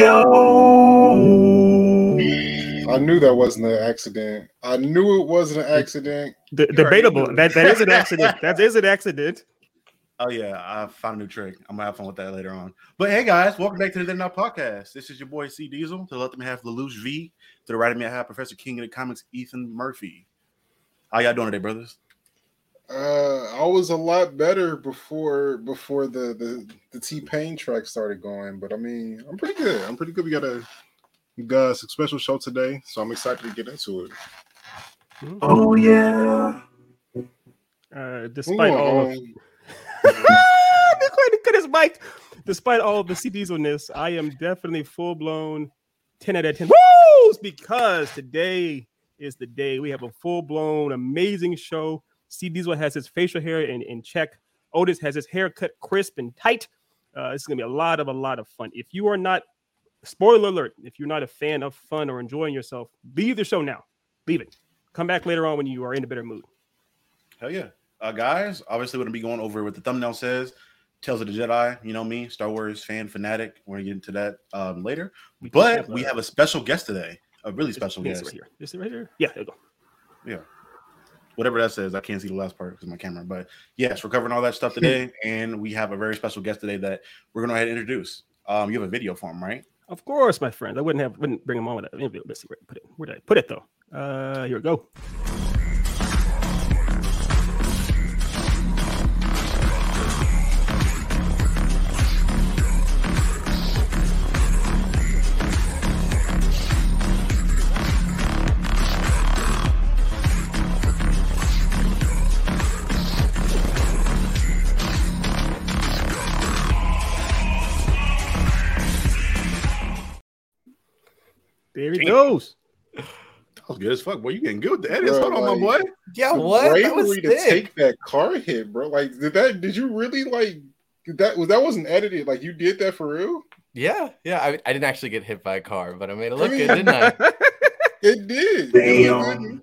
I knew that wasn't an accident. I knew it wasn't an accident. D- debatable. That that is an accident. that is an accident. Oh yeah, I found a new trick. I'm gonna have fun with that later on. But hey guys, welcome back to the Then Now podcast. This is your boy C Diesel. To the left of me I have Lelouch V. To the right of me I have Professor King of the Comics, Ethan Murphy. How y'all doing today, brothers? Uh, I was a lot better before before the the, the T Pain track started going, but I mean, I'm pretty good. I'm pretty good. We got a we got a special show today, so I'm excited to get into it. Oh yeah. Uh, despite all of look at his mic. Despite all of the C Dieselness, I am definitely full blown 10 out of 10 woos because today is the day we have a full blown amazing show. C Diesel has his facial hair in, in check. Otis has his hair cut crisp and tight. Uh, this is gonna be a lot of a lot of fun. If you are not, spoiler alert, if you're not a fan of fun or enjoying yourself, leave the show now. Leave it. Come back later on when you are in a better mood. Hell yeah. Uh, guys, obviously, we're gonna be going over what the thumbnail says. Tales of the Jedi, you know me, Star Wars fan fanatic. We're gonna get into that um, later. We But have, we have a special guest today, a really special This guest. right here. This right here. Yeah, there you go. Yeah. Whatever that says, I can't see the last part because my camera. But yes, we're covering all that stuff today, and we have a very special guest today that we're gonna go ahead and introduce. Um, you have a video for him, right? Of course, my friend. I wouldn't have wouldn't bring him on with that. Maybe let's see where I put it. Where did I put it though? Uh here we go. There he Damn. goes. That was good as fuck, boy. You getting good with the edits? Bro, Hold on, my boy. Yeah, The what? That was bravery to sick. take that car hit, bro. Like, did that? Did you really like? That was that wasn't edited? Like, you did that for real? Yeah, yeah. I, I didn't actually get hit by a car, but I made it look mean- good, didn't I? It did. It looked Damn.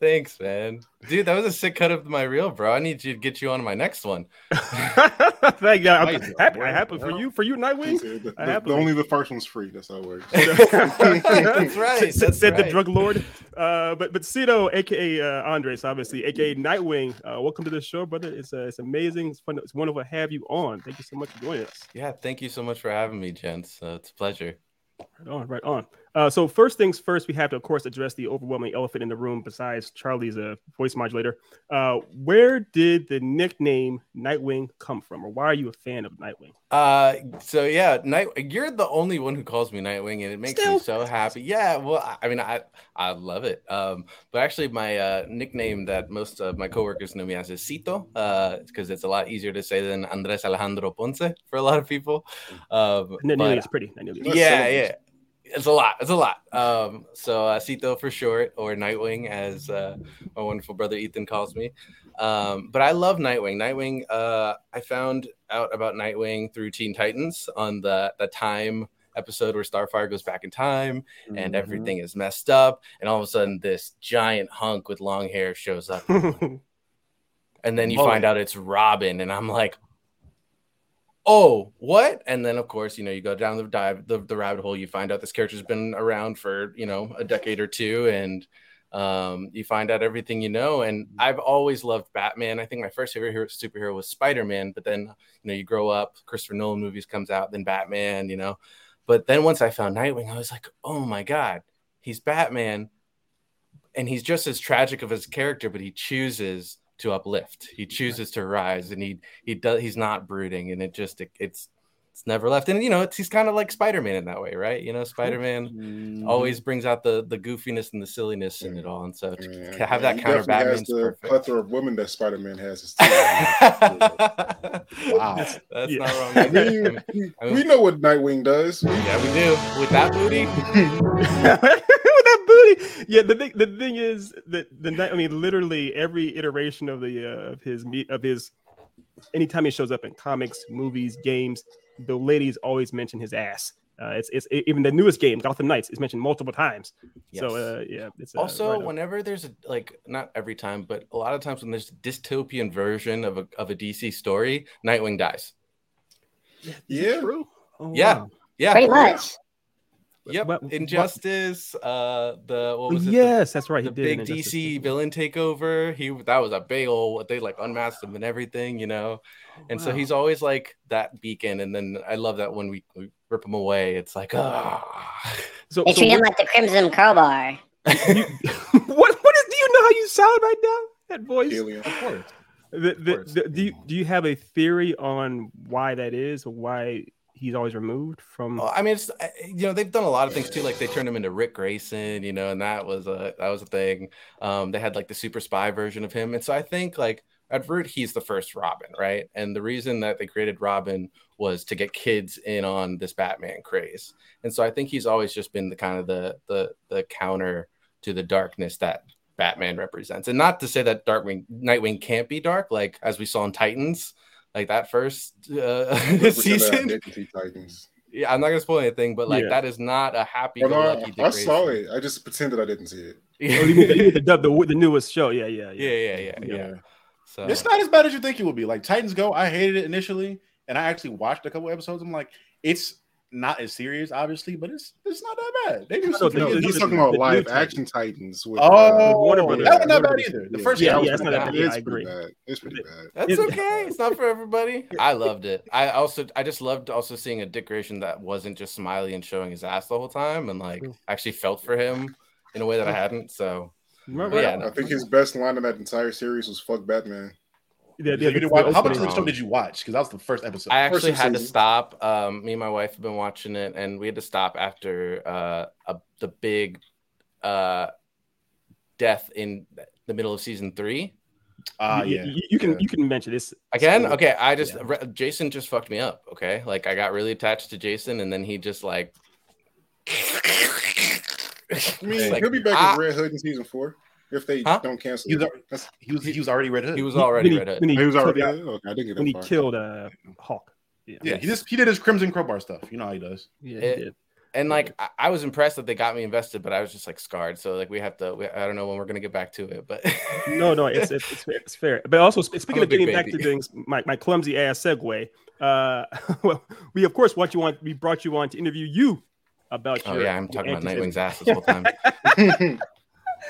Good. Thanks, man. Dude, that was a sick cut of my reel, bro. I need you to get you on my next one. Thank you. I'm happy. I'm happy for you. For you, He Nightwing. said The, I the- only the first one's free. That's how it works. That's right. Said- That's said the drug lord. Uh, but but Cito, aka uh, Andres, obviously, aka Nightwing. Uh, welcome to the show, brother. It's uh, it's amazing. It's fun. It's wonderful to have you on. Thank you so much for joining us. Yeah, thank you so much for having me, gents. Uh, it's a pleasure. Right on, right on. Uh, so first things first, we have to, of course, address the overwhelming elephant in the room. Besides Charlie's uh, voice modulator, uh, where did the nickname Nightwing come from, or why are you a fan of Nightwing? Uh, so yeah, night. You're the only one who calls me Nightwing, and it makes Still. me so happy. Yeah, well, I- mean, I I love it. Um, but actually, my uh, nickname that most of my coworkers know me as is Cito, uh, because it's a lot easier to say than Andres Alejandro Ponce for a lot of people. Um, but- as pretty. Not nearly as Less yeah, syllables. yeah. It's a lot. It's a lot. Um, so uh, Cito for short, or Nightwing, as uh, my wonderful brother Ethan calls me. Um, but I love Nightwing. Nightwing. Uh, I found out about Nightwing through Teen Titans on the the time episode where Starfire goes back in time Mm-hmm. and everything is messed up, and all of a sudden this giant hunk with long hair shows up, and then you Oh. find out it's Robin, and I'm like, oh, what? And then of course, you know, you go down the dive the, the rabbit hole, you find out this character's been around for you know a decade or two, and um, you find out everything you know. And I've always loved Batman. I think my first favorite superhero was Spider Man, but then you know you grow up, Christopher Nolan movies comes out, then Batman, you know. But then once I found Nightwing, I was like, oh my god, he's Batman, and he's just as tragic of his character, but he chooses to uplift. He chooses to rise, and he he does. He's not brooding, and it just it, it's it's never left. And you know, it's he's kind of like Spider Man in that way, right? You know, Spider Man Mhm. always brings out the the goofiness and the silliness in it all, and so to, Yeah, have yeah, that he counter definitely has Batman's the perfect. plethora of women that Spider Man has. Is too wow. That's Yeah. not wrong. I I mean, mean, we, I mean- we know what Nightwing does. yeah, we do with that booty. With that booty. Yeah, the thing the thing is that the night I mean literally every iteration of the uh, of his meet of his anytime he shows up in comics, movies, games, the ladies always mention his ass. Uh, it's, it's even the newest game, Gotham Knights, is mentioned multiple times. So uh, yeah, it's uh, also, right up. whenever there's a like not every time, but a lot of times when there's a dystopian version of a of a DC story, Nightwing dies. Is Yeah. true. Oh, Yeah. wow. Yeah, Pretty much. Yep, What- what- Injustice. Uh, the what was it? The- yes, that's right. the he did big. DC villain takeover. He that was a big old. They like unmasked him and everything, you know. And so he's always like that beacon. And then I love that when we, we rip him away, it's like ah. So, They so treat him like the Crimson Crowbar. you, what what is? Do you know how you sound right now? That voice. Alien. Of course. The, the, course. the, do you do you have a theory on why that is, or why he's always removed from? Well, I mean, it's you know they've done a lot of things too. Like they turned him into Ric Grayson, you know, and that was a that was a thing. Um, they had like the super spy version of him, and so I think like at root he's the first Robin, right? And the reason that they created Robin was to get kids in on this Batman craze, and so I think he's always just been the kind of the the the counter to the darkness that Batman represents. And not to say that Darkwing Nightwing can't be dark, like as we saw in Titans, like that first uh, season. Yeah, I'm not gonna spoil anything, but like Yeah. that is not a happy go no, lucky. I, I saw it. I just pretended I didn't see it. Oh, you mean the, you mean the, dub- the, the newest show? Yeah, yeah, yeah, yeah. yeah, yeah, yeah. Yeah. So It's not as bad as you think it would be. Like Titans Go, I hated it initially, and I actually watched a couple episodes. I'm like, it's not as serious, obviously, but it's it's not that bad. They do No, some the- No, he's good- talking about the live Titans. action Titans. With, uh, Oh, Warner Brothers. that was not Warner bad either. The first Yeah, season yeah, was it's not pretty bad. bad. it's I pretty agree. bad. It's pretty bad. that's okay. It's not for everybody. I loved it. I also I just loved also seeing a Dick Grayson that wasn't just smiley and showing his ass the whole time, and like actually felt for him in a way that I hadn't. So Remember? Yeah, that? I think his best line in that entire series was "fuck Batman." Yeah, yeah, you the- did watch- how much of the show did you watch? Because that was the first episode. I First actually had to stop. Um, me and my wife have been watching it, and we had to stop after uh a, the big uh death in the middle of season three. Ah, you, yeah. you, you can Yeah. you can mention this Again, Spoiler. okay. I just Yeah. re- Jason just fucked me up. Okay, like I got really attached to Jason, and then he just like. I mean, Like, he'll be back I- as Red Hood in season four if they Huh? don't cancel. He's it. al- he was he was already Red Hood. He was already he- Red Hood. when he, He was killed already. that- Okay, I didn't get when that he killed uh Hawk. Yeah, yeah, he just he did his Crimson Crowbar stuff. You know how he does. yeah, It- he did. and like I, I was impressed that they got me invested, but I was just like scarred. So like we have to. We, I don't know when we're gonna get back to it, but No, no, it's it's, it's, fair, it's fair. But also speaking of getting big back to things, my, my clumsy ass segue. Uh, well, we of course want you on. We brought you on to interview you about oh your. yeah, I'm talking about. Nightwing's ass this whole time.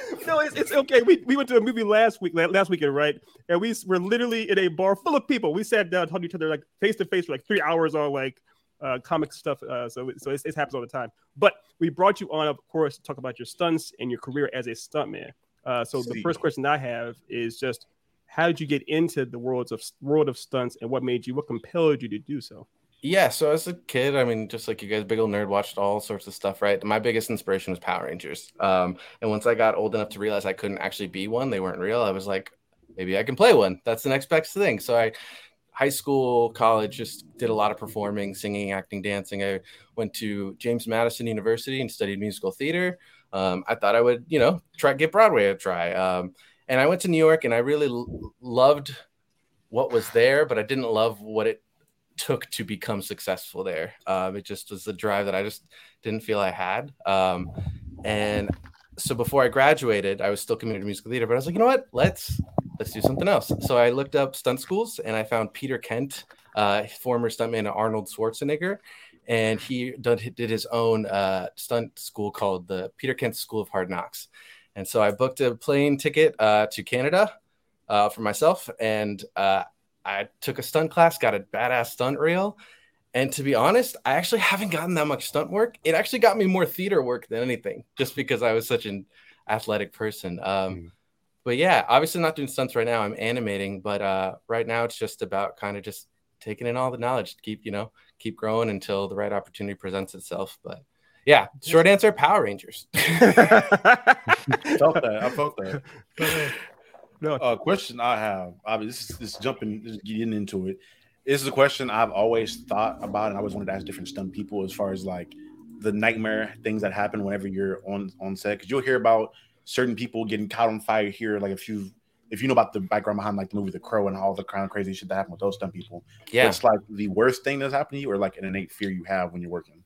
No, it's, it's okay. We, we went to a movie last week, last weekend, right? And we were literally in a bar full of people. We sat down, talking to each other like face to face for like three hours on like uh, comic stuff. Uh, so so it's, it happens all the time. But we brought you on, of course, to talk about your stunts and your career as a stuntman. Uh, so the first question I have is just how did you get into the worlds of world of stunts and what made you, what compelled you to do so? Yeah, so as a kid, I mean, just like you guys, big old nerd, watched all sorts of stuff, right? My biggest inspiration was Power Rangers. Um, and once I got old enough to realize I couldn't actually be one, they weren't real. I was like, maybe I can play one. That's the next best thing. So I, high school, college, just did a lot of performing, singing, acting, dancing. I went to James Madison University and studied musical theater. Um, I thought I would, you know, try get Broadway a try. Um, and I went to New York, and I really l- loved what was there, but I didn't love what it took to become successful there. Um, it just was the drive that I just didn't feel I had. Um, and so before I graduated, I was still committed to musical theater, but I was like, you know what? Let's let's do something else. So I looked up stunt schools and I found Peter Kent, uh, former stuntman Arnold Schwarzenegger, and he did, his own uh, stunt school called the Peter Kent School of Hard Knocks. And so I booked a plane ticket uh, to Canada uh, for myself, and uh, I took a stunt class, got a badass stunt reel. And to be honest, I actually haven't gotten that much stunt work. It actually got me more theater work than anything, just because I was such an athletic person. Um, Mm. But yeah, obviously not doing stunts right now. I'm animating, but uh, right now it's just about kind of just taking in all the knowledge, to keep you know, keep growing until the right opportunity presents itself. But yeah, short answer: Power Rangers. I felt that. I felt that. no, Uh, question I have, I mean, this is this jumping, this getting into it. This is a question I've always thought about, and I always wanted to ask different stunt people as far as like the nightmare things that happen whenever you're on on set. Because you'll hear about certain people getting caught on fire here, like if you if you know about the background behind like the movie The Crow and all the kind of crazy shit that happened with those stunt people. yeah, it's like the worst thing that's happened to you, or like an innate fear you have when you're working?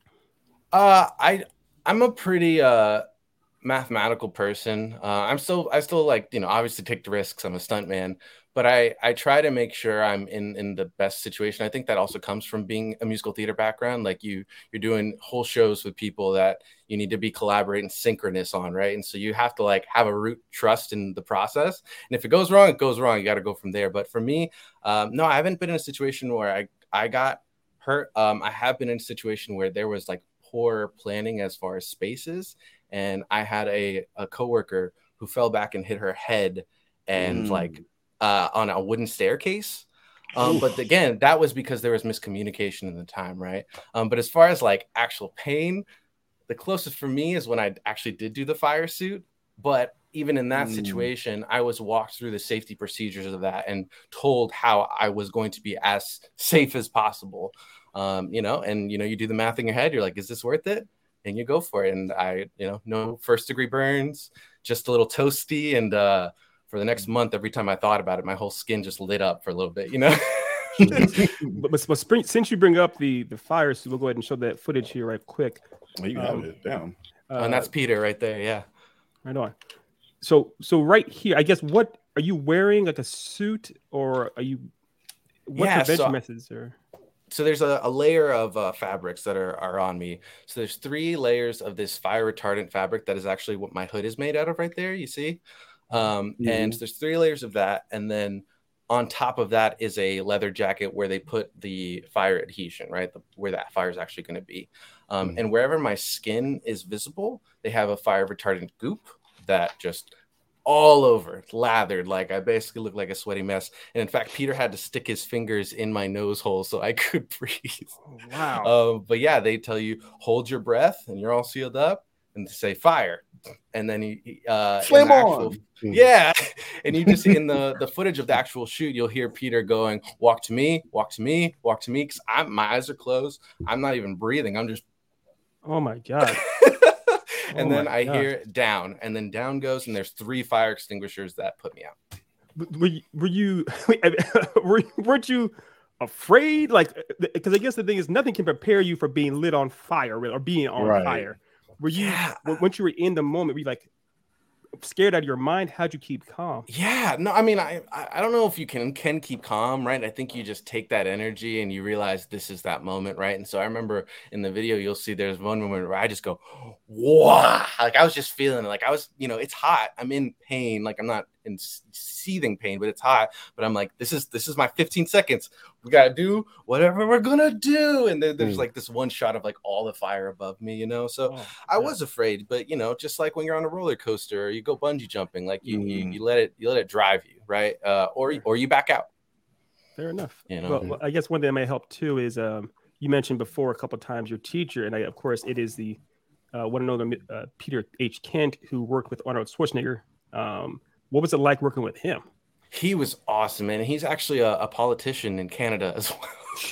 Uh, I I'm a pretty uh mathematical person. Uh, I'm still I still like you know obviously take the risks. I'm a stuntman, but I I try to make sure I'm in in the best situation. I think that also comes from being a musical theater background. Like you you're doing whole shows with people that you need to be collaborating synchronous on, right? And so you have to like have a root trust in the process. And if it goes wrong, it goes wrong. You got to go from there. But for me, um, no, I haven't been in a situation where I I got hurt. Um, I have been in a situation where there was like poor planning as far as spaces, and I had a a coworker who fell back and hit her head and mm. like uh, on a wooden staircase. Um, but again, that was because there was miscommunication in the time, right? Um, but as far as like actual pain, the closest for me is when I actually did do the fire suit. But even in that mm. situation, I was walked through the safety procedures of that and told how I was going to be as safe as possible. Um, you know, and you know, you do the math in your head, you're like, is this worth it? And you go for it. And I, you know, no first degree burns, just a little toasty and uh for the next month, every time I thought about it, my whole skin just lit up for a little bit, you know. but, but, but spring, since you bring up the the fire, so we'll go ahead and show that footage here right quick. Well, you um, have it down. Uh, and that's Peter right there. Yeah. Right on. So so right here, I guess what are you wearing like a suit or are you what yeah, prevention so, methods are? So there's a, a layer of uh, fabrics that are, are on me. So there's three layers of this fire retardant fabric that is actually what my hood is made out of right there. You see? Um, mm-hmm. And there's three layers of that, and then on top of that is a leather jacket where they put the fire adhesion, right, the, where that fire is actually going to be. Um, mm-hmm. And wherever my skin is visible, they have a fire retardant goop that just all over, lathered. Like I basically look like a sweaty mess. And in fact, Peter had to stick his fingers in my nose hole so I could breathe. Wow. Um, but yeah, they tell you hold your breath and you're all sealed up and say fire and then he uh flame actual, on yeah and you just see in the the footage of the actual shoot you'll hear peter going walk to me walk to me walk to me because i'm my eyes are closed i'm not even breathing i'm just oh my god Oh and oh then i god. hear down and then down goes and there's three fire extinguishers that put me out were you were you were, weren't you afraid like uh, because i guess the thing is nothing can prepare you for being lit on fire or being on right. fire were you yeah. once you were in the moment? Were you like scared out of your mind? How'd you keep calm? Yeah, no, I mean, I I don't know if you can can keep calm, right? I think you just take that energy and you realize this is that moment, right? And so I remember in the video, you'll see there's one moment where I just go, wow, like I was just feeling it. like I was, you know, it's hot. I'm in pain, like I'm not in seething pain, but it's hot. But I'm like, this is this is my 15 seconds. We gotta do whatever we're gonna do. And then there's mm. like this one shot of like all the fire above me, you know. So oh, I was afraid, but you know, just like when you're on a roller coaster or you go bungee jumping, like you mm. you, you, let it you let it drive you, right? Uh, or or you back out. Fair enough. You know? well, I guess one thing that may help too is um, you mentioned before a couple times your teacher, and I, of course it is the uh, one another uh, Peter H. Kent who worked with Arnold Schwarzenegger. Um, what was it like working with him? He was awesome, man. He's actually a, a politician in Canada as well.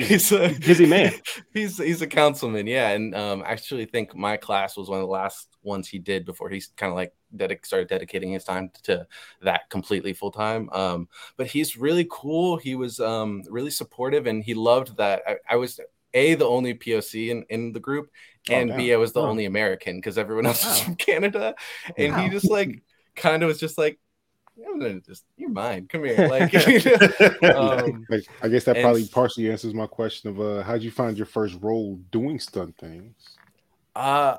he's a busy man. He's he's a councilman, yeah. And um, I actually think my class was one of the last ones he did before he kind of like dedic- started dedicating his time to that completely full time. Um, but he's really cool. He was um, really supportive, and he loved that I, I was a the only POC in, in the group, oh, and oh, B I was the oh. only American because everyone else wow. is from Canada, and wow. he just like kind of was just like, just you're mine. Come here. Like, um, I guess that probably partially answers my question of uh, how'd you find your first role doing stunt things? Uh,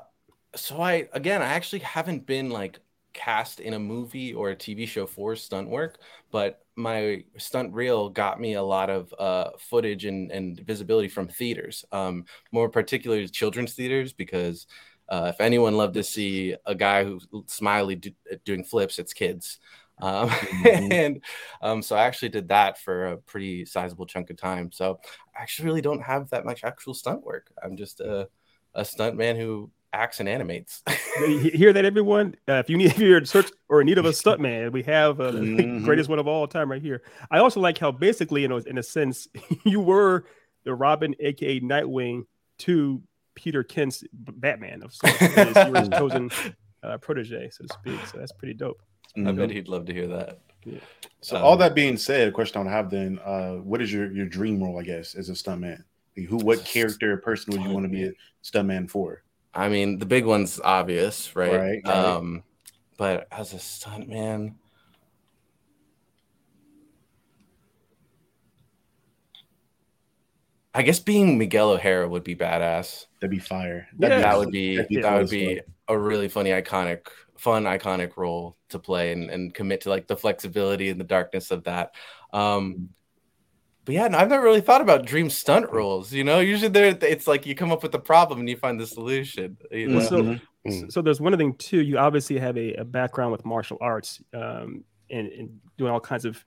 so I again, I actually haven't been like cast in a movie or a TV show for stunt work, but my stunt reel got me a lot of uh, footage and, and visibility from theaters, um, more particularly children's theaters, because uh, if anyone loved to see a guy who's smiley do, doing flips, it's kids. Um, mm-hmm. and um, so I actually did that for a pretty sizable chunk of time. So I actually really don't have that much actual stunt work. I'm just a, a stunt man who acts and animates. hear that, everyone? Uh, if you need, if you're in search or in need of a stunt man, we have uh, mm-hmm. the greatest one of all time right here. I also like how basically, you know, in a sense, you were the Robin, aka Nightwing, to Peter Kent's Batman of sorts. his chosen uh, protege, so to speak. So that's pretty dope. I bet mhm. he'd love to hear that. Yeah. So, all that being said, a question I would have then: uh, What is your your dream role? I guess as a stuntman, like who, what character or person would you want to be a stuntman for? I mean, the big one's obvious, right? Right. right. Um, but as a stuntman. I guess being Miguel O'Hara would be badass. That'd be fire. That'd That would be that'd that would be fuck. a really funny, iconic, fun, iconic role to play and, and commit to like the flexibility and the darkness of that. Um, but yeah, no, I've never really thought about dream stunt roles. You know, usually there it's like you come up with a problem and you find the solution. You know? Well, so, Mhm. Mm. so there's one thing too. You obviously have a, a background with martial arts um, and, and doing all kinds of.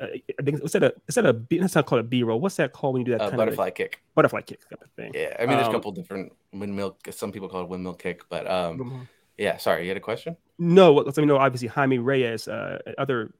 Uh, I think what's that a is that a B, that's not called a B roll. What's that called when you do that uh, kind butterfly of kick. a, butterfly kick type of thing? Yeah, I mean, there's a Um, couple different windmill. Some people call it windmill kick, but um, Mhm. yeah. Sorry, you had a question? No, let me know. Obviously, Jaime Reyes, uh, other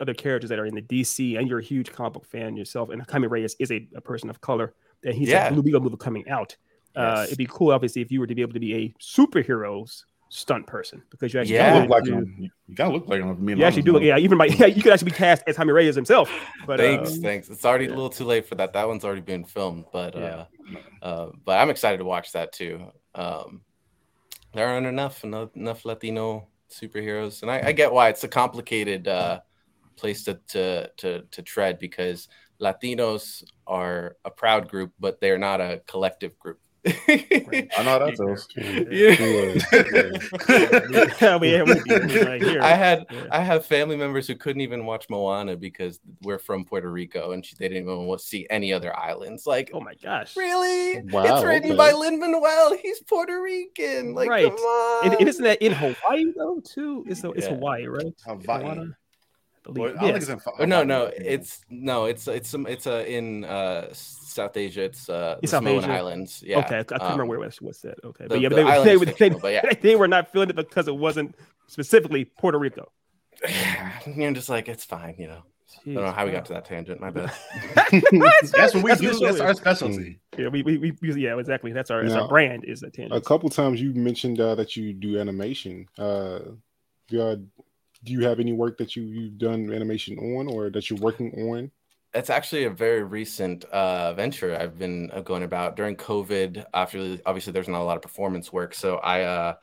other characters that are in the DC, and you're a huge comic book fan yourself. And Jaime Reyes is a, a person of color, and he's Yeah. a Blue Beetle movie coming out. Uh, it'd be cool, obviously, if you were to be able to be a superheroes stunt person because you actually Yeah. You look like do- him. You- You gotta look like him. Me and You actually Lana's do, yeah. Even by yeah, you could actually be cast as Jaime Reyes himself. But thanks, uh, thanks. It's already yeah. a little too late for that. That one's already been filmed, but Yeah. uh, uh, but I'm excited to watch that too. Um, there aren't enough enough, enough Latino superheroes, and I, I get why it's a complicated uh, place to, to to to tread because Latinos are a proud group, but they're not a collective group. I know how that feels. yeah, we, yeah, we be. I had Yeah. I have family members who couldn't even watch Moana because we're from Puerto Rico and she, they didn't even want to see any other islands. Like, oh my gosh, really? Wow, it's written okay. by Lin Manuel. He's Puerto Rican. Like, Right. come on. and, and isn't that in Hawaii though too? It's it's Yeah. Hawaii, right? Hawaii. Moana? I Well, believe. I don't think Yes. it's in Oh, no, no, it's no, it's it's some it's uh, in uh, South Asia. It's uh, the South Samoan Asia? Islands. Yeah. Okay, I couldn't remember um, where it was. What's that? Okay, the- but yeah, the but they, island they, is they, but yeah. they were not feeling it because it wasn't specifically Puerto Rico. Yeah, You're just like it's fine, you know. I don't know how we got to that tangent. My bad. That's what we That's do. the That's our specialty. Yeah, we, we, we yeah, exactly. That's our, that's our brand is a tangent. A couple times you mentioned uh, that you do animation. Uh, do, uh, do you have any work that you you've done animation on, or that you're working on? It's actually a very recent uh, venture I've been uh, going about during COVID. After obviously, there's not a lot of performance work, so I, uh,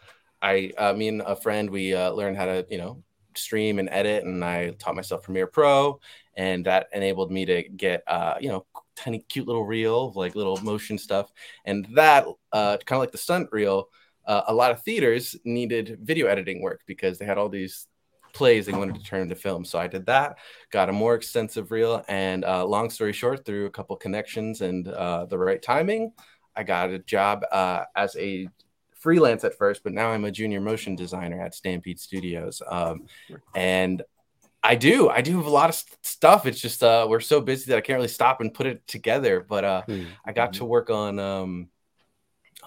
I, uh, me and a friend, we uh, learned how to, you know, stream and edit, and I taught myself Premiere Pro, and that enabled me to get, uh, you know, tiny, cute little reel, like little motion stuff, and that, uh, kind of like the stunt reel. Uh, a lot of theaters needed video editing work because they had all these plays they wanted to turn into film. So I did that got a more extensive reel and uh, long story short through a couple connections and uh, the right timing i got a job uh, as a freelance at first but now i'm a junior motion designer at stampede studios um, and i do i do have a lot of st- stuff it's just uh, we're so busy that i can't really stop and put it together but uh, Hmm. i got to work on um,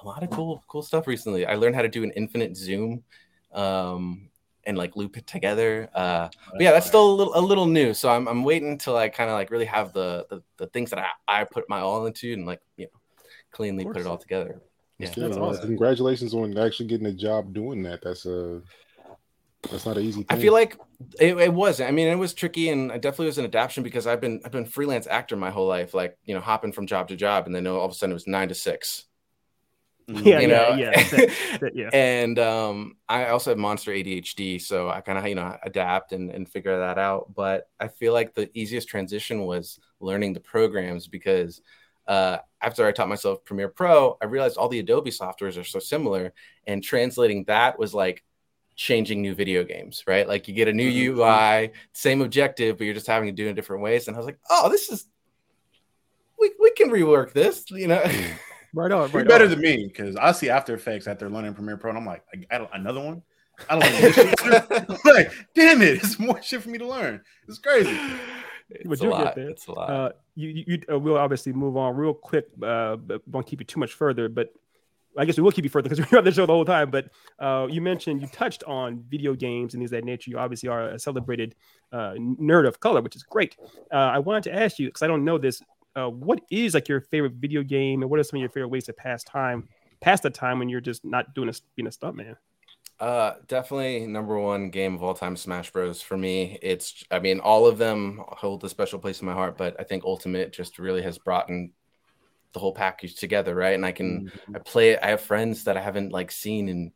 a lot of cool cool stuff recently i learned how to do an infinite zoom um, and like loop it together uh, but yeah, that's still a little a little new. So I'm I'm waiting until I kind of like really have the, the the things that I, I put my all into and like you know cleanly put it all together. Yeah. Yeah, That's awesome. Congratulations on actually getting a job doing that. That's a that's not an easy thing. I feel like it, it was. I mean, it was tricky, and it definitely was an adaptation because I've been I've been freelance actor my whole life, like you know, hopping from job to job, and then all of a sudden it was nine to six. Yeah, you yeah, know? yeah, that- that- yeah. and um, I also have monster ADHD, so I kind of you know adapt and, and figure that out. But I feel like the easiest transition was learning the programs because uh, after I taught myself Premiere Pro, I realized all the Adobe softwares are so similar, and translating that was like changing new video games, right? Like you get a new Mhm. UI, same objective, but you're just having to do it in different ways. And I was like, oh, this is we we can rework this, you know. Right on, You're better on. than me because I see After Effects after learning Premiere Pro, and I'm like, I, I another one. I don't know this shit like, damn it, it's more shit for me to learn. It's crazy. But it's a you'll get lot. there. It's a lot. Uh, you, you, you uh, we'll obviously move on real quick, uh, but won't keep you too much further. But I guess we will keep you further because we're on the show the whole time. But uh, you mentioned you touched on video games and things of that nature. You obviously are a celebrated uh, nerd of color, which is great. Uh, I wanted to ask you because I don't know this. Uh, what is like your favorite video game, and what are some of your favorite ways to pass time, pass the time when you're just not doing a being a stuntman? Uh, definitely number one game of all time, Smash Bros. For me, it's I mean all of them hold a special place in my heart, but I think Ultimate just really has brought in the whole package together, right? And I can I play it. I have friends that I haven't like seen in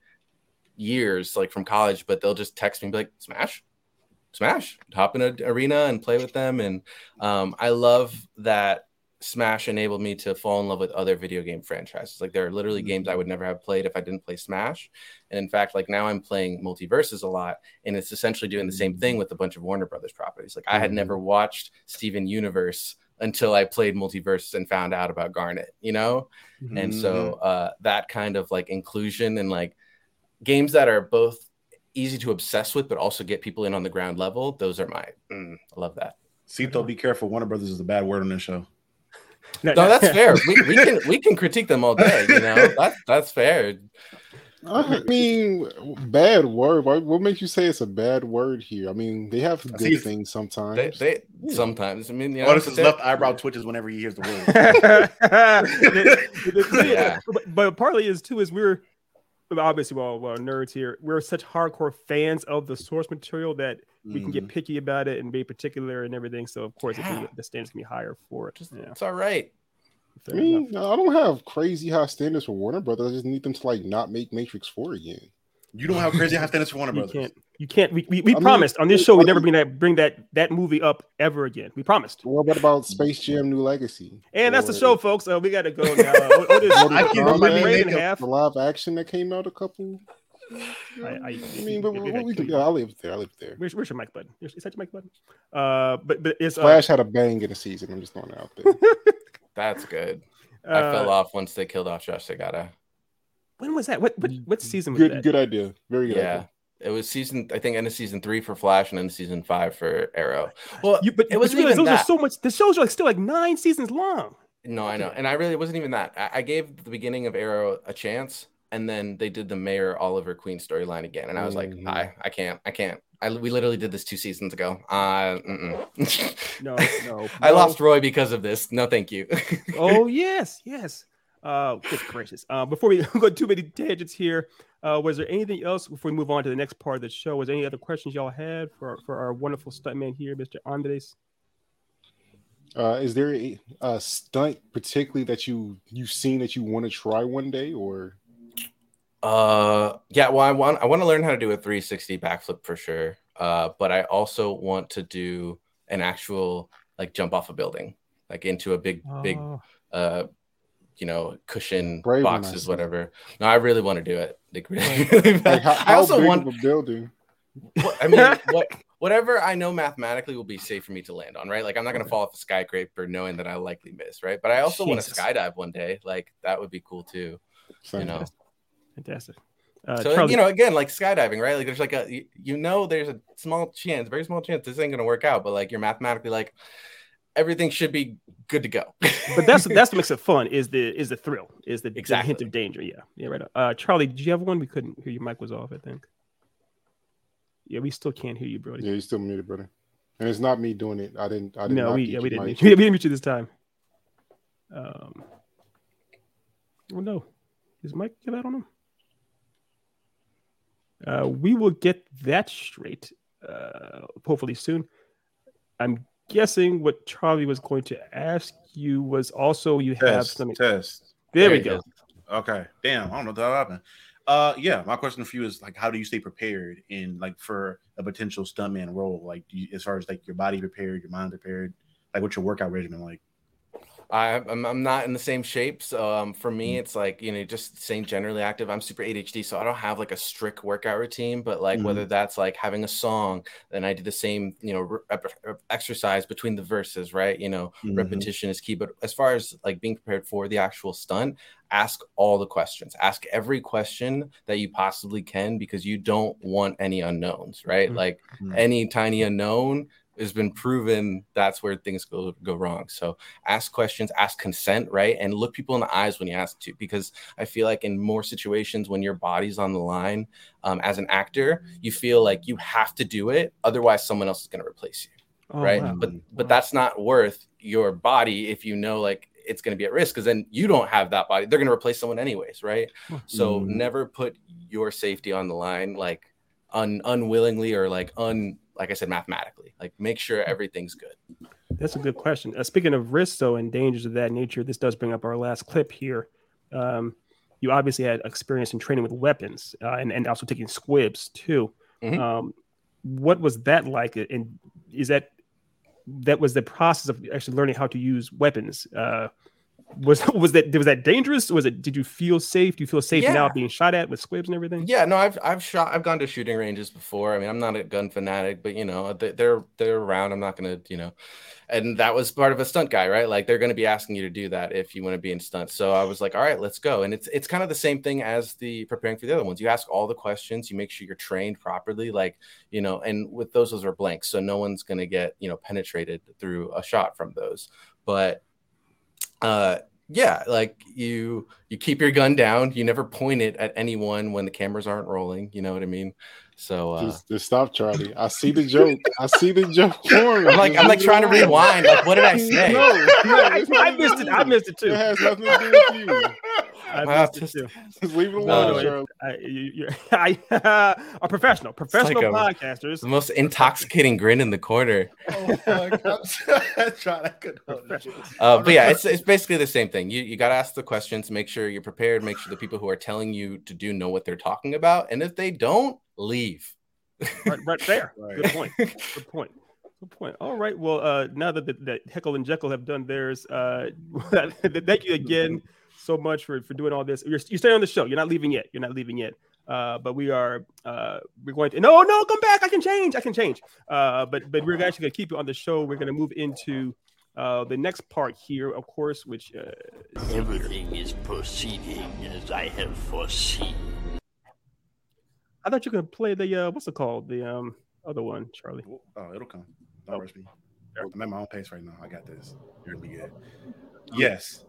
years, like from college, but they'll just text me and be like, Smash, Smash, hop in an arena and play with them. And um, I love that Smash enabled me to fall in love with other video game franchises. Like there are literally games I would never have played if I didn't play Smash. And in fact, like now I'm playing MultiVersus a lot, and it's essentially doing the same thing with a bunch of Warner Brothers properties. Like I had never watched Steven Universe until I played MultiVersus and found out about Garnet, you know? And so uh, that kind of like inclusion and like games that are both easy to obsess with, but also get people in on the ground level. Those are my, mm, I love that. Cito, be careful. Warner Brothers is a bad word on this show. No, that's fair. We, we can we can critique them all day. You know, that's that's fair. I mean, bad word. What, what makes you say it's a bad word here? I mean, they have good things sometimes. They, they sometimes. I mean, you know, Otis' they- left eyebrow twitches whenever he hears the word. The- the thing- Yeah. but, but partly is too is we're obviously well, well nerds here. We're such hardcore fans of the source material that we can Mhm. get picky about it and be particular and everything. So of course, it can Yeah. be- the standards can be higher for it. Just, Yeah, It's all right. I fair enough. mean, I don't have crazy high standards for Warner Brothers. I just need them to like not make Matrix Four again. You don't have crazy high standards for Warner Brothers. you can't. You can't. We, we, we I mean, promised on this show we I never mean- bring that bring that that movie up ever again. We promised. What about, about Space Jam: New Legacy? And that's the show, folks. Uh, we got to go now. Uh, Otis, Mortal I can't Kombat, remember the Raven name of- half. the live action that came out a couple. I, I, I mean, but what we can, yeah, I live there. I live there. Where's, where's your mic button? Is that your mic button? Uh, but but it's uh, Flash had a bang in the season. I'm just throwing it out there. That's good. I uh, fell off once they killed off Josh Segarra. When was that? What what, what season was good, that? good idea. Very good. Yeah. idea. It was season, I think, end of season three for Flash and end of season five for Arrow. Well, You, but it wasn't you even those are so much. The shows are like still like nine seasons long. No, I know, and I really it wasn't even that. I, I gave the beginning of Arrow a chance, and then they did the Mayor Oliver Queen storyline again, and I was like, Mhm. I, I can't, I can't. I we literally did this two seasons ago. Uh, mm-mm. No, no. I lost Roy because of this. No, thank you. Oh yes, yes. Uh, good gracious. Uh, before we go too many tangents here, uh, was there anything else before we move on to the next part of the show? Was there any other questions y'all had for for our wonderful stuntman here, Mr. Andres? Uh, is there a, a stunt particularly that you you've seen that you want to try one day, or Uh, yeah. Well, I want I want to learn how to do a 360 backflip for sure. Uh, but I also want to do an actual like jump off a building, like into a big big Oh, uh you know cushion Brave boxes see. whatever no i really want to do it like really, really like bad. how, i how also big want of a building? what, i mean what whatever i know mathematically will be safe for me to land on right like i'm not going to Okay. fall off a skyscraper knowing that i'll likely miss right but i also want to skydive one day like that would be cool too Same. you know fantastic. Uh, so Charlie, you know again like skydiving right like there's like a you, you know there's a small chance very small chance this ain't going to work out but like you're mathematically like everything should be good to go but that's that's what makes it fun. Is the is the thrill? Is the, the hint of danger? Yeah, yeah, right. Uh, Charlie, did you have one? We couldn't hear your mic was off. I think. Yeah, we still can't hear you, Brody. Yeah, you still muted, brother. And it's not me doing it. I didn't. I didn't. no, we yeah, we didn't. mic. We didn't mute you this time. Um. Oh no, is Mike get out on him? Uh, we will get that straight. Uh, hopefully soon. I'm guessing what Charlie was going to ask you was also you have some. test. There we go. you Okay. Damn. I don't know what that happened. Uh, yeah. My question for you is like, how do you stay prepared in like for a potential stuntman role? Like, do you, as far as like your body prepared, your mind prepared, like what's your workout regimen like? I, I'm, I'm not in the same shape. So um, for me, Mm. it's like, you know, just staying generally active. I'm super ADHD, so I don't have like a strict workout routine, but like Mhm. whether that's like having a song, then I do the same, you know, re- exercise between the verses, right? You know, Mhm. repetition is key. But as far as like being prepared for the actual stunt, ask all the questions, ask every question that you possibly can because you don't want any unknowns, right? Mhm. Like Mhm. any tiny unknown has been proven that's where things go go wrong. So ask questions, ask consent, right? And look people in the eyes when you ask to, because I feel like in more situations when your body's on the line, um, as an actor, you feel like you have to do it, otherwise someone else is going to replace you, Oh, right? wow. But but Wow. that's not worth your body if you know like it's going to be at risk, because then you don't have that body. They're going to replace someone anyways, right? So Mhm. never put your safety on the line, like un unwillingly or like un like I said mathematically. Like make sure everything's good. That's a good question. Uh, speaking of risks, though, and dangers of that nature, this does bring up our last clip here. Um, you obviously had experience in training with weapons uh, and, and also taking squibs too. Mhm. Um, what was that like? And is that that was the process of actually learning how to use weapons. Uh, was was that was that dangerous? Was it? Did you feel safe? Do you feel safe Yeah. now being shot at with squibs and everything? Yeah, no, I've I've shot I've gone to shooting ranges before. I mean, I'm not a gun fanatic, but you know, they, they're they're around. I'm not gonna, you know, and that was part of a stunt guy, right? Like they're gonna be asking you to do that if you want to be in stunts. So I was like, all right, let's go. And it's it's kind of the same thing as the preparing for the other ones. You ask all the questions, you make sure you're trained properly, like you know, and with those those are blanks, so no one's gonna get you know penetrated through a shot from those. But uh yeah like you you keep your gun down you never point it at anyone when the cameras aren't rolling you know what i mean so uh Just, just stop, Charlie. I see the joke. I see the joke. forming. i'm like i'm like trying to rewind like what did i say No, no, I, it's I nothing to missed it. I missed it too. It has nothing to do with you. I Wow, missed it just- too. Just leave it No, alone, no, Charlie. I, you, you, I, a professional, professional like a- podcasters. the most intoxicating grin in the corner Oh my god! I tried. I couldn't it. uh but yeah it's, it's basically the same thing you you got to ask the questions make sure you're prepared make sure the people who are telling you to do know what they're talking about and if they don't leave right, right there. Right. Good point. Good point. Good point. All right. Well, uh, now that, that, that Heckle and Jeckle have done theirs, uh, thank you again so much for, for doing all this. You're, you're staying on the show. You're not leaving yet. You're not leaving yet. Uh, but we are uh, we're going to no no come back. I can change. I can change. Uh, but but we're actually going to keep you on the show. We're going to move into uh, the next part here, of course, which uh, is- Everything is proceeding as I have foreseen. I thought you could play the uh, what's it called the um other one, Charlie. Oh, it'll come. Don't rush me. I'm at my own pace right now. I got this. You're gonna be good. Yes.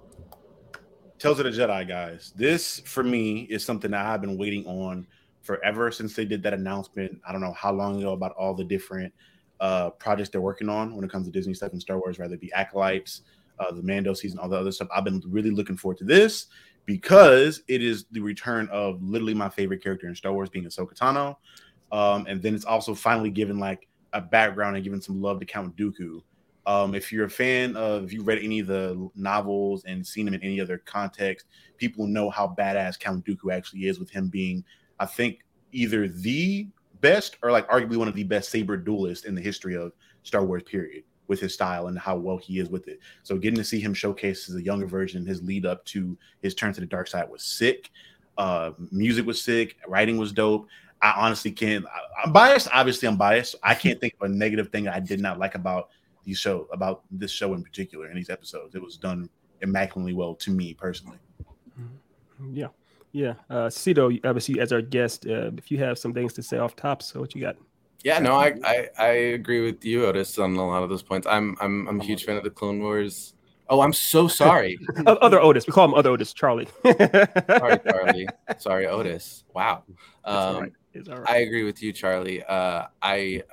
Tales of the Jedi, guys. This for me is something that I've been waiting on forever since they did that announcement. I don't know how long ago about all the different uh projects they're working on when it comes to Disney stuff and Star Wars, whether it be Acolytes, uh, the Mando season, all the other stuff. I've been really looking forward to this because it is the return of literally my favorite character in Star Wars being Ahsoka Tano. Um, and then it's also finally given like a background and giving some love to Count Dooku. Um, if you're a fan of, if you read any of the novels and seen him in any other context, people know how badass Count Dooku actually is, with him being, I think, either the best or like arguably one of the best saber duelists in the history of Star Wars. Period, with his style and how well he is with it. So getting to see him showcase as a younger version, his lead up to his turn to the dark side was sick. Uh, music was sick, writing was dope. I honestly can't. I- I'm biased. Obviously, I'm biased. I can't think of a negative thing I did not like about these show, about this show in particular, and these episodes. It was done immaculately well to me personally. Yeah, yeah. Uh, Cito, obviously, as our guest, uh, if you have some things to say off top, so what you got? Yeah, no, I, I I agree with you, Otis, on a lot of those points. I'm I'm I'm a huge fan of the Clone Wars. Oh, I'm so sorry. Other Otis, we call him Other Otis, Charlie. sorry, Charlie. Sorry, Otis. Wow. It's all Um, right. It's all right. I agree with you, Charlie. Uh, I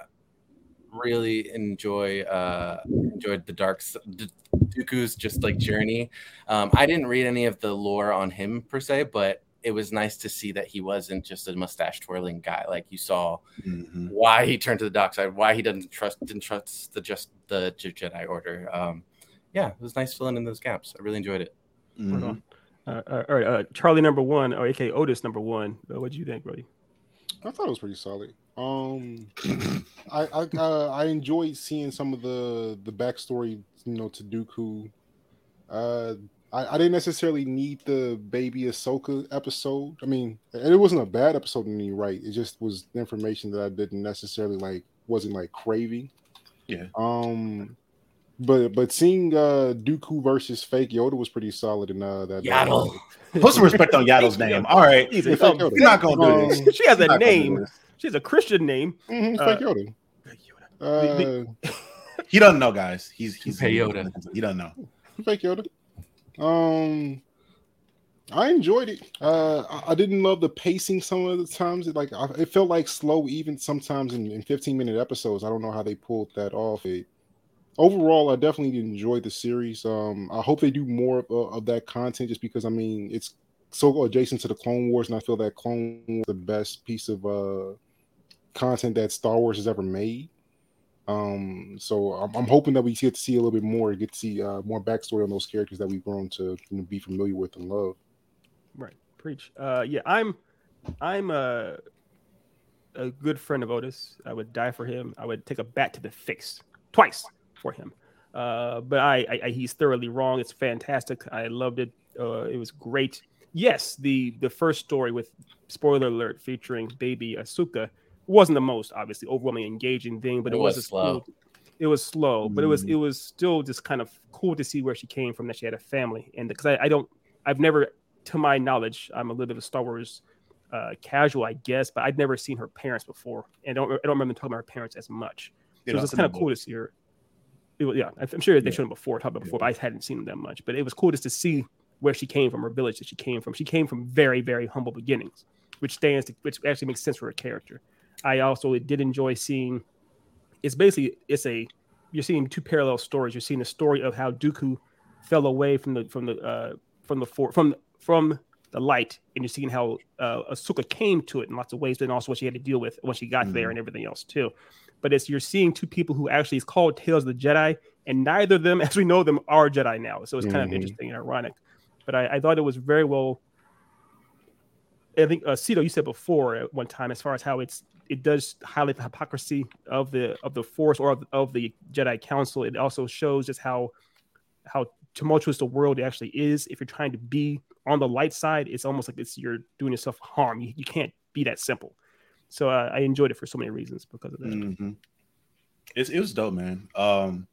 really enjoy uh, enjoyed the dark S- D- Dooku's just like journey. Um, I didn't read any of the lore on him per se, but it was nice to see that he wasn't just a mustache twirling guy. Like you saw Mhm. why he turned to the dark side, why he doesn't trust didn't trust the just the Je- Jedi Order. Um, yeah, it was nice filling in those gaps. I really enjoyed it. Hold Mhm. Uh, uh, all right, uh, Charlie number one, or AK Otis number one. Uh, what do you think, Brody? I thought it was pretty solid. Um, I I, uh, I enjoyed seeing some of the the backstory, you know, to Dooku. Uh, I, I didn't necessarily need the baby Ahsoka episode. I mean, and it wasn't a bad episode in any right. It just was information that I didn't necessarily like, wasn't like craving. Yeah. Um, but but seeing uh Dooku versus Fake Yoda was pretty solid in uh that. Yaddle. Put some respect on Yaddle's name. All right, He's Yeah, a, Fake Yoda. you're not gonna do this. she has a You're not gonna do name. this. She has a Christian name. Mhm, Uh, Fake Yoda. The- Uh, He doesn't know, guys. He's he's Hey, Yoda. He doesn't know. Fake Yoda. Um, I enjoyed it. Uh, I, I didn't love the pacing some of the times. It like I, it felt like slow, even sometimes in, in 15 minute episodes. I don't know how they pulled that off. It, overall, I definitely enjoyed the series. Um, I hope they do more of, uh, of that content, just because I mean it's so adjacent to the Clone Wars, and I feel that Clone Wars the best piece of uh content that Star Wars has ever made. Um, so I'm, I'm hoping that we get to see a little bit more, get to see uh, more backstory on those characters that we've grown to you know, be familiar with and love. Right, preach. Uh, yeah, I'm, I'm a, a good friend of Otis. I would die for him. I would take a bat to the face twice, for him. Uh, but I, I, I, he's thoroughly wrong. It's fantastic. I loved it. Uh, it was great. Yes, the the first story with spoiler alert featuring baby Ahsoka wasn't the most obviously overwhelmingly engaging thing, but it, It was, was slow. cool- it was slow, but it was Mm. it was still just kind of cool to see where she came from. That she had a family, and because I, I don't, I've never, to my knowledge, I'm a little bit of a Star Wars uh, casual, I guess, but I'd never seen her parents before, and I don't I don't remember talking about her parents as much. So know, it was kind of cool to see her. Was, yeah, I'm sure they showed them before, talked about before, but I hadn't seen them that much. But it was cool just to see where she came from, her village that she came from. She came from very, very humble beginnings, which stands, to, which actually makes sense for her character. I also did enjoy seeing. It's basically it's a you're seeing two parallel stories. You're seeing the story of how Dooku fell away from the from the uh, from the for, from from the light, and you're seeing how uh, Ahsoka came to it in lots of ways, but then also what she had to deal with when she got there and everything else too. But it's you're seeing two people who actually is called Tales of the Jedi, and neither of them, as we know them, are Jedi now. So it's kind of Mhm. interesting and ironic. But I, I thought it was very well. I think uh, Cito, you said before at one time, as far as how it's it does highlight the hypocrisy of the of the Force or of, of the Jedi Council. It also shows just how how tumultuous the world actually is. If you're trying to be on the light side, it's almost like it's you're doing yourself harm. You, you can't be that simple. So uh, I enjoyed it for so many reasons because of that. hmm It's, it was dope, man. Um,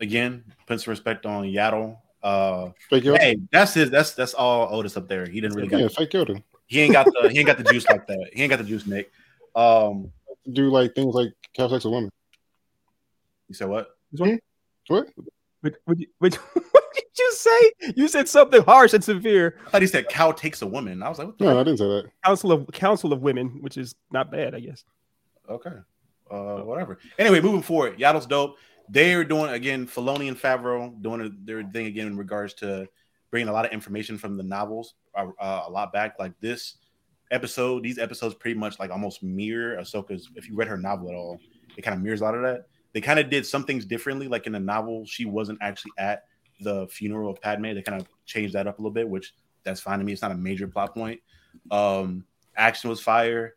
again, put some respect on Yaddle. Uh, Fake Yoda. hey, that's his. That's that's all Otis up there. He didn't really yeah, got. fake Yoda. He ain't got the. He ain't got the juice like that. He ain't got the juice, Nick. Um, Do like things like have sex with women. you said what? What? Which, which, which, what did you say? You said something harsh and severe. I thought he said cow takes a woman. I was like, what the No, I didn't say that. Council of Council of Women, which is not bad, I guess. Okay. Uh, whatever. Anyway, moving forward, Yaddle's dope. They're doing again, Filoni and Favreau doing their thing again in regards to bringing a lot of information from the novels uh, uh, a lot back. Like this episode, these episodes pretty much like almost mirror Ahsoka's. If you read her novel at all, it kind of mirrors a lot of that. They kind of did some things differently. Like in the novel, she wasn't actually at the funeral of Padme. They kind of changed that up a little bit, which that's fine to me. It's not a major plot point. Um, action was fire.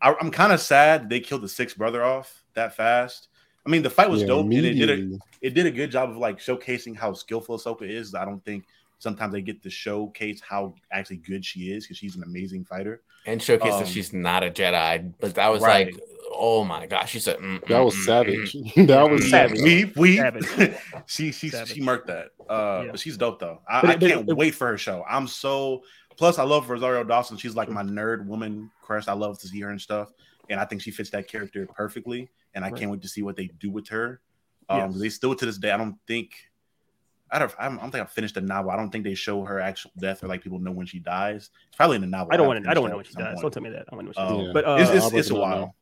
I, I'm kind of sad they killed the sixth brother off that fast. I mean, the fight was Yeah, dope, and it did a it did a good job of like showcasing how skillful Ahsoka is. I don't think sometimes they get to showcase how actually good she is because she's an amazing fighter. and showcase Um, that she's not a Jedi. But that was right. like, oh my gosh, she said mm, That was mm, mm, savage. mm. that was Savage. savage. We we Savage. she she Savage. she murked that. Uh, Yeah. but she's dope though. I, But I can't it- wait for her show. I'm so plus I love Rosario Dawson. She's like my nerd woman crush. I love to see her and stuff, and I think she fits that character perfectly. And I Right. can't wait to see what they do with her. Um, Yes. they still to this day, I don't think. I don't, I don't think I finished the novel. I don't think they show her actual death or like people know when she dies. It's probably in the novel. I don't I'll want to. I don't want to know at when she some dies. point. Don't tell me that. I want to know when she Um, dies. Yeah. But uh, it's, it's, it's a it up now. while.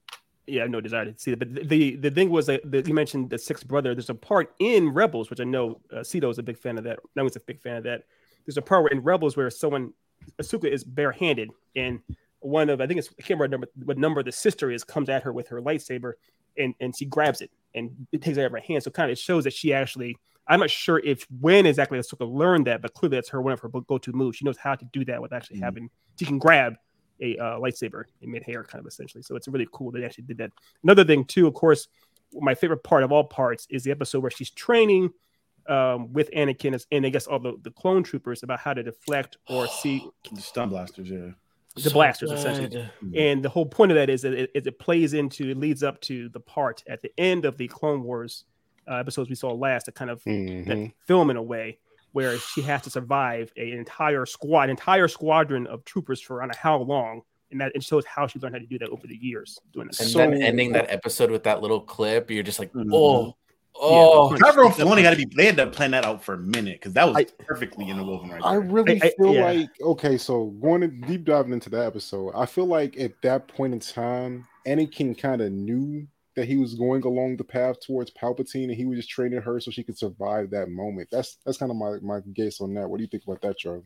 yeah, I have no desire to see it. But the the, the thing was that, that you mentioned the sixth brother. There's a part in Rebels, which I know uh, Cito is a big fan of that. No one's a big fan of that. There's a part where in Rebels where someone Ahsoka is barehanded, and one of I think it's I can't remember what number the sister is comes at her with her lightsaber, and and she grabs it and it takes it out of her hand. So kind of it shows that she actually. I'm not sure if when exactly Ahsoka learned that, but clearly that's her one of her go-to moves. She knows how to do that with actually Mhm. having. She can grab a uh, lightsaber in mid-hair, kind of essentially. So it's really cool that they actually did that. Another thing too, of course, my favorite part of all parts is the episode where she's training um, with Anakin and- and I guess all the, the clone troopers about how to deflect or see The stun blasters, yeah. the blasters essentially. good. And the whole point of that is that it, it plays into, it leads up to the part at the end of the Clone Wars uh, episodes we saw last, that kind of Mhm. that film in a way where she has to survive an entire squad, entire squadron of troopers for I don't know how long, and that it shows how she learned how to do that over the years doing And. So- then ending that episode with that little clip, you're just like, Mhm. oh, oh. Yeah. Favreau and Filoni got to be. They had to plan that out for a minute because that was I- perfectly interwoven right I there. really I- I- feel yeah. like okay, so going in, deep diving into that episode, I feel like at that point in time, Anakin kind of knew that he was going along the path towards Palpatine, and he was just training her so she could survive that moment. That's that's kind of my my guess on that. What do you think about that, Joe?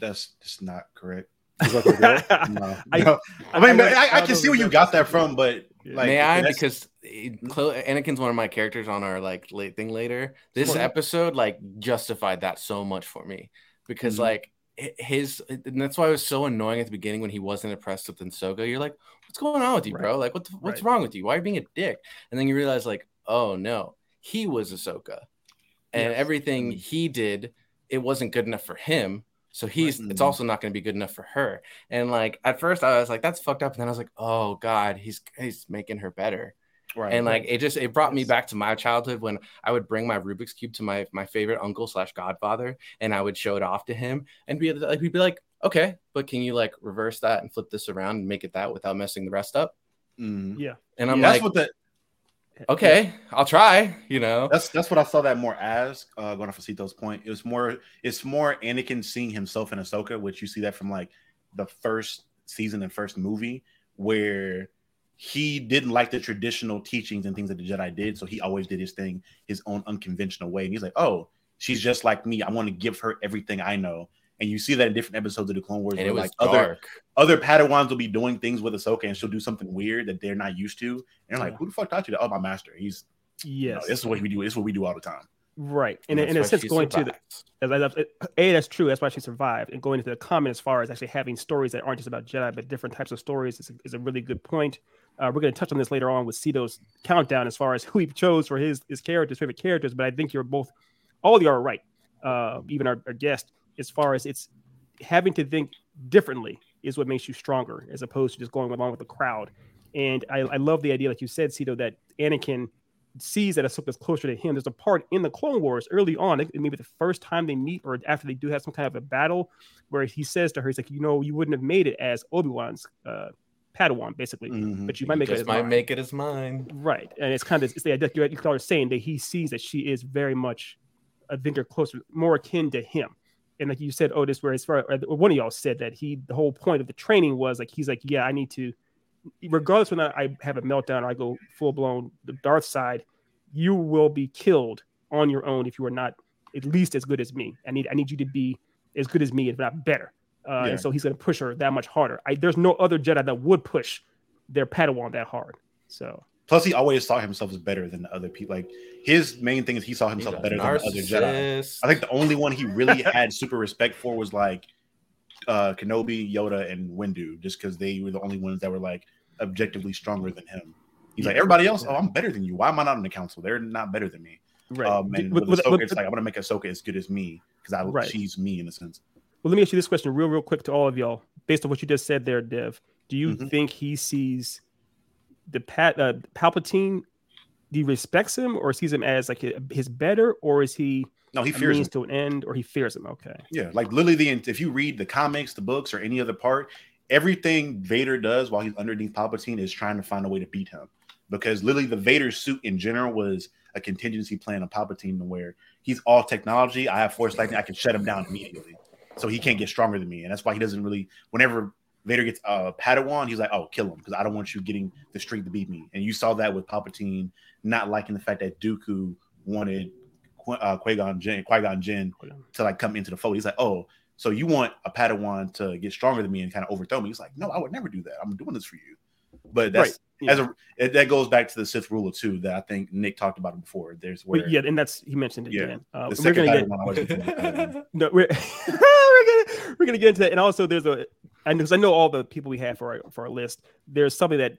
That's just not correct. Is that correct? No. I- No. I mean, know- I, I, can see where you got that from, but Yeah. like, May I? that's- Because Anakin's one of my characters on our like late thing later. This Sure. episode like justified that so much for me because Mhm. like his and that's why it was so annoying at the beginning when he wasn't impressed with Ahsoka. You're like, what's going on with you, bro? Like, what the, what's Right. wrong with you? Why are you being a dick? And then you realize like, oh no, he was Ahsoka, and Yes. everything he did, it wasn't good enough for him. So he's it's Mhm. also not going to be good enough for her. And like at first, I was like, "That's fucked up," and then I was like, "Oh God, he's he's making her better." Right. and like it just it brought me back to my childhood when I would bring my Rubik's cube to my my favorite uncle slash godfather, and I would show it off to him, and be like, he'd be like, "Okay, but can you like reverse that and flip this around and make it that without messing the rest up?" Mhm. Yeah. And I'm that's like, what the "Okay, I'll try," you know. that's that's what I saw that more as uh, going off of Cito's point. It was more it's more Anakin seeing himself in Ahsoka, which you see that from like the first season and first movie where he didn't like the traditional teachings and things that the Jedi did, so he always did his thing his own unconventional way. And he's like, "Oh, she's just like me. I want to give her everything I know." And you see that in different episodes of the Clone Wars, And where it was like other dark. other Padawans will be doing things with Ahsoka, and she'll do something weird that they're not used to. And they're like, Yeah. "Who the fuck taught you that?" Oh, my master. He's you know, Yes. this is what we do. This is what we do all the time. right. And And in a sense, she going to the survived. as I, a that's true. That's why she survived. And going into the comment as far as actually having stories that aren't just about Jedi, but different types of stories is a, is a really good point. Uh, we're going to touch on this later on with Cito's countdown as far as who he chose for his his characters, favorite characters. But I think you're both, all of you are right. Uh, even our, our guest, as far as it's having to think differently is what makes you stronger, as opposed to just going along with the crowd. And I, I love the idea, like you said, Cito, that Anakin sees that Ahsoka's closer to him. There's a part in the Clone Wars early on, maybe the first time they meet or after they do have some kind of a battle, where he says to her, "He's like, you know, you wouldn't have made it as Obi Wan's uh, Padawan, basically, Mhm. but you might make it as might mine." make it as mine. right." And it's kind of it's the idea you you are saying that he sees that she is very much, I think, they're closer, more akin to him. And like you said, Otis, where as far one of y'all said that he, the whole point of the training was like he's like, yeah, I need to, regardless when I have a meltdown or I go full blown the Darth side, you will be killed on your own if you are not at least as good as me. I need I need you to be as good as me, if not better. Uh, Yeah. And so he's going to push her that much harder. I, there's no other Jedi that would push their Padawan that hard. So Plus, he always saw himself as better than other people. Like his main thing is he saw himself better than other Jedi. I think the only one he really had super respect for was like uh Kenobi, Yoda, and Windu, just because they were the only ones that were like objectively stronger than him. He's like everybody else. Oh, I'm better than you. Why am I not in the council? They're not better than me. right. Um, and With- with, Ahsoka, with- it's like I'm gonna make Ahsoka as good as me because I Right. she's me in a sense. Well, let me ask you this question real, real quick to all of y'all. Based on what you just said there, Dev, do you Mhm. think he sees the Pat uh, Palpatine? He respects him, or sees him as like his better, or is he No, he fears him. to an end, or he fears him? Okay, Yeah, like literally, the if you read the comics, the books, or any other part, everything Vader does while he's underneath Palpatine is trying to find a way to beat him. Because literally, the Vader suit in general was a contingency plan of Palpatine, to where he's all technology. I have Force lightning. I can shut him down immediately, so he can't get stronger than me. And that's why he doesn't really. Whenever Vader gets uh, Padawan, he's like, "Oh, kill him," because I don't want you getting the streak to beat me. And you saw that with Palpatine not liking the fact that Dooku wanted Qui- uh, Qui-Gon Jinn, Qui-Gon Jinn to like come into the fold. He's like, oh, so you want a Padawan to get stronger than me and kind of overthrow me? He's like, no, I would never do that. I'm doing this for you. But that's Right, yeah. as a it, that goes back to the Sith ruler too that I think Nick talked about it before. There's where But yeah, and that's he mentioned it. Yeah. Dan. Uh, the we're gonna get Padawan always gets the Padawan. no, we're we're gonna we're gonna get into that. And also, there's a and because I know all the people we have for our for our list. There's something that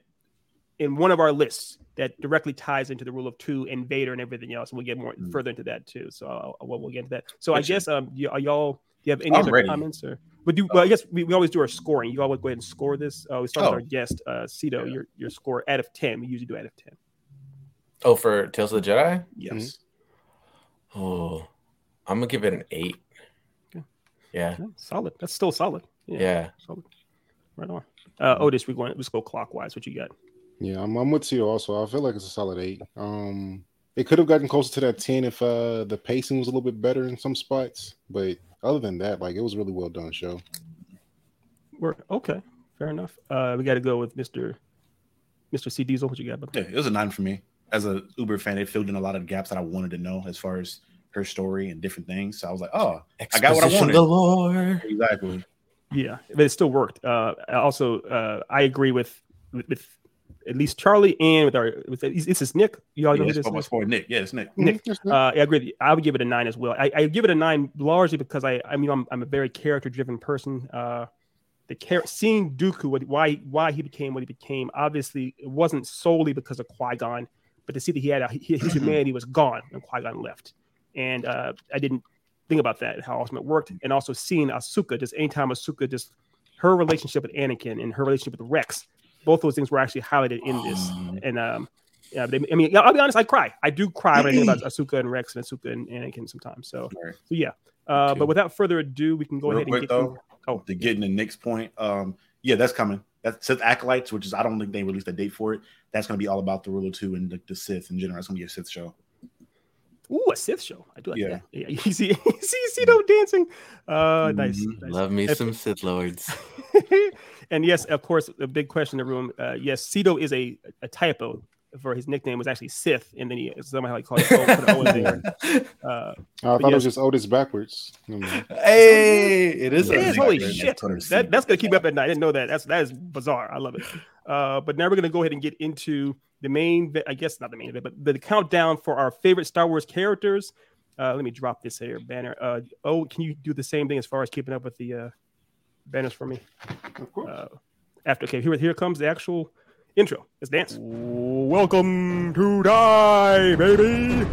in one of our lists that directly ties into the rule of two and Vader and everything else. And we'll get more Mm. further into that too. So I'll, we'll, we'll get into that. So I guess um, y- are y'all do you have any I'm other ready. comments or? But do well, I guess we, we always do our scoring. You always go ahead and score this. Uh, we start Oh. with our guest, uh, Cito. Yeah. Your your score out of ten. We usually do out of ten. oh, for Tales of the Jedi. Yes. Oh, I'm gonna give it an eight. Okay. Yeah, Yeah, solid. That's still solid. yeah. solid. Right on. Uh, Otis, we going. Let's go clockwise. What you got? Yeah, I'm, I'm with Tito also. I feel like it's a solid eight. Um, it could have gotten closer to that ten if uh the pacing was a little bit better in some spots, but other than that, like it was really well done show. We're okay. Fair enough. Uh, we got to go with Mister Mister C Diesel. What you got? Yeah, it was a nine for me. As a Uber fan, it filled in a lot of gaps that I wanted to know as far as her story and different things. So I was like, oh, I got what I Exposition wanted. galore. exactly. Yeah, but it still worked. Uh, also, uh, I agree with, with with at least Charlie and with our with this is Nick. You all know Yeah, who this almost is. for Nick. Yeah, it's Nick. Nick. Mhm, that's good. Uh, I agree. with you. I would give it a nine as well. I, I give it a nine largely because I, I mean, I'm, I'm a very character driven person. Uh, the char- seeing Dooku, what, why, why he became what he became. Obviously, it wasn't solely because of Qui Gon, but to see that he had a, his humanity was gone and Qui Gon left, and uh, I didn't think about that how awesome it worked, and also seeing Ahsoka just anytime Ahsoka just her relationship with Anakin and her relationship with Rex, both those things were actually highlighted in this, and um. Yeah, they, I mean, I'll be honest. I cry. I do cry when I think about Ahsoka and Rex and Ahsoka and Anakin sometimes. So, so yeah. Uh, But without further ado, we can go Real ahead and get though, Oh. to get in the Nick's point, um, yeah, that's coming. That's Sith Acolytes, which is I don't think they released a date for it. That's gonna be all about the Ruler Two and the, the Sith in general. It's gonna be a Sith show. Ooh, a Sith show. I do like Yeah. that. Yeah, you see, you see, see them dancing. Uh, nice. Mhm. nice. Love me If- some Sith Lords. and yes, of course, a big question in the room. Uh, yes, Cedo is a, a typo for his nickname was actually Sith, and then he somehow he called it O, put an O there. Uh, I thought it was just Otis backwards. Hey, it is. it a is, Sith holy shit! That, that's gonna keep me up at night. I didn't know that. That's that is bizarre. I love it. Uh, but now we're gonna go ahead and get into the main. I guess not the main event, but the countdown for our favorite Star Wars characters. Uh, let me drop this here banner. Uh, oh, can you do the same thing as far as keeping up with the uh, banners for me? Of course. Uh, after okay, here here comes the actual intro. Let's dance. Welcome to die, baby.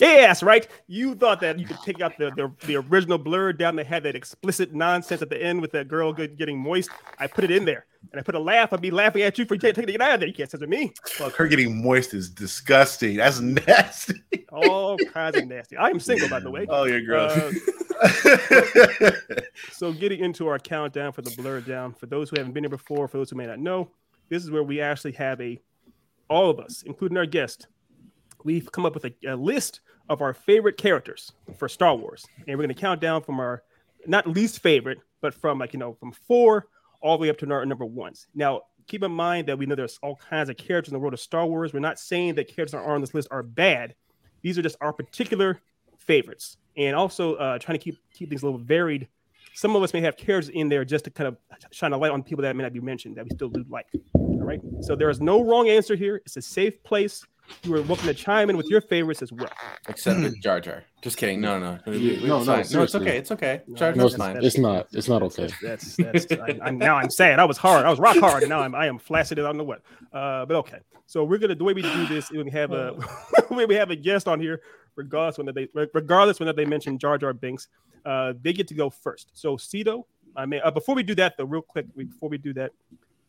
Yes, right. You thought that you could take out the, the, the original blur down that had that explicit nonsense at the end with that girl get- getting moist. I put it in there, and I put a laugh. I'd be laughing at you for taking it out of there. You can't censor me. Fuck, her getting moist is disgusting. That's nasty. All kinds of nasty. I am single, by the way. Oh, you're gross. Uh, So, getting into our countdown for the blur down, for those who haven't been here before, for those who may not know, this is where we actually have a, all of us, including our guest, we've come up with a, a list of our favorite characters for Star Wars, and we're going to count down from our not least favorite, but from like you know from four all the way up to our number ones. Now, keep in mind that we know there's all kinds of characters in the world of Star Wars. We're not saying that characters that are on this list are bad. These are just our particular favorites, and also uh, trying to keep keep things a little varied. Some of us may have characters in there just to kind of shine a light on people that may not be mentioned that we still do like. All right. So there is no wrong answer here. It's a safe place. You are welcome to chime in with your favorites as well. Except for Jar Jar. Just kidding. No, no, no. Yeah, no, no, no, it's okay. It's okay. No, Jar No, Jar's it's, fine. it's not. It's not okay. That's that's. that's I, I'm, now I'm sad. I was hard. I was rock hard, and now I'm I am flaccid. I don't know what. Uh, but okay. So we're gonna the way we do this. We have a the we have a guest on here, regardless when they regardless when they mention Jar Jar Binks, uh, they get to go first. So Cedo, I mean, uh, before we do that though, real quick, before we do that,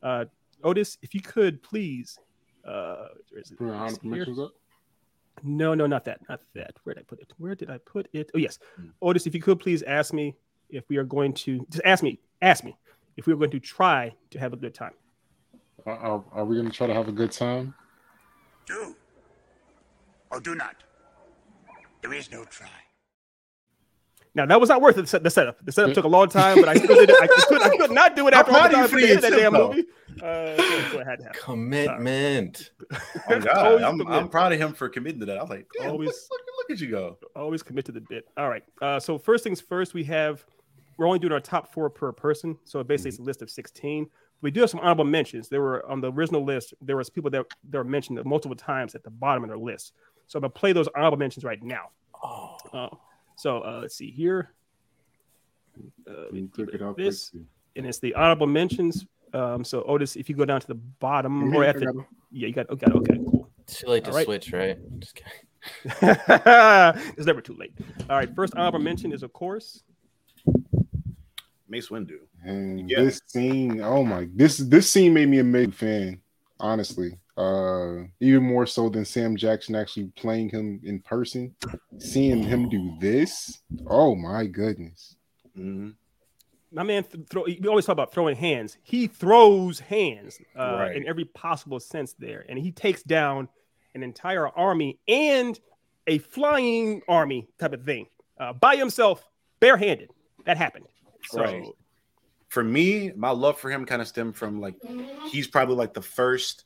uh, Otis, if you could please, uh, where is it? Put our It's honorable up. No, no, not that, not that. Where did I put it? Where did I put it? Oh, yes. Hmm. Otis, if you could please ask me if we are going to just ask me, ask me if we are going to try to have a good time. Are, are, are we going to try to have a good time? Do or do not. There is no try. Now that was not worth it. The setup. The setup took a long time, but I still did it. I could, I could not do it after all How the time of you for for the end of that damn though. movie. Uh, so, so had to happen. Commitment. Oh, God. I'm, commit. I'm proud of him for committing to that. I was like, Always- look, look, look at you go. Always commit to the bit. All right. Uh, so first things first, we have we're only doing our top four per person. So basically, it's a list of sixteen. We do have some honorable mentions. There were on the original list. There was people that that were mentioned multiple times at the bottom of their list. So I'm gonna play those honorable mentions right now. Oh, Uh, so uh, let's see here. Uh, let me You it out this, and it's the honorable mentions. Um, so Otis, if you go down to the bottom or Mhm, at the yeah, you got okay, okay, cool. too late to All right. switch, right? Just kidding. it's never too late. All right, first honorable mention is of course Mace Windu. And Yeah. this scene, oh my, this this scene made me a big fan, honestly. Uh, even more so than Sam Jackson actually playing him in person. Seeing him do this, oh my goodness. Mhm. My man th- throw we always talk about throwing hands he throws hands uh, Right. in every possible sense there and he takes down an entire army and a flying army type of thing uh, by himself barehanded that happened so Right. For me, my love for him kind of stemmed from like he's probably like the first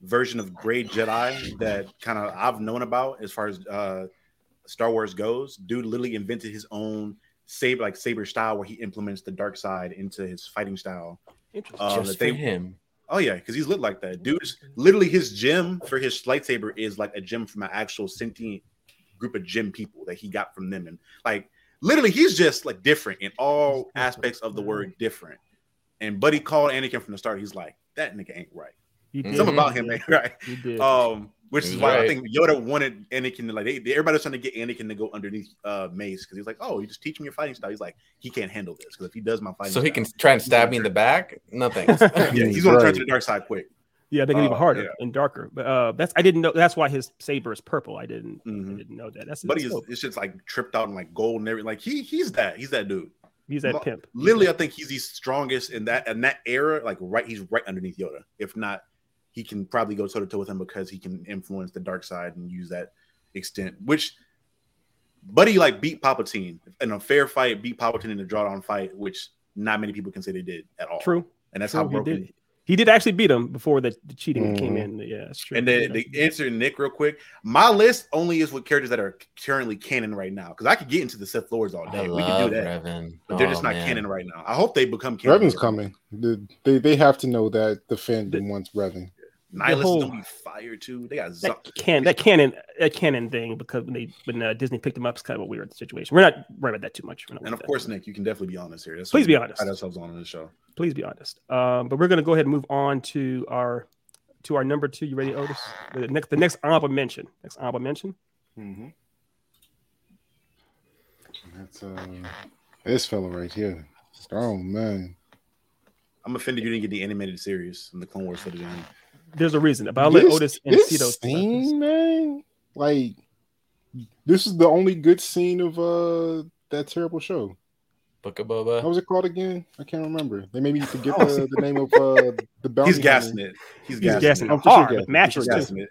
version of Grey Jedi that kind of I've known about as far as uh Star Wars goes. Dude literally invented his own saber like saber style where he implements the dark side into his fighting style. interesting Um, Just that for him. Oh yeah, because he's lit like that. Dude's literally his gem for his lightsaber is like a gem from an actual sentient group of gym people that he got from them, and like literally, he's just like different in all aspects of the word different. And Buddy called Anakin from the start. He's like, that nigga ain't right. He did. Something about him ain't right. He did. Um, which is He's why I think Yoda wanted Anakin to like. They, everybody was trying to get Anakin to go underneath uh, Mace because he's like, "Oh, you just teach me your fighting style." He's like, he can't handle this because if he does my fighting, So he can try and stab me in the back. No thanks. yeah, he's gonna turn to the dark side quick. yeah, they get even uh, harder yeah. and darker. But uh, that's I didn't know. That's why his saber is purple. I didn't. I Mhm. didn't know that. That's, But that's he's dope. it's just like tripped out and like gold and everything. Like he he's that he's that dude. He's that pimp. Literally, I think he's the strongest in that in that era. Like right, he's right underneath Yoda. If not, he can probably go toe to toe with him because he can influence the dark side and use that extent. Which, Buddy like beat Palpatine in a fair fight, beat Palpatine in a drawdown fight, which not many people can say they did at all. True. and that's True, how he broken. did. He did actually beat him before the, the cheating came Mhm. in. Yeah, that's true. And then the answer, Nick, real quick. My list only is with characters that are currently canon right now because I could get into the Sith Lords all I day. We can love do that, Revan. but they're Oh, just not man. canon right now. I hope they become canon. Revan's coming. The- They they have to know that the fandom wants Revan. Nihilus whole- is gonna be fired too. They got Zo- that can that canon that canon thing because when they when uh, Disney picked them up, it's kind of a weird situation. We're not worried about that too much. And of course. Nick, you can definitely be honest here. That's Please be honest. Pride ourselves on in this show. please be honest. Um, but we're gonna go ahead and move on to our to our number two. You ready, Otis? The next the next honorable mention. Next honorable mention. Mm-hmm. That's uh, this fellow right here. Oh man, I'm offended you didn't get the animated series in the Clone Wars footage. In. There's a reason, but I'll let Otis and this Cito. start this. scene, man. Like, this is the only good scene of uh that terrible show. Book of What Boba. was it called again? I can't remember. They made me forget the, the name of uh the bounty. He's gassing it. He's He's gassing, gassing it. I'm for sure hard with gassing, matches for too.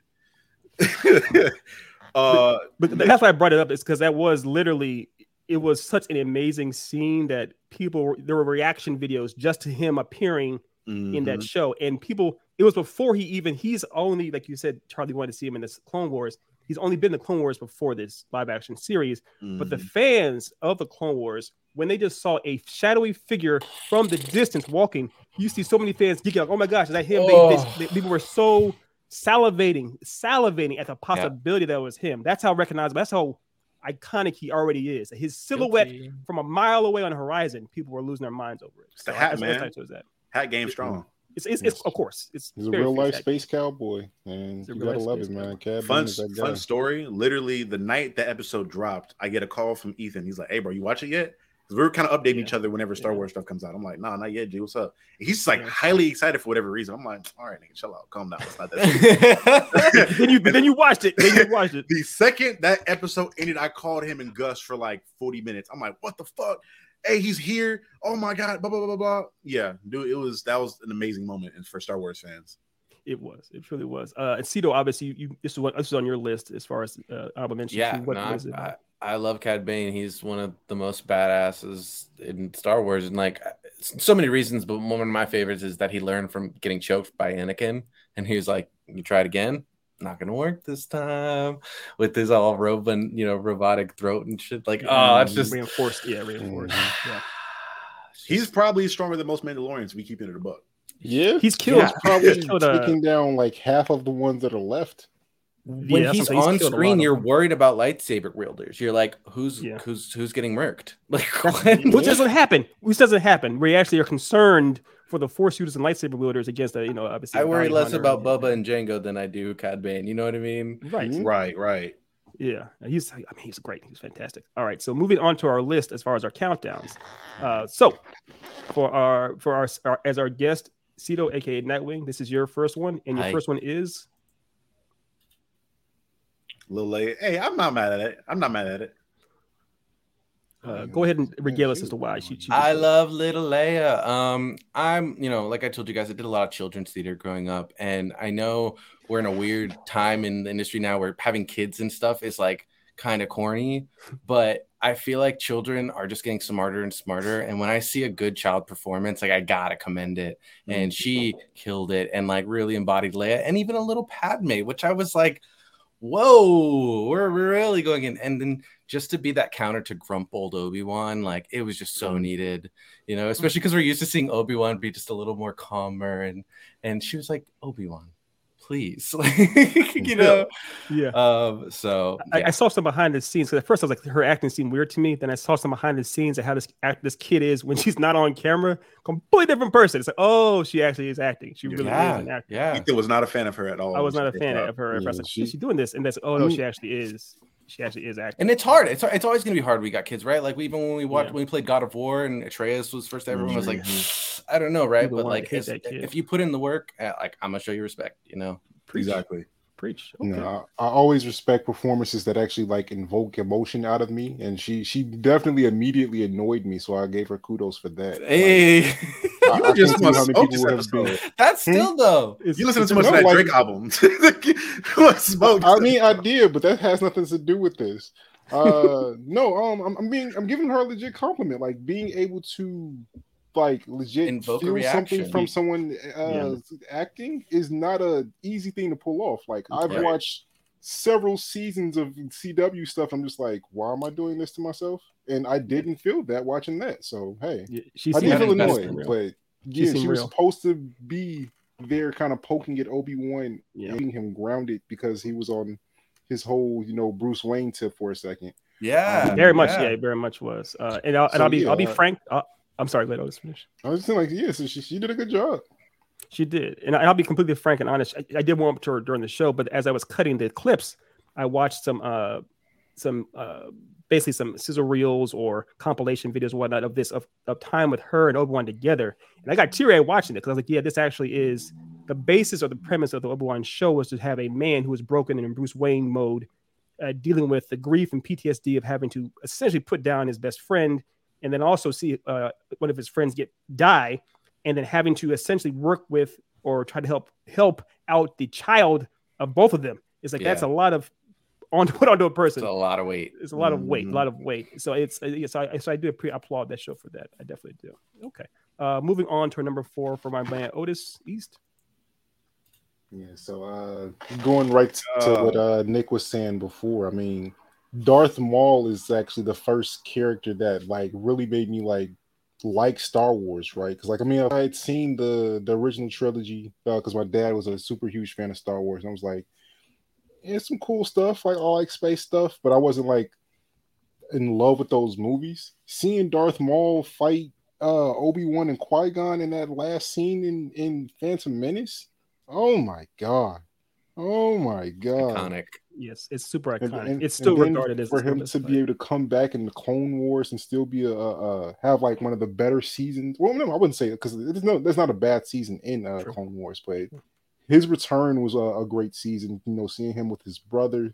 sure Gassing it. uh, But that's why I brought it up. Is because that was literally it was such an amazing scene that people there were reaction videos just to him appearing in that mhm. show, and people it was before he even he's only like you said Charlie wanted to see him in this Clone Wars. He's only been the Clone Wars before this live action series, but the Mhm. fans of the Clone Wars when they just saw a shadowy figure from the distance walking, you see so many fans geeking like, "Oh my gosh, is that him?" They- Oh. they- people were so salivating, salivating at the possibility that it was him. That's how recognizable. That's how iconic he already is. His silhouette Guilty. from a mile away on the horizon, people were losing their minds over it. It's the So hat, man. that. Hat game strong. It's, it's, it's of course it's He's a real life fantastic. space cowboy, and He's you gotta love it, man. cowboy. Fun, is that guy. fun story. Literally, the night that episode dropped, I get a call from Ethan. He's like, "Hey, bro, you watch it yet?" Because we were kind of updating Yeah. each other whenever Star Yeah. Wars stuff comes out. I'm like, "Nah, not yet, G. What's up?" And he's just like Yeah. highly excited for whatever reason. I'm like, "All right, nigga, chill out, calm down. It's not that." then you then you watched it. Then you watched it. the second that episode ended, I called him and Gus for like 40 minutes. I'm like, what the fuck? Hey, he's here. Oh my god, blah blah blah blah blah. Yeah, dude, it was that was an amazing moment for Star Wars fans. It was. It truly was. Uh, and Cito, obviously, you, you this is what this is on your list as far as uh, honorable mention. Yeah. What no, was it? I, I love Cad Bane. He's one of the most badasses in Star Wars, and like so many reasons. But one of my favorites is that he learned from getting choked by Anakin, and he was like, "You try it again." Not gonna work this time with his all robe and you know robotic throat and shit. Like, oh, it's just reinforced. Yeah, reinforced. Yeah. He's probably stronger than most Mandalorians. We keep it in the book. Yeah, He's killed. Yeah. probably He's killed, uh, taking down like half of the ones that are left. when Yeah, he's sometimes he's on killed a lot screen, you're them. worried about lightsaber wielders. You're like, who's Yeah. who's who's getting murked? Like, That's- what? Which doesn't happen. Which doesn't happen. We actually are concerned for the force users and lightsaber wielders against the, you know, obviously. I a worry less hunter. about Boba and Jango than I do Cad Bane. You know what I mean? Right. Mhm. Right, right. Yeah. He's. I mean, he's great. He's fantastic. All right. So moving on to our list as far as our countdowns. Uh, so for our for our, our as our guest, Cito, aka Nightwing, this is your first one, and your Hi. first one is Little late. Hey, I'm not mad at it. I'm not mad at it. Uh, go ahead and regale us as to why she. she I love little Leia. Um, I'm, you know, like I told you guys, I did a lot of children's theater growing up, and I know we're in a weird time in the industry now where having kids and stuff is like kind of corny, but I feel like children are just getting smarter and smarter. And when I see a good child performance, like I gotta commend it. And she killed it and like really embodied Leia and even a little Padme, which I was like, whoa, we're really going in. And then just to be that counter to grump old Obi-Wan, like it was just so needed, you know, especially because we're used to seeing Obi-Wan be just a little more calmer and and she was like, Obi-Wan, please, like, you know. Yeah. Um. So I, yeah. I saw some behind the scenes because at first I was like, her acting seemed weird to me. Then I saw some behind the scenes of how this act, this kid is when she's not on camera, completely different person. It's like, oh, she actually is acting. She really is an yeah, actor. yeah. Ethan was not a fan of her at all. I was not a fan of her. At Yeah, first, like, she- she's doing this, and that's oh no, she actually is. She actually is acting. And it's hard. It's it's always gonna be hard. We got kids, right? Like we, even when we watched Yeah. when we played God of War and Atreus was first. Everyone was like, Mhm. I don't know, right? Either But like, hate it's- that kid. if you put in the work, uh, like I'm gonna show you respect. You know. Preach. Exactly. Preach. You know, I, I always respect performances that actually like invoke emotion out of me, and she she definitely immediately annoyed me, so I gave her kudos for that. Like, Hey, I, You I just can't how many people would have been. episode. that's still though. It's- You listen to too much of No, that like- Drake album. What smoke? I mean, I did, but that has nothing to do with this. Uh, no, um, I'm, I'm being, I'm giving her a legit compliment, like being able to, like, legit Invoke feel something from someone uh, Yeah. acting is not a easy thing to pull off. Like, I've Right. watched several seasons of CW stuff. I'm just like, why am I doing this to myself? And I didn't feel that watching that. So hey, Yeah, she I seemed did feel annoyed, but yeah, seemed she was real. supposed to be there, kind of poking at Obi Wan, Yeah. getting him grounded because he was on his whole, you know, Bruce Wayne tip for a second. Yeah, very much, yeah. yeah, very much was. Uh, and I'll, and I'll be, yeah, I'll be uh, frank. Uh, I'm sorry, let us finish. I was just like, yeah, so she, she did a good job. She did, and I- I'll be completely frank and honest. I, I did warm up to her during the show, but as I was cutting the clips, I watched some, uh, some, uh, basically some sizzle reels or compilation videos, and whatnot of this of, of time with her and Obi Wan together, and I got teary eyed watching it because I was like, yeah, this actually is the basis or the premise of the Obi Wan show was to have a man who is broken and in Bruce Wayne mode, uh, dealing with the grief and PTSD of having to essentially put down his best friend, and then also see uh, one of his friends get die, and then having to essentially work with or try to help help out the child of both of them. It's like that's a lot of on put onto a person. It's a lot of weight. It's a lot of weight, a Mhm. lot of weight. So it's uh, yes, I so I do appre- applaud that show for that. I definitely do. Okay, uh, moving on to number four for my man Otis East. Yeah, so uh going right to Uh, what uh Nick was saying before, I mean, Darth Maul is actually the first character that like really made me like like Star Wars, right? Because like I mean, I had seen the the original trilogy because my dad was a super huge fan of Star Wars, and I was like, yeah, some cool stuff, like I like space stuff, but I wasn't like in love with those movies. Seeing Darth Maul fight uh Obi Wan and Qui Gon in that last scene in in Phantom Menace. Oh my god! Oh my god! Iconic. Yes, it's super iconic. and- it's still regarded as for him to fight. be able to come back in the Clone Wars and still be a, a, a have like one of the better seasons. Well, no, I wouldn't say it because there's no there's not a bad season in uh, True. Clone Wars, but his return was a, a great season. You know, seeing him with his brother,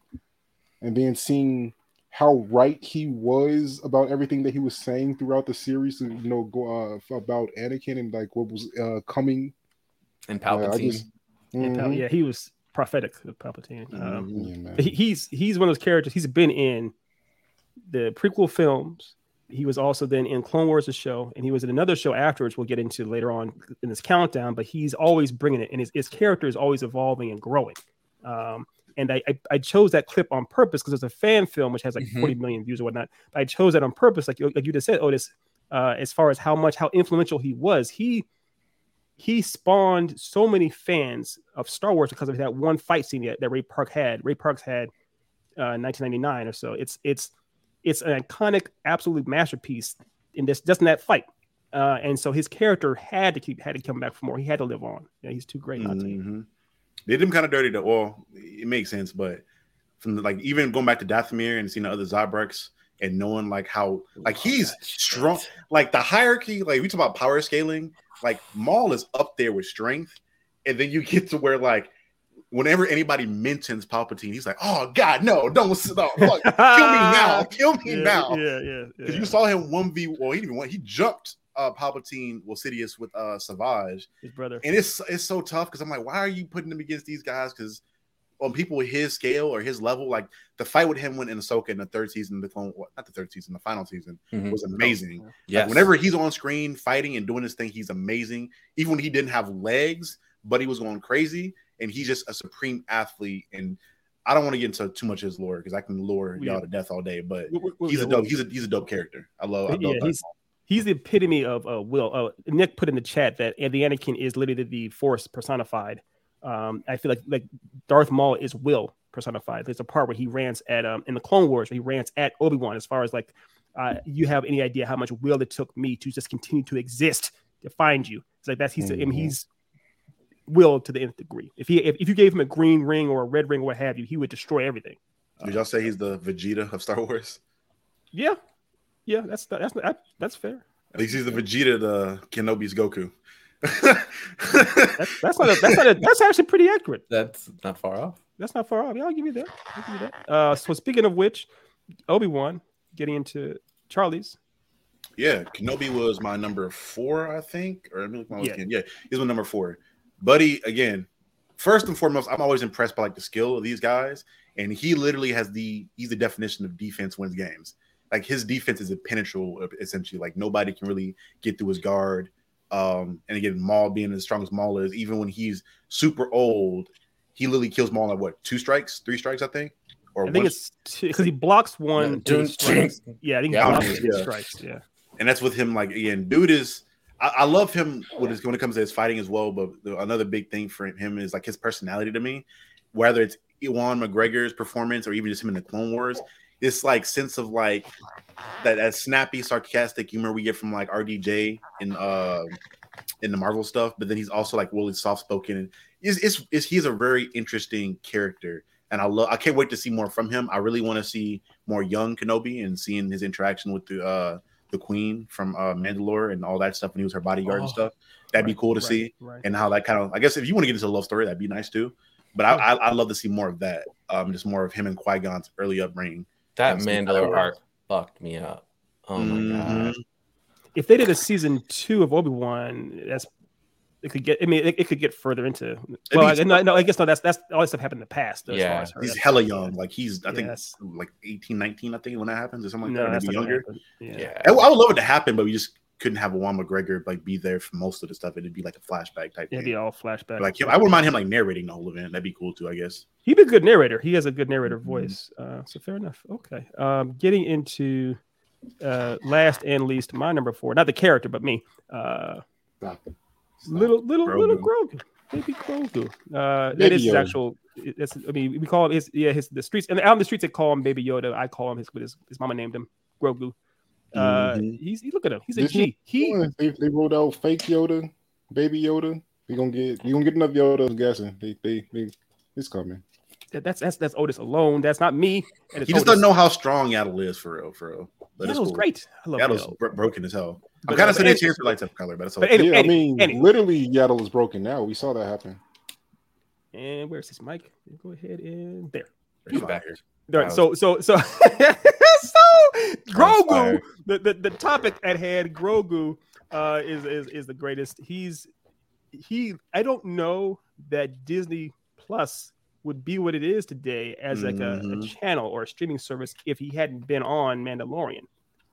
and then seeing how right he was about everything that he was saying throughout the series. You know, go, uh, about Anakin and like what was uh, coming. And Uh, I Palpatine. just- And Pal- Mhm. yeah, he was prophetic of Palpatine. Um, Mhm. He, he's he's one of those characters. He's been in the prequel films. He was also then in Clone Wars, the show, and he was in another show afterwards. We'll get into later on in this countdown. But he's always bringing it, and his, his character is always evolving and growing. Um, and I, I I chose that clip on purpose because it's a fan film which has like Mhm. 40 million views or whatnot. But I chose that on purpose, like you, like you just said, Otis. Uh, as far as how much how influential he was, he he spawned so many fans of Star Wars because of that one fight scene that, that Ray Park had. Ray Parks had uh, 1999 or so. It's it's it's an iconic, absolute masterpiece in this just in that fight. Uh, and so his character had to keep had to come back for more. He had to live on. Yeah, he's too great to. Mhm. They did him kind of dirty though. Well, it makes sense, but from the, like even going back to Dathomir and seeing the other Zabraks and knowing like how like he's strong, like the hierarchy, like we talk about power scaling, like Maul is up there with strength, and then you get to where like whenever anybody mentions Palpatine, he's like, "Oh God, no, don't no, kill me now, kill me yeah, now." Yeah, yeah, Because yeah. you saw him one v. Well, he didn't even want. He jumped uh Palpatine, well, Sidious with uh Savage, his brother. and it's it's so tough because I'm like, why are you putting him against these guys? Because on people with his scale or his level, like the fight with him when in Ahsoka in the third season, the clone, not the third season, the final season Mhm. was amazing. Like, Yes. whenever he's on screen fighting and doing his thing, he's amazing. Even when he didn't have legs, but he was going crazy, and he's just a supreme athlete. And I don't want to get into too much of his lore because I can lure Yeah. y'all to death all day. But What- what- what he's was a dope. He's a he's a dope character. I love. I love yeah, he's he's the epitome of uh, Will. Uh, Nick put in the chat that the Anakin is literally the Force personified. Um, I feel like like Darth Maul is will personified. There's a part where he rants at um in the Clone Wars where he rants at Obi Wan as far as like, uh, you have any idea how much will it took me to just continue to exist to find you? It's like that's he's I mean, Mhm. he's will to the nth degree. If he if, if you gave him a green ring or a red ring or what have you, he would destroy everything. Would y'all say he's the Vegeta of Star Wars? Yeah, yeah, that's that's that, that's fair. At least he's the Vegeta, the Kenobi's Goku. That's, that's not a, that's not a, that's actually pretty accurate. That's not far off. That's not far off. Yeah, I'll give you that. I'll give you that. Uh, so speaking of which, Obi Wan getting into Charlie's. Yeah, Kenobi was my number four, I think. Or let me look my Yeah. yeah. yeah, he's my number four. Buddy, again, first and foremost, I'm always impressed by like the skill of these guys, and he literally has the he's the definition of defense wins games. Like his defense is impenetrable, essentially. Like nobody can really get through his guard. Um, and again, Maul being as strong as Maul is, even when he's super old, he literally kills Maul at what two strikes, three strikes, I think. Or I think one- it's because he blocks one. and he Dun- strikes. Yeah, I think he Yeah, blocks yeah. and Yeah. strikes. Yeah, and that's with him. Like again, dude is. I, I love him when, it's, when it comes to his fighting as well. But the, another big thing for him is like his personality to me. Whether it's Ewan McGregor's performance or even just him in the Clone Wars, this like sense of like that that snappy, sarcastic humor we get from like RDJ in uh in the Marvel stuff. But then he's also like really soft spoken and is is is he's a very interesting character. And I love I can't wait to see more from him. I really want to see more young Kenobi and seeing his interaction with the uh the queen from uh Mandalore and all that stuff when he was her bodyguard and Oh, stuff. That'd be cool to right, see. Right. And how that kind of I guess if you want to get into a love story, that'd be nice too. But I, I I love to see more of that. Um just more of him and Qui-Gon's early upbringing. That That's Mandalore arc fucked me up. Oh my god. Mhm. If they did a season two of Obi Wan, that's it could get. I mean, it, it could get further into. Well, I, no, no, I guess no. That's that's all this stuff happened in the past. Though, as Yeah. far as. He's hella young. Like he's I think Yes. like 18, 19, I think when that happens or something like No, that. that's Maybe younger. Yeah. Yeah. I, I would love it to happen, but we just couldn't have a Ewan McGregor like be there for most of the stuff. It'd be like a flashback type It'd thing. be all flashback. Like him, I wouldn't mind him like narrating the whole event. That'd be cool too, I guess. He'd be a good narrator. He has a good narrator Mm-hmm. voice. Uh, so fair enough. Okay. Um, getting into uh, last and least, my number four, not the character, but me. Uh, little, little, little Grogu, baby Grogu. Uh, that Baby is his actual. That's, I mean, we call him his. Yeah, his the streets and out in the streets they call him Baby Yoda. I call him his. His, his mama named him Grogu. Uh, he's he, look at him. He's a Did you- G. He They, they rolled out fake Yoda, baby Yoda. We gonna get we gonna get enough Yoda. I'm guessing they they, they it's coming. that- that's that's that's Otis alone. That's not me. And it's He just Otis. doesn't know how strong Yaddle is for real, for real. But it's Yaddle's cool. great. I love Yaddle's Yaddle. bro- broken as hell. I'm But- kind but of sitting any- here for lights up color, but it's but okay. any- yeah, I mean, any- literally Yaddle is broken now. We saw that happen. And where's this mic? Go ahead and there. He's back. All right, so so so so so Grogu. The, the the topic at hand, Grogu, uh, is is is the greatest. He's he. I don't know that Disney Plus would be what it is today as like a, a Mhm. channel or a streaming service if he hadn't been on Mandalorian.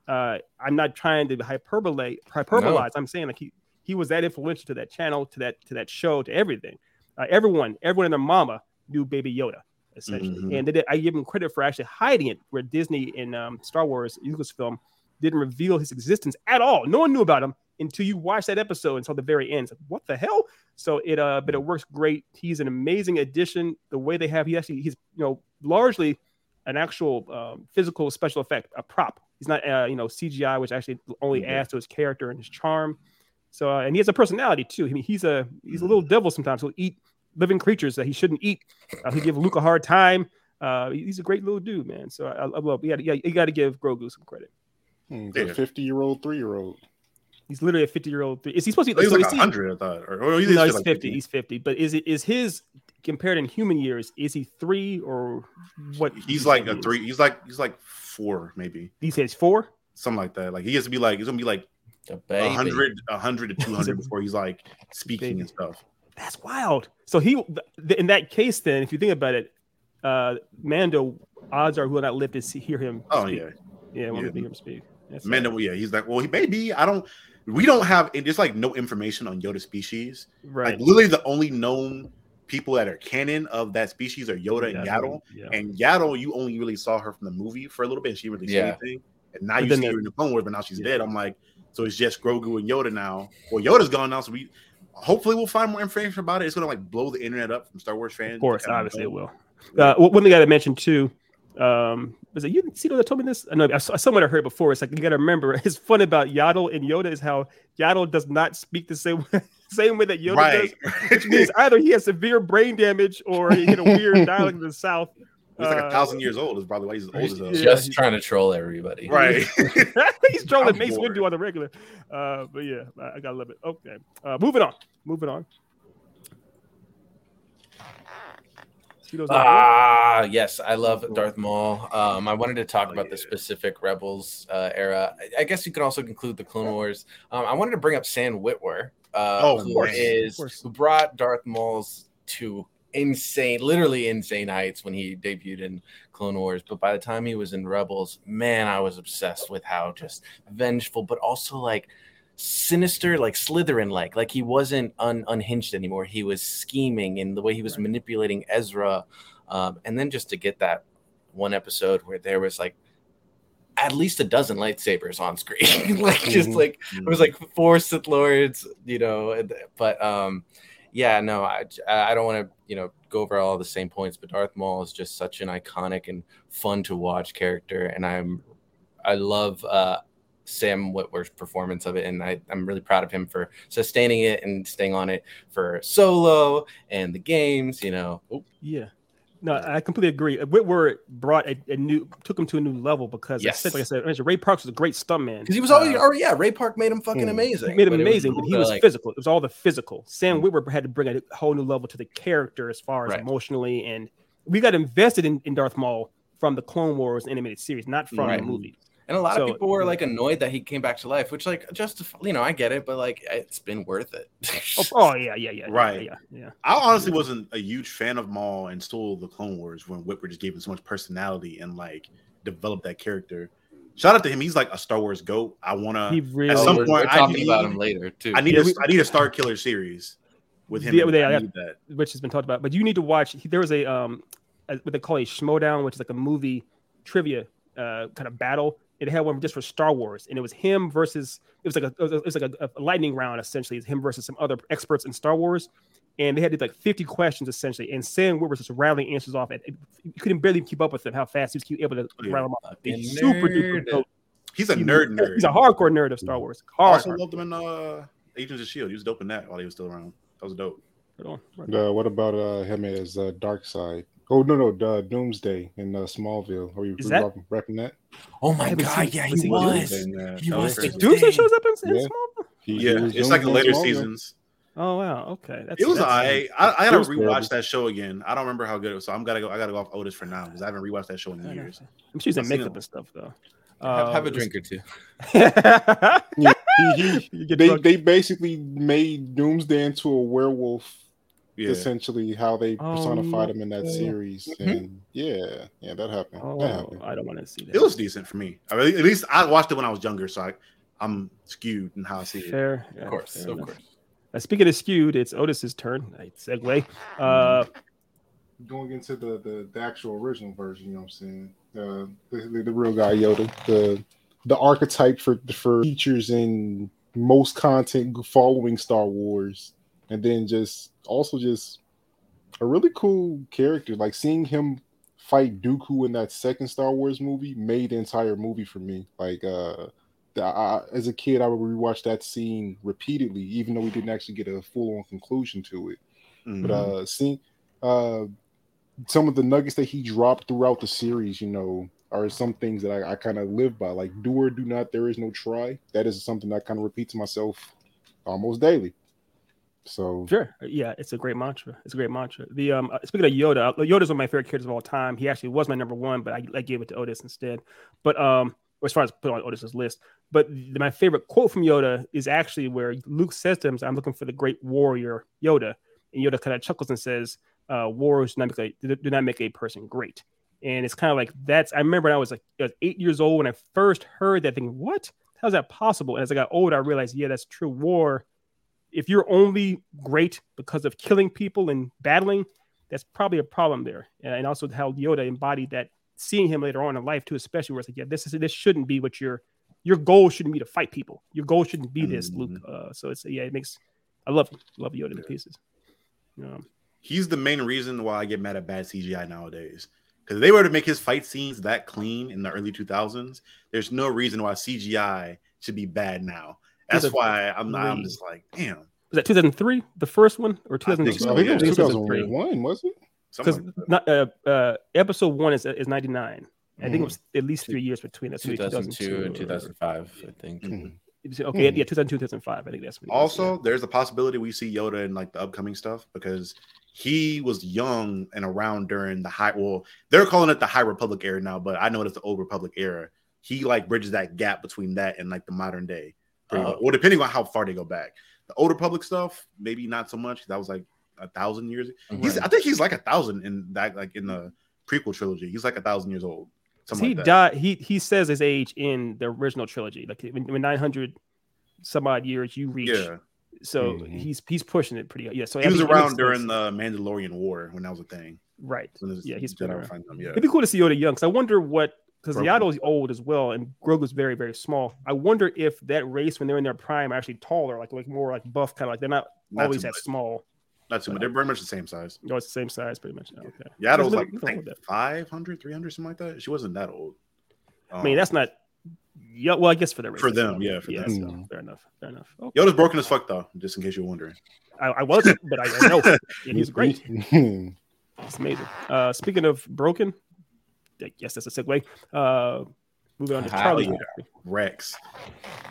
Uh, I'm not trying to hyperbole hyperbolize. I'm saying like he he was that influential to that channel, to that to that show, to everything. Uh, everyone, everyone and their mama knew Baby Yoda essentially, Mhm. and they did, I give him credit for actually hiding it. Where Disney in um, Star Wars Lucasfilm didn't reveal his existence at all. No one knew about him until you watch that episode until the very end. Like, what the hell? So it uh, but it works great. He's an amazing addition. The way they have, he actually he's you know largely an actual um, physical special effect, a prop. He's not uh, you know CGI, which actually only Mhm. adds to his character and his charm. So uh, and he has a personality too. I mean, he's a he's a little devil sometimes. He'll eat living creatures that he shouldn't eat. Uh, he'll give Luke a hard time. Uh, he's a great little dude, man. So I, I love. Yeah, yeah, you got to give Grogu some credit. Hmm, Yeah. A fifty year old, three year old. He's literally a fifty year old. Is he supposed to be? was so like is he- hundred, I thought, or, or no, just he's like 50. He's 50. But is it is his compared in human years? Is he three or what? He's like a he is? three. He's like he's like four, maybe He says four. something like that. Like he has to be like he's gonna be like A a hundred, a hundred to two He's a hundred before he's like speaking baby. and stuff. That's wild. So he, th- in that case, then, if you think about it, uh, Mando, odds are will not live to see hear him. Oh speak. yeah, yeah, won't Yeah. hear him speak. That's Mando. Yeah, he's like, well, he maybe I don't. We don't have. There's like no information on Yoda species. right. Like literally, the only known people that are canon of that species are Yoda and Yaddle. Yeah. And Yaddle, you only really saw her from the movie for a little bit. And she didn't really Yeah. say anything. And now But you see the- her in the Clone Wars, but now she's Yeah. dead. I'm like, so it's just Grogu and Yoda now. Well, Yoda's gone now, so we hopefully we'll find more information about it. It's gonna like blow the internet up from Star Wars fans. Of course, to obviously it know. will. Uh, one thing I gotta mention too, um, was it you, Cito, that told me this? I know I saw someone I heard before. It's like you gotta remember. It's fun about Yaddle and Yoda is how Yaddle does not speak the same way, same way that Yoda right. does, which means either he has severe brain damage or he hit a weird dialect of the South. He's like a Uh, thousand years old. Is probably why he's old as hell. Yeah. Just trying to troll everybody. Right. He's trolling I'm Mace bored. Windu on the regular. Uh, but yeah, I, I gotta love it. Okay, uh, moving on. Moving on. Cito's not here. Ah, yes, I love Darth Maul. Um, I wanted to talk about the specific Rebels uh, era. I- I guess you can also include the Clone Wars. Um, I wanted to bring up Sam Witwer, uh, Oh, of who course, is of course. who brought Darth Maul's to insane, literally insane heights when he debuted in Clone Wars. But by the time he was in Rebels, man, I was obsessed with how just vengeful, but also like sinister, like Slytherin like. Like he wasn't un- unhinged anymore. He was scheming and the way he was manipulating Ezra. Um, and then just to get that one episode where there was like at least a dozen lightsabers on screen, like just Mhm. like it was like four Sith Lords, you know. But um, yeah, no, I I don't want to you know go over all the same points, but Darth Maul is just such an iconic and fun to watch character, and I'm I love uh Sam Witwer's performance of it, and I, I'm really proud of him for sustaining it and staying on it for Solo and the games. You know, oh, Yeah. No, I completely agree. Whitworth brought a, a new, took him to a new level because, Yes. yes. like I said, I Ray Parks was a great stuntman. because he was always, Uh, oh yeah, Ray Park made him fucking Hmm. amazing. he made him But it was amazing, but he was like, physical. It was all the physical. Sam Whitworth had to bring a whole new level to the character as far as Right. emotionally, and we got invested in, in Darth Maul from the Clone Wars animated series, not from Right. the movie. And a lot So, of people were like annoyed that he came back to life, which like just you know I get it, but like it's been worth it. Oh, oh, yeah, yeah, yeah, Right. yeah, yeah. I honestly wasn't a huge fan of Maul and still the Clone Wars when Witwer just gave him so much personality and like developed that character. Shout out to him. He's like a Star Wars goat. I wanna. He really. At some we're, point, we're I talking need- about him later too. I need Yeah, a, we- I need a Starkiller series with him. Yeah, they- I yeah. need that. which has been talked about. But you need to watch. There was a um, a, what they call a Schmoedown, which is like a movie trivia uh kind of battle. It had one just for Star Wars, and it was him versus. It was like a it was, it was like a, a lightning round essentially. It's him versus some other experts in Star Wars, and they had like fifty questions essentially. And Sam Wood was just rattling answers off, and you couldn't barely keep up with him. How fast he was able to Yeah. rattle them off. Fucking He's super duper He's a He- nerd nerd. He's a hardcore nerd of Star Wars. I Hard. also loved him in uh, Agents of Shield. He was dope in that while he was still around. That was dope. hard. Uh, what about uh, him as uh, Dark Side? Oh no, no, uh, Doomsday in uh, Smallville. Are you Is that- repping repping that? oh my god, seen- yeah, haven't he seen was. And, uh, He was crazy. the- Doomsday shows up in, in Yeah. Smallville. He, he Yeah, was it's like the later Smallville. seasons. Oh wow, okay. That's, It was that's- I. I, I gotta rewatch terrible. that show again. I don't remember how good it was, so I'm gotta go. I gotta go off Otis for now because I haven't rewatched that show in I know. years. I'm sure he's in makeup and stuff though. Have, have a Uh, drink or two. Yeah, he, he, they they basically made Doomsday into a werewolf. Yeah, Essentially, how they personified him in that no. series, Mhm. and yeah, yeah, that happened. Oh, that happened. I don't want to see that. it was decent for me. I mean, at least I watched it when I was younger, so I, I'm skewed in how I see it. fair. yeah, Of course, fair of enough. course. Uh, speaking of skewed, it's Otis's turn. Right, segue. Uh, Going into the, the the actual original version, you know what I'm saying? Uh, the, the the real guy Yoda, the the archetype for for features in most content following Star Wars, and then just also just a really cool character. Like seeing him fight Dooku in that second Star Wars movie made the entire movie for me. Like uh, the, I, as a kid, I would rewatch that scene repeatedly, even though we didn't actually get a full on conclusion to it. Mhm. But uh, seeing uh, some of the nuggets that he dropped throughout the series, you know, are some things that I, I kind of live by. Like do or do not, there is no try. That is something I kind of repeat to myself almost daily. So sure. Yeah, it's a great mantra. It's a great mantra. The um, uh, speaking of Yoda, uh, Yoda's one of my favorite characters of all time. He actually was my number one, but I, I gave it to Otis instead. But um, as far as put on Otis's list, but the, my favorite quote from Yoda is actually where Luke says to him, "I'm looking for the great warrior Yoda," and Yoda kind of chuckles and says, uh, "Wars do not make a, do not make a person great." And it's kind of like that's. I remember when I was like I was eight years old when I first heard that thing. What? How's that possible? And as I got older, I realized, yeah, that's true. War, if you're only great because of killing people and battling, that's probably a problem there. And also how Yoda embodied that. Seeing him later on in life too, especially where it's like, yeah, this is this shouldn't be what your your goal shouldn't be to fight people. Your goal shouldn't be this, Luke. Uh, so it's yeah, it makes I love love Yoda to pieces. Um, He's the main reason why I get mad at bad CGI nowadays. Because they were to make his fight scenes that clean in the early 2000s, there's no reason why CGI should be bad now. That's These why I'm not, I'm just like, damn. was that 2003, the first one, or I think 2002? so, I think it yeah. was 2003. 2001, was it? Because like not uh, uh, episode one is is 99. I think it Mhm. was at least three years between us. maybe 2002 and or- 2005, I think. Mhm. Okay, Mhm. yeah, 2002, 2005. I think that's when it was, Also, there's a possibility we see Yoda in like the upcoming stuff because he was young and around during the high. Well, they're calling it the High Republic era now, but I know it's the Old Republic era. He like bridges that gap between that and like the modern day. Pretty Oh. Or depending on how far they go back. The older public stuff, maybe not so much. That was like a thousand years. He's, I think he's like a thousand in that, like in the prequel trilogy. He's like a thousand years old. He like died. He he says his age in the original trilogy, like when, when 900 some odd years you reach. Yeah, So Mhm. he's he's pushing it pretty. Yeah. So he I was think it makes around during the Mandalorian War when that was a thing. right. When Yeah, he's been around. fighting them, Yeah, It'd be cool to see Yoda young. Because I wonder what because Grogu. Yaddle's old as well, and Grogu's very very small. I wonder if that race when they're in their prime are actually taller, like like more like buff, kind of like they're not, Not always that much. small. Not too much. They're very much the same size. No, know, it's the same size pretty much. Okay. Yeah, was Nothing- like nothing I think 500, 300, something like that. She wasn't that old. I mean, Um, that's not. Yeah, well, I guess for the race, For them, yeah, for yeah. them. So, Mm. fair enough. Fair enough. Okay. Yoda's broken as fuck though, just in case you're wondering. I, I wasn't, but I, I know yeah, he's great. It's amazing. Uh, speaking of broken, Guess that's a segue. Uh, moving on to Charlie. Rex.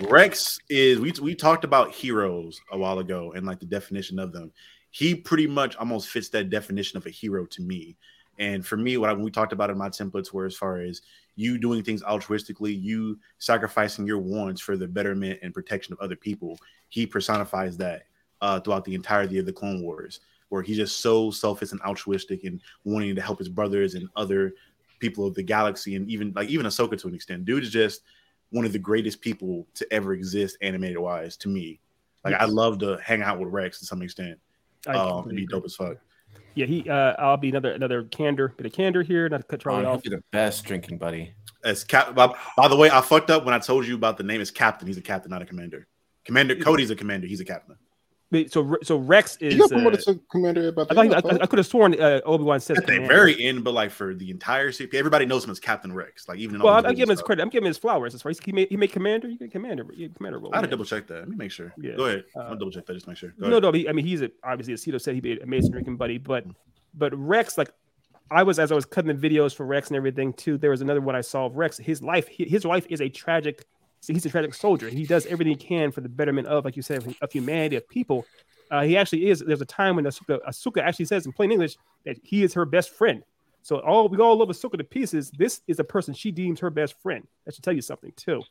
Rex is we we talked about heroes a while ago and like the definition of them. He pretty much almost fits that definition of a hero to me. And for me, what I, when we talked about in my templates were as far as you doing things altruistically, you sacrificing your wants for the betterment and protection of other people. He personifies that uh, throughout the entirety of the Clone Wars, where he's just so selfish and altruistic and wanting to help his brothers and other people of the galaxy, and even like even Ahsoka to an extent. Dude is just one of the greatest people to ever exist, animated wise, to me. Like I love to hang out with Rex to some extent. I Um, it'd be agree. dope as fuck. Yeah, he. Uh, I'll be another another candor, bit of candor here, not to cut Charlie Oh, he'll off. be the best drinking buddy. As Cap, by, by the way, I fucked up when I told you about the name. Is Captain. He's a captain, not a commander. Commander Cody's a commander. He's a captain. Wait, So so Rex He is. got promoted uh, to commander about I, that. thought I, I could have sworn uh, Obi Wan says At the very end, but like for the entire series, everybody knows him as Captain Rex. Like even in Well, I'm, I'm giving him his credit. I'm giving him his flowers. That's right. He made he made commander. You get commander. You get commander role. I had to double check that. Let me make sure. Yeah. Go ahead. Uh, I'll double check that. Just make sure. Go No, ahead. no. he- I mean, he's a, obviously, as Cito said, he'd be an amazing drinking buddy. But, but Rex, like, I was as I was cutting the videos for Rex and everything too. There was another one I saw of Rex. His life, his life is a tragic. He's a tragic soldier. He does everything he can for the betterment of, like you said, of humanity, of people. Uh, he actually is. There's a time when Ahsoka, Ahsoka actually says in plain English that he is her best friend. So all we all love Ahsoka to pieces. This is a person she deems her best friend. That should tell you something too.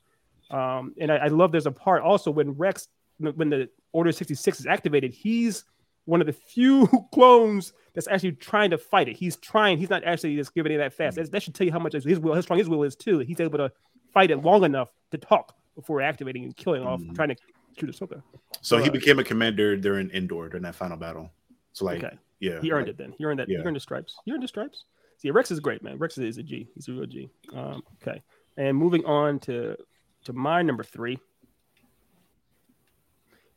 Um, and I, I love there's a part also when Rex, when the Order 66 is activated, he's one of the few clones that's actually trying to fight it. He's trying. He's not actually just giving it that fast. That, that should tell you how much his will, how strong his will is too. He's able to fight it long enough to talk before activating and killing off, Mhm. trying to shoot Ahsoka. So he uh, became a commander during Endor during that final battle. So like, Okay, yeah, he earned like, it then. He earned that. He earned the stripes. He earned the stripes. See, Rex is great, man. Rex is a G. He's a real G. Um, okay, and moving on to to my number three.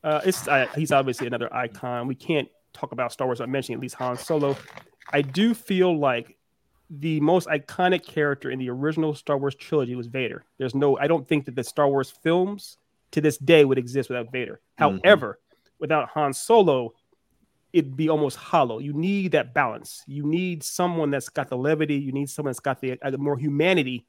Uh, it's uh, he's obviously another icon. We can't talk about Star Wars without mentioning at least Han Solo. I do feel like the most iconic character in the original Star Wars trilogy was Vader. There's no, I don't think that the Star Wars films to this day would exist without Vader. Mhm. However, without Han Solo, it'd be almost hollow. You need that balance. You need someone that's got the levity. You need someone that's got the uh, more humanity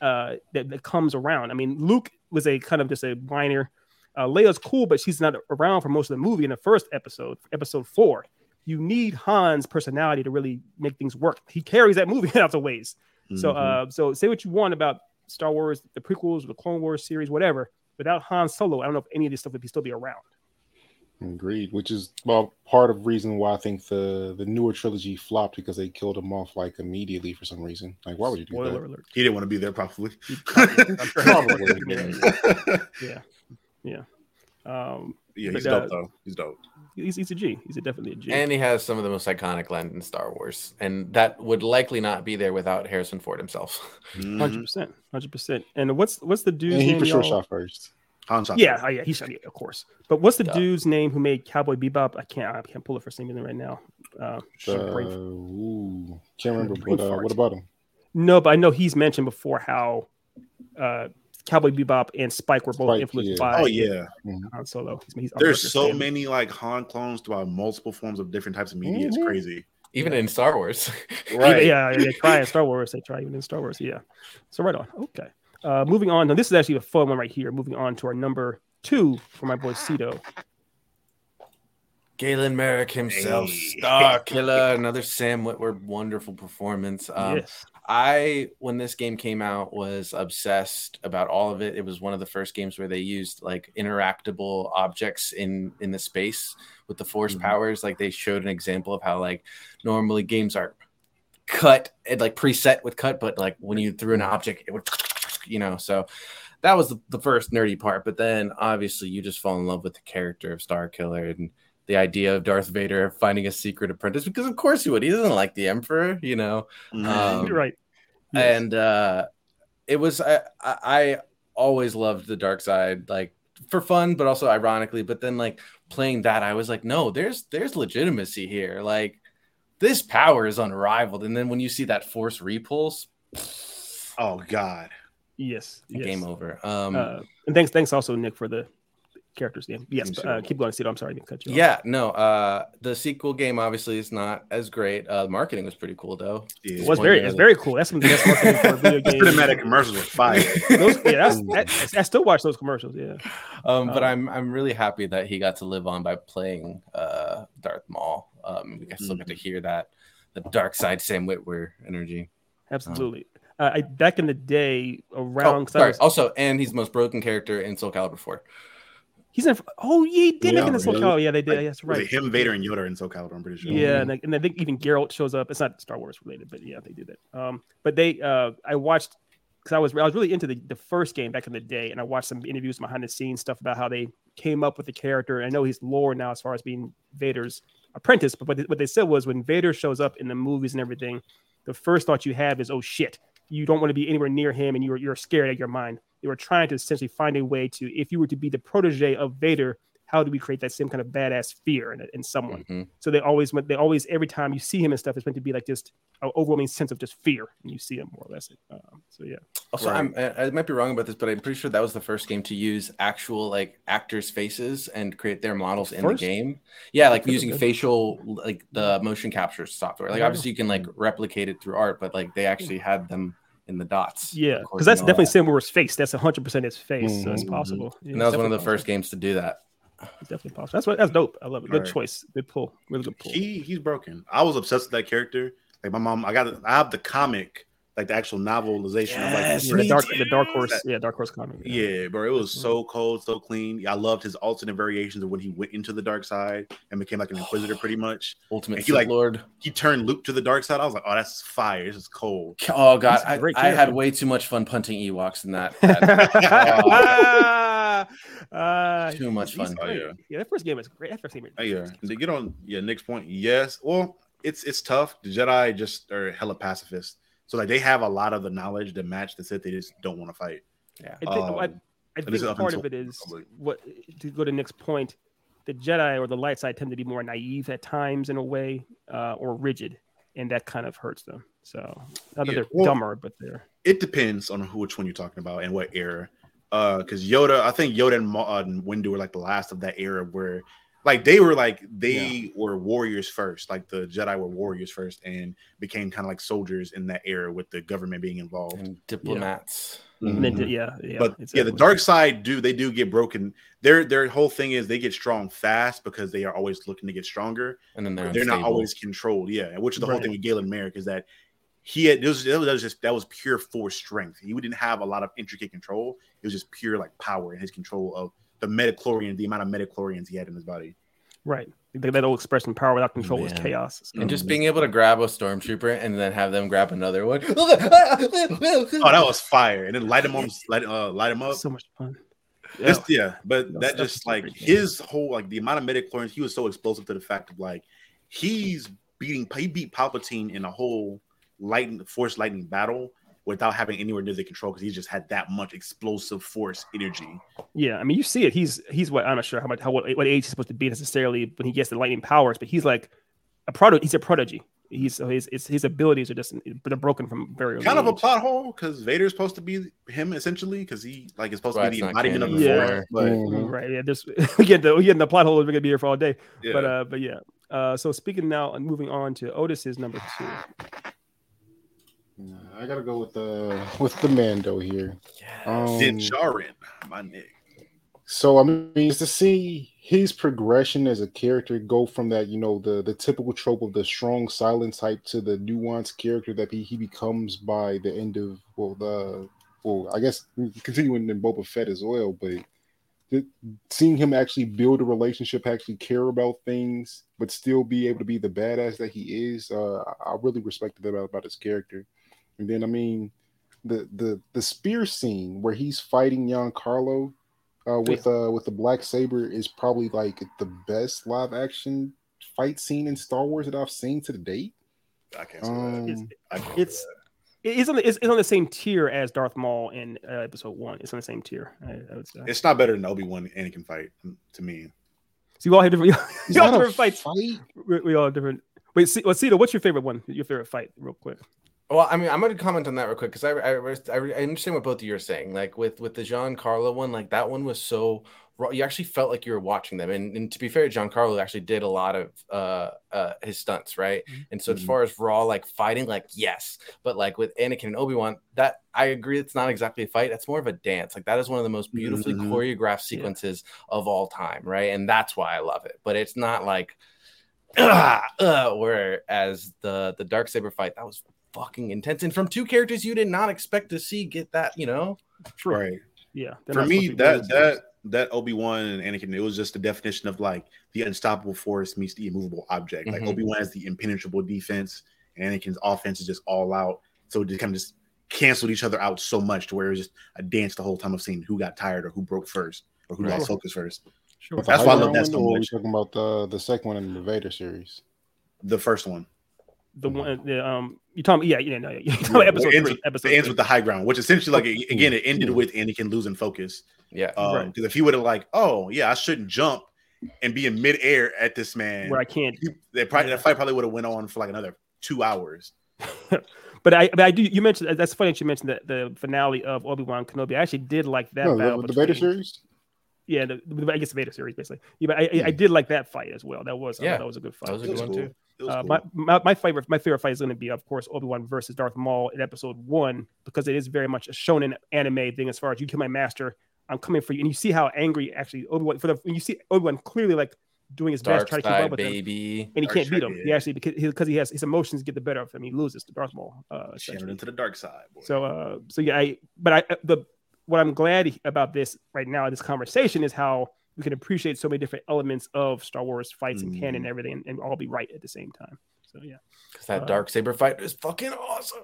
uh, that, that comes around. I mean, Luke was a kind of just a minor. Uh, Leia's cool, but she's not around for most of the movie in the first episode, episode four. You need Han's personality to really make things work. He carries that movie out the ways. So, mhm. uh, so say what you want about Star Wars, the prequels, the Clone Wars series, whatever. Without Han Solo, I don't know if any of this stuff would be still be around. Agreed. Which is well part of the reason why I think the the newer trilogy flopped because they killed him off like immediately for some reason. Like, why would you do Spoiler that? alert. he didn't want to be there, probably. I'm sure- Probably. yeah, yeah. Um, Yeah, But, he's uh, dope though. He's dope. he's, he's a G. He's a definitely a G. And he has some of the most iconic lines in Star Wars, and that would likely not be there without Harrison Ford himself. Mhm. Hundred percent, hundred percent. And what's what's the dude's And he name? for sure y'all? shot first. Han shot Yeah, oh, yeah, he shot. Yeah, of course. But what's the Yeah. dude's name who made Cowboy Bebop? I can't. I can't pull it for some reason right now. Uh, Uh, ooh, can't remember. But uh, what about him? no, but I know he's mentioned before how uh, Cowboy Bebop and Spike were both Spike, influenced yeah. by Oh yeah, Han Solo. He's, he's there's so fan. many like Han clones throughout multiple forms of different types of media. It's Mhm. crazy. Even in Star Wars. Even- yeah, they try in Star Wars. They try even in Star Wars. Yeah. So right on. Okay. Uh, moving on. Now this is actually a fun one right here. Moving on to our number two for my boy Cito. Galen Marek himself, Hey. Star Killer, another Sam Witwer wonderful performance. Um, yes. I, when this game came out, was obsessed about all of it. It was one of the first games where they used like interactable objects in in the space with the force Mhm. powers. Like they showed an example of how like normally games are cut and like preset with cut, but like when you threw an object, it would you know. So that was the, the first nerdy part. But then obviously you just fall in love with the character of Starkiller and the idea of Darth Vader finding a secret apprentice because of course he would. He doesn't like the Emperor, you know. Mhm. Um, You're right. Yes. and uh it was I, I I always loved the dark side like for fun but also ironically but then like playing that i was like no there's there's legitimacy here like this power is unrivaled and then when you see that force repulse oh God, yes. yes. game over um Uh, and thanks, thanks also Nick for the characters name. Yes. But, uh, keep going, Cito. I'm sorry, I didn't cut you. off. yeah no uh the sequel game obviously is not as great uh the marketing was pretty cool though yeah. It was very, it's very cool. That's some of the best marketing for a video game. cinematic commercials were fire. Those, yeah, that's, that, I still watch those commercials. Yeah. um but Um, i'm i'm really happy that he got to live on by playing uh darth maul um we got still get to hear that the dark side sam witwer energy Absolutely. Uh, I back in the day Oh, around. 'cause I sorry. was- Also, and he's the most broken character in Soul Calibur 4. He's in. Oh, yeah, he did Yeah, make it in Soul really? Calibur. Yeah, they did. Like, yes, right. it him, Vader, and Yoda in Soul Calibur? I'm pretty sure. Yeah, and I, and I think even Geralt shows up. It's not Star Wars related, but yeah, they do that. Um, but they, uh, I watched because I was I was really into the, the first game back in the day, and I watched some interviews behind the scenes stuff about how they came up with the character. I know he's lore now as far as being Vader's apprentice, but what they, what they said was when Vader shows up in the movies and everything, the first thought you have is, oh shit, you don't want to be anywhere near him, and you're you're scared out of your mind. They were trying to essentially find a way to, if you were to be the protege of Vader, how do we create that same kind of badass fear in, in someone? Mhm. So they always went. They always every time you see him and stuff, it's meant to be like just an overwhelming sense of just fear when you see him more or less. Um, so yeah, Also, Right. I'm, I I might be wrong about this, but I'm pretty sure that was the first game to use actual like actors' faces and create their models in the game. Yeah, like using facial, like the motion capture software. Like Yeah. obviously you can like replicate it through art, but like they actually had them in the dots. yeah, because that's definitely that. Samura's face. That's hundred percent his face. So it's Mhm. possible. Yeah, And that was one of the definitely first games to do that. It's definitely possible. That's what that's dope. I love it. Good Right. choice. Good pull. Really good pull. He he's broken. I was obsessed with that character. Like my mom, I got I have the comic, like the actual novelization of like the dark, too. the dark horse. Yeah, dark horse comic. Yeah, bro, it was Mm-hmm. so cold, so clean. I loved his alternate variations of when he went into the dark side and became like an inquisitor, pretty much. Ultimate And he, Sith like- Lord. He turned Luke to the dark side. I was like, oh, that's fire. This is cold. Oh god, He's a I, great I had way too much fun punting Ewoks in that. that- uh, Too much fun. Oh, yeah. yeah, that first game was great. That first game was Oh, yeah, to get on yeah, Nick's point, yes. Well, it's it's tough. The Jedi just are hella pacifists, so like they have a lot of the knowledge to match the Sith. They just don't want to fight. yeah. I think, I, Um, I think part of it is what to go to Nick's point. The Jedi or the light side tend to be more naive at times in a way, uh, or rigid, and that kind of hurts them. So not that Yeah, they're well- dumber, but they're It depends on who, which one you're talking about and what era. Uh, because Yoda, I think Yoda and, Ma- uh, and Windu were like the last of that era where, like, they were like they were warriors first. Like the Jedi were warriors first and became kind of like soldiers in that era with the government being involved. And diplomats. and then, Mhm. yeah, yeah. but yeah, the dark side do they do get broken. Their their whole thing is they get strong fast because they are always looking to get stronger. And then they're, They're not always controlled. Yeah, which is the whole thing with Galen Marek is that he had this was, that was just that was pure force strength. He didn't have a lot of intricate control. It was just pure like power and his control of the midichlorian, the amount of midichlorians he had in his body. right. That that old expression, "Power without control is Man. chaos." So- And just being able to grab a stormtrooper and then have them grab another one. Oh, that was fire! And then light him on, light uh, light him up. so much fun. Yeah. This, yeah, but No, that just like great his whole like the amount of midichlorians, he was so explosive to the fact of like he's beating he beat Palpatine in a whole lightning force lightning battle without having anywhere near the control because he just had that much explosive force energy. Yeah, I mean, you see it. He's he's what I'm not sure how much how what, what age he's supposed to be necessarily when he gets the lightning powers, but he's like a prodigy. He's a prodigy. He's so his his, his abilities are just they're broken from very early Kind of a plot hole because Vader's supposed to be him essentially because he like is supposed Right, to be the not embodiment of the canon force. anymore. But Mhm. Right. Yeah. This again, the we get in the plot hole. We're gonna be here for all day. yeah. But uh, but yeah. Uh, so speaking now and moving on to Otis's number two. Nah, I gotta go with the with the Mando here. Um, Din Djarin, my nigga. So I mean, it's to see his progression as a character go from that, you know, the the typical trope of the strong silent type to the nuanced character that he, he becomes by the end of well the well I guess continuing in Boba Fett as well, but the, seeing him actually build a relationship, actually care about things, but still be able to be the badass that he is, uh, I I really respected that about, about his character. And then I mean, the the the spear scene where he's fighting Giancarlo uh, with uh with the black saber is probably like the best live action fight scene in Star Wars that I've seen to the date. I can't say that. Um, It's I can't it's say it's on the, it's, it's on the same tier as Darth Maul in uh, Episode One. It's on the same tier. I, I would say. it's not better than Obi Wan Anakin fight to me. So you all have different. Is You all have different fights. fight? We, we all have different. Wait, see, well, Cito, what's your favorite one? Your favorite fight, real quick. Well, I mean, I'm going to comment on that real quick because I, I I I understand what both of you are saying. Like with with the Giancarlo one, like that one was so raw. You actually felt like you were watching them. And, and to be fair, Giancarlo actually did a lot of uh uh his stunts, right? And so as Mhm. far as raw like fighting, like yes, but like with Anakin and Obi Wan, that I agree, it's not exactly a fight. That's more of a dance. Like that is one of the most beautifully Mhm. choreographed sequences of all time, right? And that's why I love it. But it's not like. Uh, uh, whereas the the dark saber fight that was fucking intense and from two characters you did not expect to see get that you know True. Right. Yeah. For me, supposed to be that that that Obi Wan and Anakin, it was just the definition of like the unstoppable force meets the immovable object. Like Mhm. Obi Wan has the impenetrable defense, and Anakin's offense is just all out. So it just kind of just canceled each other out so much to where it was just a dance the whole time of seeing who got tired or who broke first or who Right. lost focus first. Sure. That's why I love that ground so one, or are much. talking about the the second one in the Vader series? The first one, The one, the, um, you talking? Yeah, yeah, no, you're talking Yeah, about episode it ends three. with- Episode it ends three. with the high ground, which essentially, like again, it ended with Anakin losing focus. yeah Um, Right. Because if he would have like, oh yeah, I shouldn't jump and be in midair at this man, where I can't. he- they probably that fight probably would have went on for like another two hours. But I, but I do. You mentioned that's funny that you mentioned that the finale of Obi Wan Kenobi. I actually did like that No, battle. the, the Vader series. Yeah, the, the, I guess the Vader series basically. Yeah, but I, I, I did like that fight as well. That was, yeah, Yeah, that was a good fight. that was a good was one cool. too It was Uh, cool. my, my my favorite my favorite fight is going to be of course Obi Wan versus Darth Maul in Episode One because it is very much a shonen anime thing as far as you kill my master, I'm coming for you, and you see how angry actually Obi Wan for the when you see Obi Wan clearly like doing his best dark trying to keep up side with him, baby and he Dark can't beat him. He actually because he, because he has his emotions get the better of him. He loses to Darth Maul. Uh, Channeled into the dark side. Boy. So uh so yeah, I but I the what I'm glad about this right now this conversation is how we can appreciate so many different elements of Star Wars fights and canon and Mhm. everything and, and all be right at the same time. So yeah. because that Uh, dark saber fight is fucking awesome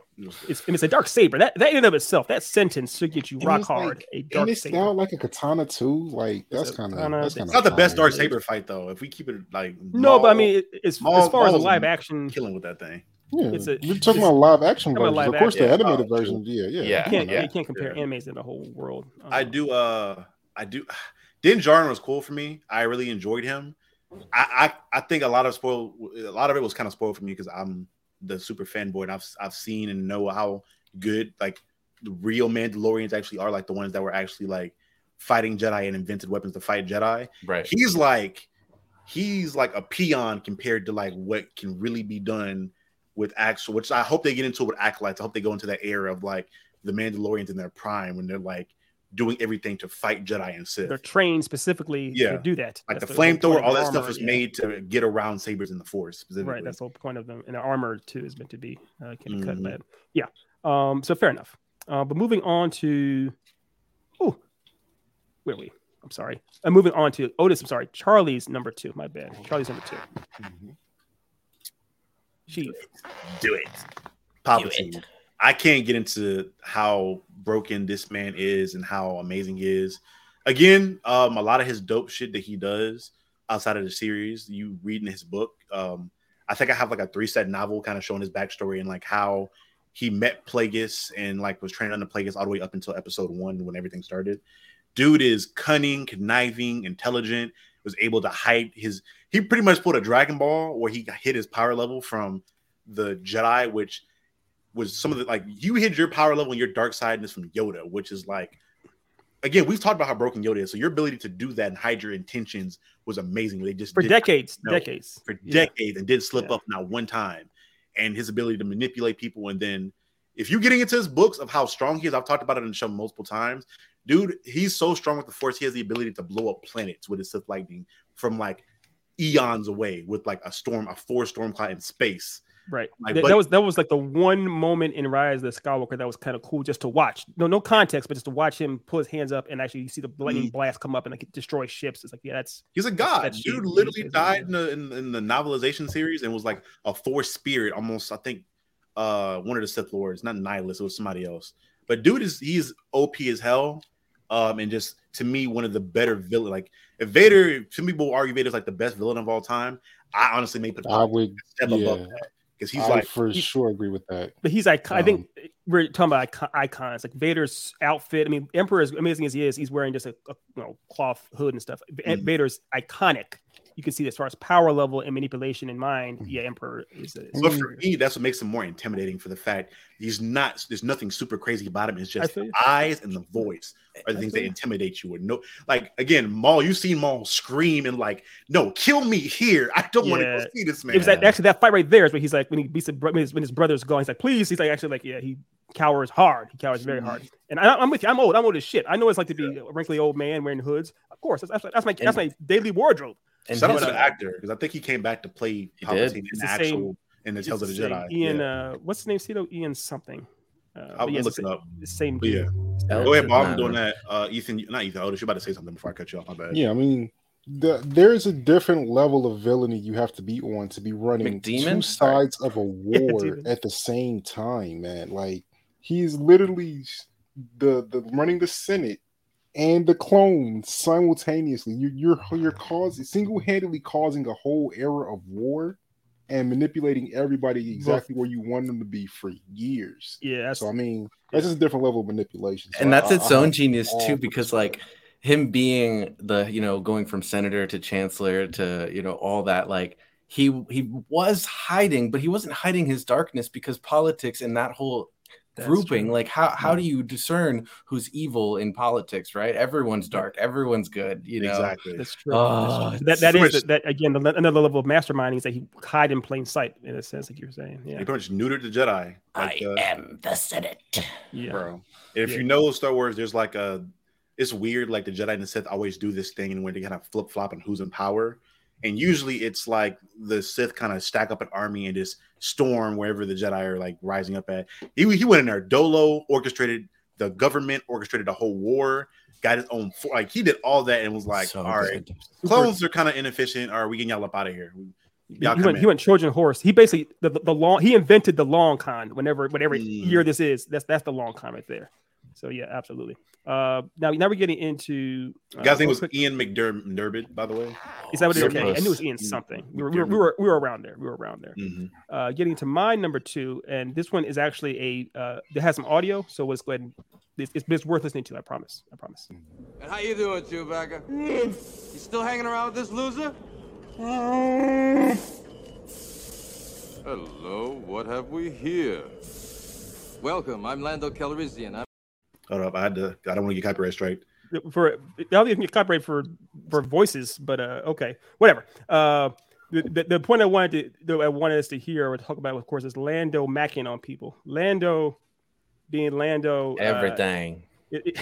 It's and it's a dark saber. That that in and of itself, that sentence should get you And rock it's like- hard. a And dark it's saber. now like a katana too. Like that's kind of katana. that's kind it's not the best dark saber fight though. If we keep it like no, but I mean, it, it's, Maul- as far as a live action, killing with that thing. Yeah, It's a- we're talking about live action talking about versions. live Of course, the animated Oh, version. Yeah, yeah, Yeah, you can't yeah, you can't compare yeah. animes in the whole world. I Um, do. Uh, I do. Din Djarin was cool for me. I really enjoyed him. I, I, I think a lot of spoil. A lot of it was kind of spoiled for me because I'm the super fanboy and I've I've seen and know how good like the real Mandalorians actually are. Like the ones that were actually like fighting Jedi and invented weapons to fight Jedi. right He's like he's like a peon compared to like what can really be done with actual. Which I hope they get into with acolytes. I hope they go into that era of like the Mandalorians in their prime when they're like doing everything to fight Jedi and Sith. they're trained specifically Yeah. to do that. like That's the whole flamethrower, all the that stuff is yeah. made to get around sabers in the Force. Right, that's the whole point of them. And the armor too is meant to be uh, can be cut Mhm. bad. Yeah. Um. So fair enough. Uh, but moving on to, oh, where are we? I'm sorry. I'm moving on to Otis. I'm sorry. Charlie's number two. My bad. Charlie's number two. Mhm. Chief. do it, Palpatine. I can't get into how broken this man is and how amazing he is. Again, um, a lot of his dope shit that he does outside of the series, you read in his book. Um, I think I have like a three set novel kind of showing his backstory and like how he met Plagueis and like was trained under Plagueis all the way up until episode one when everything started. Dude is cunning, conniving, intelligent. Was able to hide his. He pretty much pulled a Dragon Ball where he hit his power level from the Jedi, which was some of the like you hid your power level and your dark side is from Yoda, which is like again we've talked about how broken Yoda is. So your ability to do that and hide your intentions was amazing. They just For decades, no. decades. for Yeah. decades and didn't slip Yeah. up not one time. And his ability to manipulate people. And then if you're getting into his books of how strong he is, I've talked about it in the show multiple times. Dude, he's so strong with the force, he has the ability to blow up planets with his Sith lightning from like eons away with like a storm, a four storm cloud in space. Right. Like, That- but- that was that was like the one moment in Rise of the Skywalker that was kind of cool just to watch. No, no context, but just to watch him pull his hands up and actually you see the lightning Mm. blast come up and like destroy ships. It's like, yeah, that's He's a god. that's Dude literally He's- died in the in, in the novelization series and was like a force spirit, almost. I think uh one of the Sith Lords, not Nihilus, it was somebody else. But dude is he's OP as hell. Um, and just to me, one of the better villain. Like if Vader, some people argue Vader's like the best villain of all time. I honestly may put I would, step above that because he's I like for he- sure agree with that. but he's like I think Um, we're talking about icon- icons like Vader's outfit. I mean, Emperor as amazing as he is, he's wearing just a, a you know cloth hood and stuff. Mhm. Vader's iconic. You can see as far as power level and manipulation in mind. Mm-hmm. Yeah, Emperor is. is But for me, that's what makes him more intimidating. For the fact he's not, there's nothing super crazy about him. It's just the eyes and the voice are the I things that intimidate you. Or no, like again, Maul, you've seen Maul scream and like, no, kill me here. I don't want to Yeah. go see this man. It was that, actually that fight right there is where he's like when he beats bro- when his, when his brother's gone. He's like, please. He's like actually like yeah. He cowers hard. He cowers very hard. And I, I'm with you. I'm old. I'm old as shit. I know it's like to be a wrinkly old man wearing hoods. Of course, that's, that's, that's my that's my daily wardrobe. And Shout out to the actor because I think he came back to play Palpatine in the the actual same- in the It's Tales of the the Jedi. Ian, yeah. uh, what's his name? Cito Ian something. Uh, I'll but yeah, it's look it up. the same. But yeah, go ahead, Bob. I'm doing that. Uh, Ethan, not Ethan. Otis, you're about to say something before I cut you off. My bad. Yeah, I mean, the, there's a different level of villainy you have to be on to be running two McDemon? sides of a war Demon. at the same time, man. Like he's literally the the running the Senate and the clones simultaneously. You, you're you're causing single handedly causing a whole era of war and manipulating everybody exactly where you want them to be for years. Yeah, So I mean, that's just a different level of manipulation. So and that's I- its I own have genius too because respect. like him being the you know going from senator to chancellor to you know all that like he he was hiding but he wasn't hiding his darkness because politics and that whole That's grouping true. like how how do you discern who's evil in politics right everyone's dark everyone's good you know exactly. that's true. Oh, That's true. That it's that so is much- the, that again the, another level of masterminding is that he hide in plain sight in a sense, like you were saying. He Yeah, pretty much neutered the Jedi. Like, I uh, am the Senate. yeah. bro. If Yeah. you know Star Wars, there's like a, it's weird. Like the Jedi and the Sith always do this thing, and when they kind of flip flop on who's in power, and usually it's like the Sith kind of stack up an army and just storm wherever the Jedi are like rising up at. He he went in there, Dolo orchestrated the government, orchestrated the whole war, got his own fo- like he did all that and was like, So all right, good. clones are kind of inefficient. All right, we getting y'all up out of here. He, Y'all he went, in. he went Trojan horse. He basically the, the, the long he invented the long con whenever whatever Mm. year this is. That's that's the long con right there. So yeah, absolutely. Uh, now now we're getting into uh, guy's name was quick- Ian McDermott, by the way. Is that what it So? Okay, I knew it was. Ian something. We were, we were we were we were around there. We were around there. Mhm. Uh, getting to my number two, and this one is actually a uh, it has some audio, so let's go ahead and it's, it's, it's worth listening to. I promise. I promise. And how you doing, Chewbacca? You still hanging around with this loser? Hello, what have we here? Welcome, I'm Lando Calrissian. I'm Hold up, I had to. I don't want to get copyright strike. for I'll even get copyright for for voices, but uh, okay, whatever. Uh, the, the, the point I wanted to that I wanted us to hear or talk about, of course, is Lando macking on people. Lando being Lando, uh, everything it,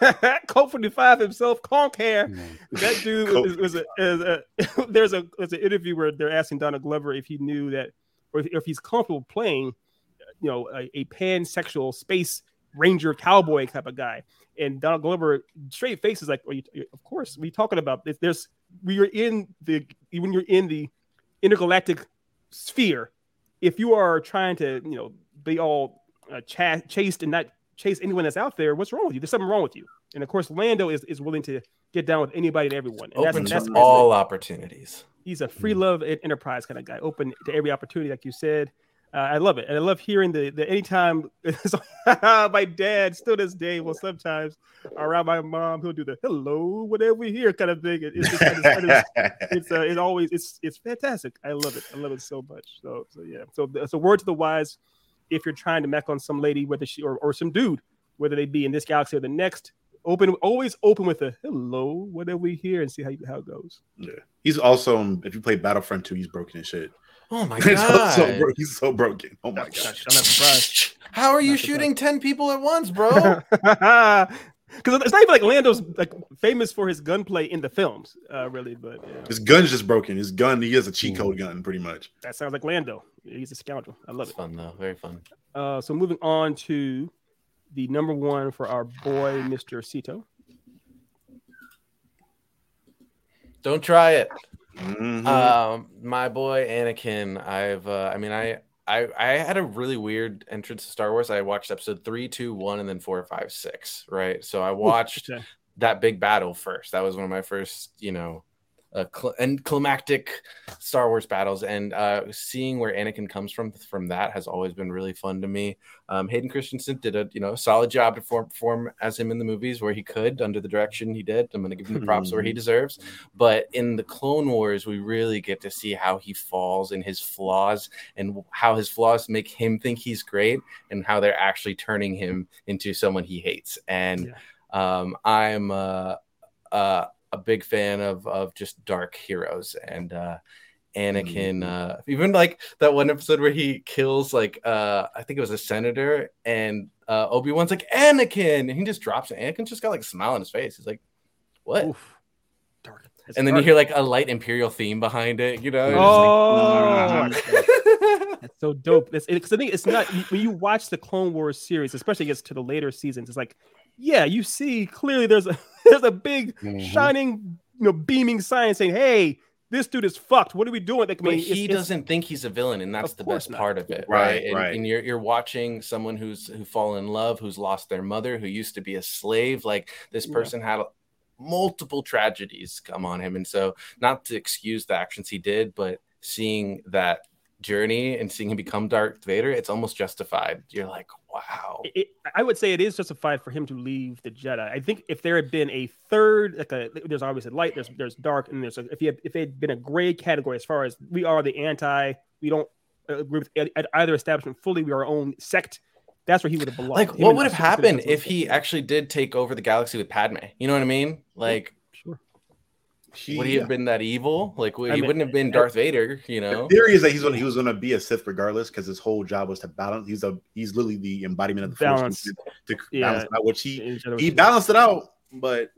it, Colt 45 himself, conk hair. That dude was, was, a, is a there's a there's an interview where they're asking Donald Glover if he knew that or if, if he's comfortable playing, you know, a, a pansexual space ranger cowboy type of guy. And Donald Glover straight face is like, well, you, of course, we talking about this. There's we are in the when you're in the intergalactic sphere. If you are trying to, you know, be all uh, cha- chased and not chase anyone that's out there, what's wrong with you? There's something wrong with you. And of course, Lando is, is willing to get down with anybody and everyone. And open that's, to that's all opportunities he's a free love en- enterprise kind of guy, open to every opportunity, like you said. Uh, I love it, and I love hearing the the anytime my dad still this day will sometimes around my mom he'll do the hello whatever we hear kind of thing. It- It's just, it's, it's, uh, it's always it's it's fantastic. I love it. I love it so much. So so yeah. So so word to the wise, if you're trying to mech on some lady, whether she or, or some dude, whether they be in this galaxy or the next, open always open with a hello whatever we hear and see how you, how it goes. yeah. He's also if you play Battlefront 2, he's broken as shit. Oh my He's so, so god! bro- he's so broken. Oh my gosh. I'm god. not surprised. How are you Not shooting ten people at once, bro? Because it's not even like Lando's like famous for his gunplay in the films, uh, really. But yeah, His gun's just broken. His gun, he has a cheat code gun, pretty much. that sounds like Lando. He's a scoundrel. I love It's it. fun though, very fun. Uh, so moving on to the number one for our boy, Mr. Cito. Don't try it. Mhm. Um, my boy Anakin. I've, uh, I mean, I, I, I had a really weird entrance to Star Wars. I watched episode three, two, one, and then four, five, six. Right. So I watched Okay. that big battle first. That was one of my first, you know, uh, cl- and climactic Star Wars battles. And uh, seeing where Anakin comes from from that has always been really fun to me. Um, Hayden Christensen did a you know solid job to perform, perform as him in the movies where he could under the direction he did. I'm going to give him the props where he deserves. But in the Clone Wars, we really get to see how he falls and his flaws and how his flaws make him think he's great and how they're actually turning him into someone he hates. And um, I'm uh, uh, a big fan of of just dark heroes and uh, Anakin. Uh, even like that one episode where he kills like uh, I think it was a senator and uh, Obi Wan's like Anakin and he just drops it. Anakin's just got like a smile on his face. He's like, "What?" Oof. Dark. That's and then you hear like a light imperial theme behind it. You know? It's Oh, just like, That's so dope. It's because I think it's not when you watch the Clone Wars series, especially gets to the later seasons. It's like, yeah, you see clearly there's a there's a big Mhm. shining, you know, beaming sign saying, "Hey, this dude is fucked. What are we doing?" Like, I but mean, he it's- it's- doesn't think he's a villain, and that's the best not. part of it, Right, right? And, right. and you're you're watching someone who's who fallen in love, who's lost their mother, who used to be a slave. Like this Yeah. person had multiple tragedies come on him, and so not to excuse the actions he did, but seeing that journey and seeing him become Darth Vader, it's almost justified. You're like, wow. it, I would say it is justified for him to leave the Jedi. I think if there had been a third, like a there's obviously light, there's there's dark, and there's a, if he had, if it had been a gray category as far as we are the anti, we don't uh, agree with either establishment fully, we are our own sect. That's where he would have belonged. Like, Him what would have happened if he actually did take over the galaxy with Padme? You know what I mean? Like, Sure. He- would he have been that evil? Like, he I mean, wouldn't have been Darth Vader, you know? The theory is that he's gonna, he was going to be a Sith regardless because his whole job was to balance. He's a he's literally the embodiment of the Balance. force to, to Yeah. balance it out, which he he balanced it out. But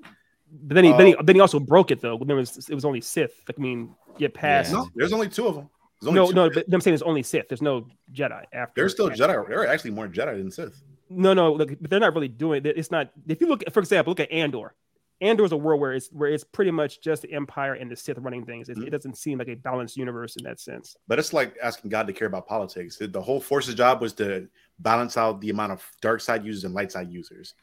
But then he, then he uh, then he also broke it though. When there was it was only Sith. Like, I mean, get past. Yeah. no, there's only two of them. There's only No, two. no, but I'm saying there's only Sith. There's no Jedi after. There's still after. Jedi. There are actually more Jedi than Sith. No, no, look, but they're not really doing it. It's not. If you look, for example, look at Andor. Andor is a world where it's where it's pretty much just the Empire and the Sith running things. It, Mhm. it doesn't seem like a balanced universe in that sense. But it's like asking God to care about politics. The whole force's job was to balance out the amount of dark side users and light side users.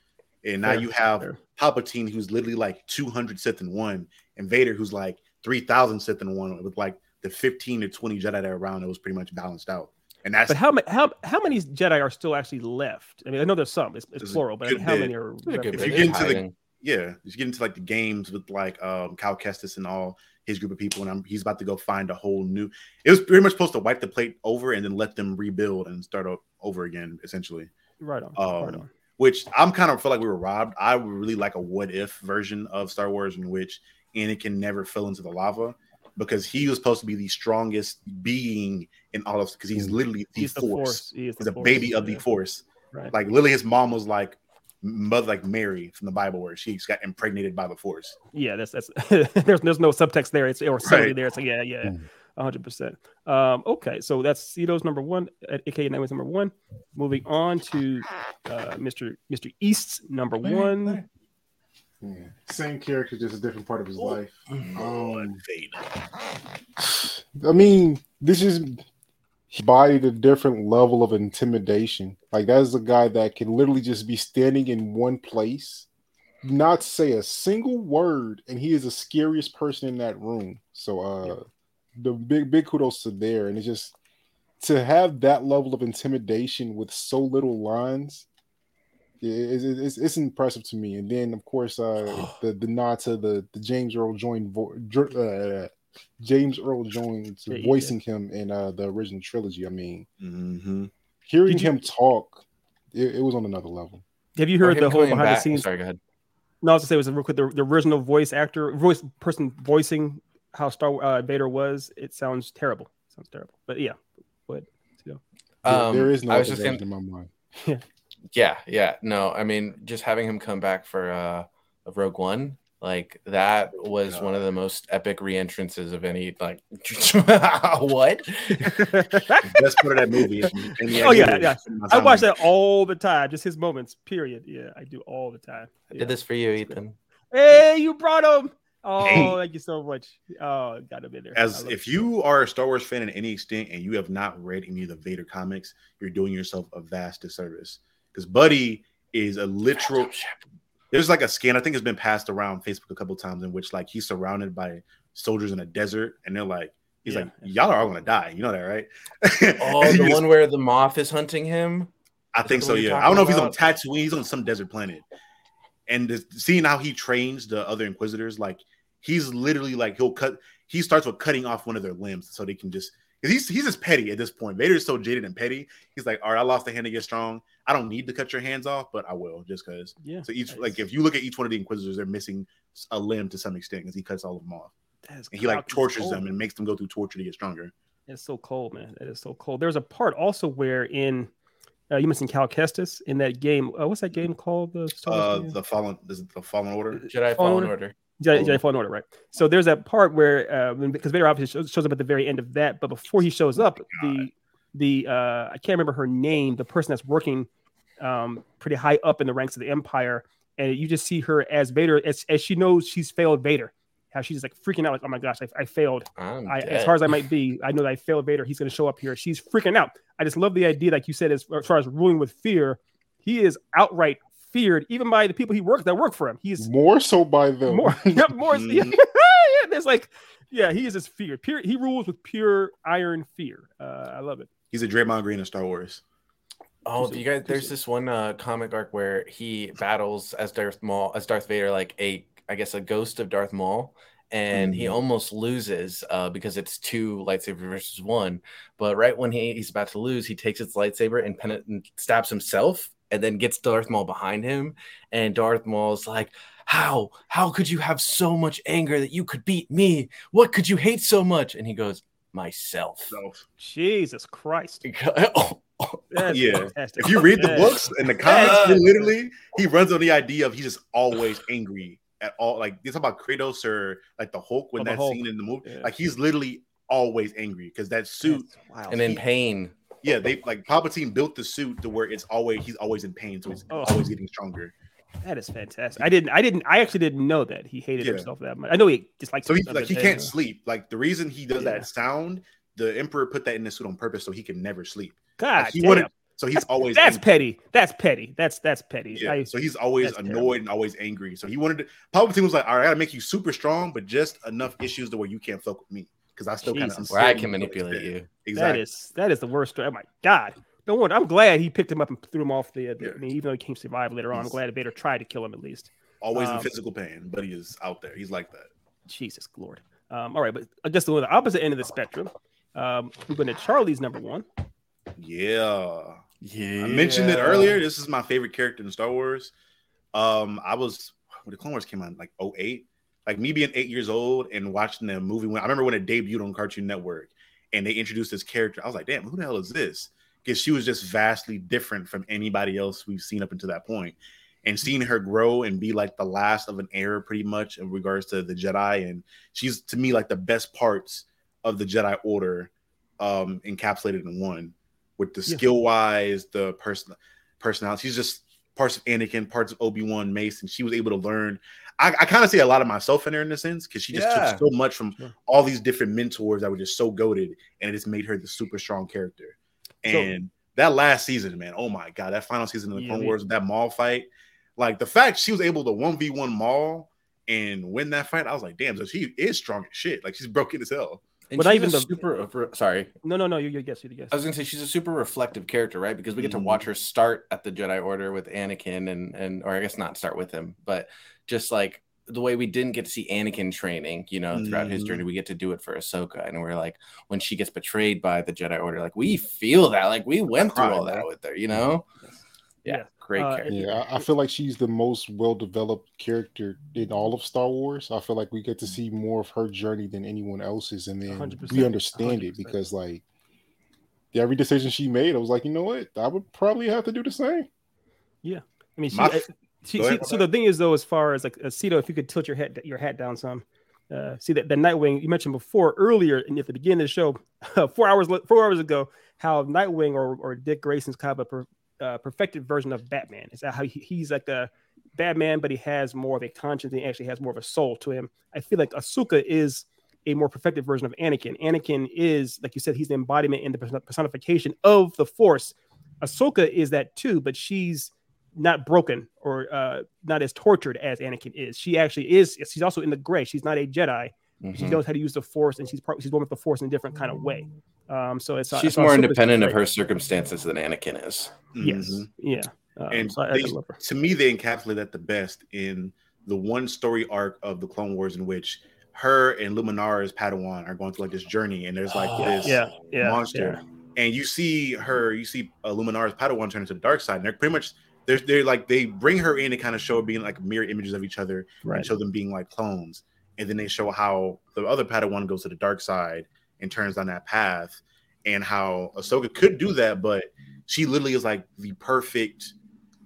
And now Fair, you have fair. Palpatine, who's literally like 200 Sith in one, and Vader, who's like 3,000 Sith in one, with like the 15 to 20 Jedi that are around. It was pretty much balanced out. And that's But how many how how many Jedi are still actually left? I mean, I know there's some. It's, it's plural, but good how bit. many are? It's a left? good If you get into the- hiding. Yeah, you get into like the games with like um Cal Kestis and all his group of people, and I'm, he's about to go find a whole new. It was pretty much supposed to wipe the plate over and then let them rebuild and start over again, essentially. Right on. Um, right on. Which I'm kind of feel like we were robbed. I would really like a what if version of Star Wars in which Anakin never fell into the lava because he was supposed to be the strongest being in all of because he's literally the He's the force. force. He is the force. baby of the Yeah. force. Right. Like literally, his mom was like mother, like Mary from the Bible, where she's got impregnated by the force. Yeah, that's that's there's there's no subtext there. It's or subtlety Right. there. It's like yeah, yeah, Mm. hundred percent. Um, okay, so that's Cito's number one, uh, aka Nightwing's number one. Moving on to uh, Mr. Mr. East's number one. Yeah. Same character, just a different part of his life. Um, I mean, this is he bodied a different level of intimidation. Like that's a guy that can literally just be standing in one place, not say a single word, and he is the scariest person in that room. So uh the big big kudos to there. And it's just to have that level of intimidation with so little lines, yeah, it's, it's, it's impressive to me. And then, of course, uh, the the nod to the the James Earl Jones vo- uh, James Earl Jones Yeah, yeah. voicing him in uh, the original trilogy. I mean, Mm-hmm. hearing you- him talk, it, it was on another level. Have you heard the whole coming behind the scenes? Sorry, go ahead. No, I was gonna say it was real quick. The, the original voice actor, voice person voicing how Star uh, Vader was. It sounds terrible. sounds terrible. But yeah, but There- Um, there is no I was just gonna, in my mind. Yeah, yeah. yeah. No, I mean, just having him come back for uh of Rogue One, like that oh was one of the most epic re-entrances of any like what? Best part of that movie. is- and Oh, yeah, yeah. I watch that all the time. Just his moments. Period. Yeah, I do all the time. I did this for you, Ethan. Hey, you brought him. Oh, Hey. thank you so much. Oh, got him in there. As if it. you are a Star Wars fan in any extent and you have not read any of the Vader comics, you're doing yourself a vast disservice. Because Buddy is a literal. There's like a scan I think has been passed around Facebook a couple times in which like he's surrounded by soldiers in a desert and they're like, he's Yeah. like, y'all are all gonna die. You know that, right? Oh, the one where the moth is hunting him. I think so. Yeah, I don't know if he's on Tatooine. He's on some desert planet, and the, seeing how he trains the other Inquisitors, like he's literally like he'll cut. He starts with cutting off one of their limbs so they can just. 'Cause He's he's just petty at this point. Vader is so jaded and petty. He's like, all right, I lost the hand to get strong. I don't need to cut your hands off, but I will just because. yeah. So each that's- like if you look at each one of the Inquisitors, they're missing a limb to some extent because he cuts all of them off, that is and he like tortures cold. them and makes them go through torture to get stronger. It's so cold, man. That is so cold. There's a part also where in uh, you mentioned Cal Kestis in that game. Uh, what's that game called? The Star Wars Uh, game? the fallen, this is the Fallen Order. Jedi Fallen Fallen Order? Order. Jedi, Jedi Fallen Order, right? So there's that part where uh, because Vader obviously shows, shows up at the very end of that, but before he shows up, the the uh, I can't remember her name, the person that's working um, pretty high up in the ranks of the Empire, and you just see her as Vader as, as she knows she's failed Vader. How she's like freaking out, like, oh my gosh, I, I failed. I, as hard as I might be, I know that I failed Vader. He's going to show up here. She's freaking out. I just love the idea, like you said, as, as far as ruling with fear, he is outright feared, even by the people he works that work for him. He's More so by them. more, yeah, more. Yeah, yeah, there's like, yeah, he is just feared. Pure, he rules with pure iron fear. Uh, I love it. He's a Draymond Green in Star Wars. Oh, do you guys? There's this one uh, comic arc where he battles as Darth Maul, as Darth Vader, like a, I guess, a ghost of Darth Maul, and he Mhm. almost loses uh, because it's two lightsaber versus one. But right when he, he's about to lose, he takes his lightsaber and, pen- and stabs himself, and then gets Darth Maul behind him, and Darth Maul's like. How? How could you have so much anger that you could beat me? What could you hate so much? And he goes, myself. So Jesus Christ. Oh, That's Yeah. fantastic. if you read the books and the comics, Yeah. he literally he runs on the idea of he's just always angry at all. Like you talk about Kratos or like the Hulk when Oh, that Hulk. scene in the movie, Yeah. like he's literally always angry because that suit. That's wild. and in pain. Yeah, they like Palpatine built the suit to where it's always he's always in pain, so he's Oh. always getting stronger. that is fantastic. I didn't. I didn't. I actually didn't know that he hated Yeah. himself that much. I know he disliked. So he like he can't sleep. Like the reason he does Yeah. that sound, the Emperor put that in the suit on purpose so he can never sleep. God, Like, he damn. wanted, so he's always that's angry. petty. That's petty. That's that's petty. Yeah, I- so he's always annoyed terrible. and always angry. So he wanted to. Palpatine was like, "All right, I gotta make you super strong, but just enough issues to where you can't fuck with me because I still kind of Jesus. Where I can manipulate you. Exactly. is that is the worst. story. Oh my God. No wonder. I'm glad he picked him up and threw him off the. the Yeah. I mean, even though he can't survive later on, I'm He's- glad Vader tried to kill him at least. always in um, physical pain, but he is out there. He's like that. Jesus Lord. Um, all right, but I guess on the opposite end of the spectrum, um, we're going to Charlie's number one. Yeah. Yeah. I mentioned it earlier. This is my favorite character in Star Wars. Um, I was when the Clone Wars came out, like 08. Like me being eight years old and watching the movie when I remember when it debuted on Cartoon Network and they introduced this character. I was like, damn, who the hell is this? Because she was just vastly different from anybody else we've seen up until that point. And seeing her grow and be like the last of an era, pretty much in regards to the Jedi, and she's to me like the best parts of the Jedi Order, um, encapsulated in one, with the Yeah. skill wise, the person personality. She's just parts of Anakin, parts of Obi Wan, Mace, and she was able to learn. I, I kind of see a lot of myself in her in a sense because she just Yeah. took so much from all these different mentors that were just so goaded, and it just made her the super strong character. So- And that last season, man, oh my god, that final season of the Yeah, Clone Wars, that Maul fight, like the fact she was able to one v one Maul and win that fight, I was like, damn, so she is strong as shit. Like she's broken as hell. And But even the- super. Sorry, No, no, no. You, you guess. You guess. I was gonna say she's a super reflective character, right? Because we get to Mhm. watch her start at the Jedi Order with Anakin, and and or I guess not start with him, but just like the way we didn't get to see Anakin training, you know, throughout his Mhm. journey, we get to do it for Ahsoka, and we're like, when she gets betrayed by the Jedi Order, like we feel that, like we went through all that with her, you know? Yeah, Yeah. Great Uh, character. Yeah, I, I feel like she's the most well developed character in all of Star Wars. I feel like we get to see more of her journey than anyone else's, and then 100%, we understand it 100%. because, like, every decision she made, I was like, you know what, I would probably have to do the same. Yeah, I mean, she, My- uh, she, she- ahead, so the thing is though, as far as like uh, Cito, if you could tilt your head your hat down some, uh, see that the Nightwing you mentioned before earlier, and at the beginning of the show, four hours four hours ago, how Nightwing or, or Dick Grayson's kind of a per, uh, perfected version of Batman. Is that how he, he's like a Batman, but he has more of a conscience and he actually has more of a soul to him. I feel like Ahsoka is a more perfected version of Anakin. Anakin is, like you said, he's the embodiment and the personification of the Force. Ahsoka is that too, but she's not broken or uh, not as tortured as Anakin is. She actually is. She's also in the gray. She's not a Jedi. She Mhm. knows how to use the Force, and she's part, she's one with the Force in a different kind of way. Um, so it's She's so more Ahsoka's independent of her circumstances than Anakin is. Yes. Mhm. Yeah. Um, and so I, I they, love her. to me they encapsulate that the best in the one story arc of the clone wars in which her and luminara's padawan are going through like this journey and there's like this Yeah. Yeah. monster and you see her you see uh, luminara's padawan turn into the dark side and they're pretty much they're, they're like they bring her in to kind of show being like mirror images of each other Right. and show them being like clones and then they show how the other padawan goes to the dark side and turns down that path and how ahsoka could do that but she literally is like the perfect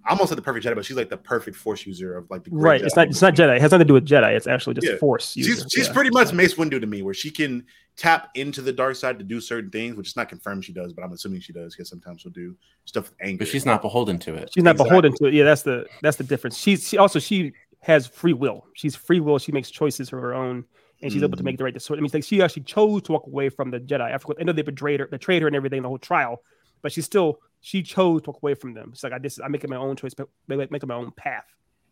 I almost said the perfect Jedi, but she's like the perfect Force user of like the great Right. It's not. It's not Jedi. It has nothing to do with Jedi. It's actually just Yeah. Force. She's user. she's Yeah. pretty much Mace Windu to me, where she can tap into the dark side to do certain things, which is not confirmed she does, but I'm assuming she does because sometimes she'll do stuff with anger. But she's not beholden to it. She's not Exactly. beholden to it. Yeah, that's the that's the difference. She's she also she has free will. She's free will. She makes choices of her own, and she's able to Mhm. make the right decision. I mean, like she actually chose to walk away from the Jedi after I know they betrayed her, betrayed her, and everything the whole trial, but she still she chose to walk away from them. It's like I this I'm making my own choice, but make- making my own path.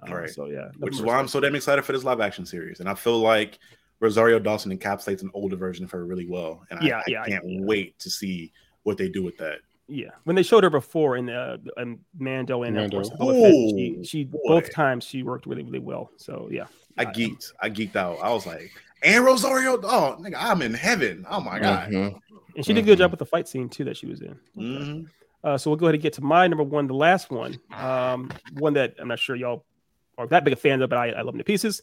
Uh, Right. So yeah, which is why I'm so damn excited for this live action series. And I feel like Rosario Dawson encapsulates an older version of her really well. And I, Yeah, I yeah, can't yeah. wait to see what they do with that. Yeah, when they showed her before in uh, in Mando and of Mando. course, Boba Fett, she, she both times she worked really really well. So yeah, I geeked. I geeked out. I was like, and Rosario, oh nigga, I'm in heaven. Oh my god. Mhm. And she did a good Mhm. job with the fight scene too that she was in. Mhm. Uh, so we'll go ahead and get to my number one, the last one. Um, one that I'm not sure y'all are that big a fan of, but I, I love him to pieces.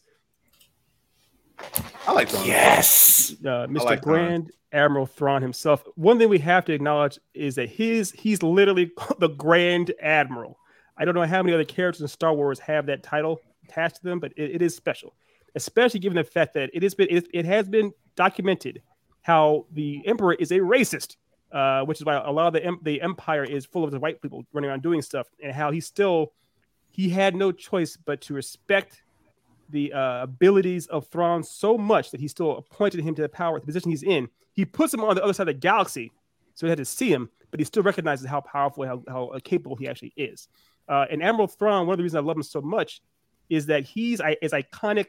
I like Thrawn. Yes. Uh, Mr. like Thrawn. Grand Admiral Thrawn himself. One thing we have to acknowledge is that his he's literally the Grand Admiral. I don't know how many other characters in Star Wars have that title attached to them, but it, it is special, especially given the fact that it has been it, it has been documented how the Emperor is a racist, uh, which is why a lot of the em- the Empire is full of the white people running around doing stuff, and how he still he had no choice but to respect the uh, abilities of Thrawn so much that he still appointed him to the power, the position he's in. He puts him on the other side of the galaxy, so he had to see him, but he still recognizes how powerful, how, how uh, capable he actually is. Uh, and Admiral Thrawn, one of the reasons I love him so much is that he's is iconic.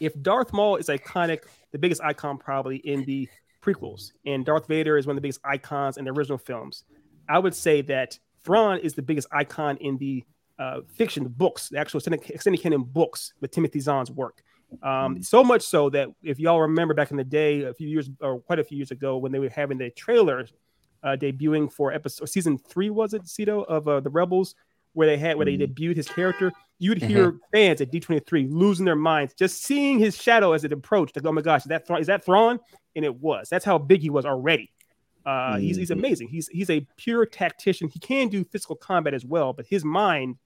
If Darth Maul is iconic, the biggest icon probably in the prequels, and Darth Vader is one of the biggest icons in the original films, I would say that Thrawn is the biggest icon in the uh, fiction, the books, the actual extended, canon books with Timothy Zahn's work. Um, So much so that if y'all remember back in the day, a few years or quite a few years ago, when they were having the trailer uh, debuting for episode season three, was it Cito of uh, the Rebels, where they had where they debuted his character, you'd hear fans at D23 losing their minds just seeing his shadow as it approached. Like, oh my gosh, is that Thrawn? Is that Thrawn? And it was. That's how big he was already. Uh, he's, he's amazing. He's he's a pure tactician. He can do physical combat as well, but his mind,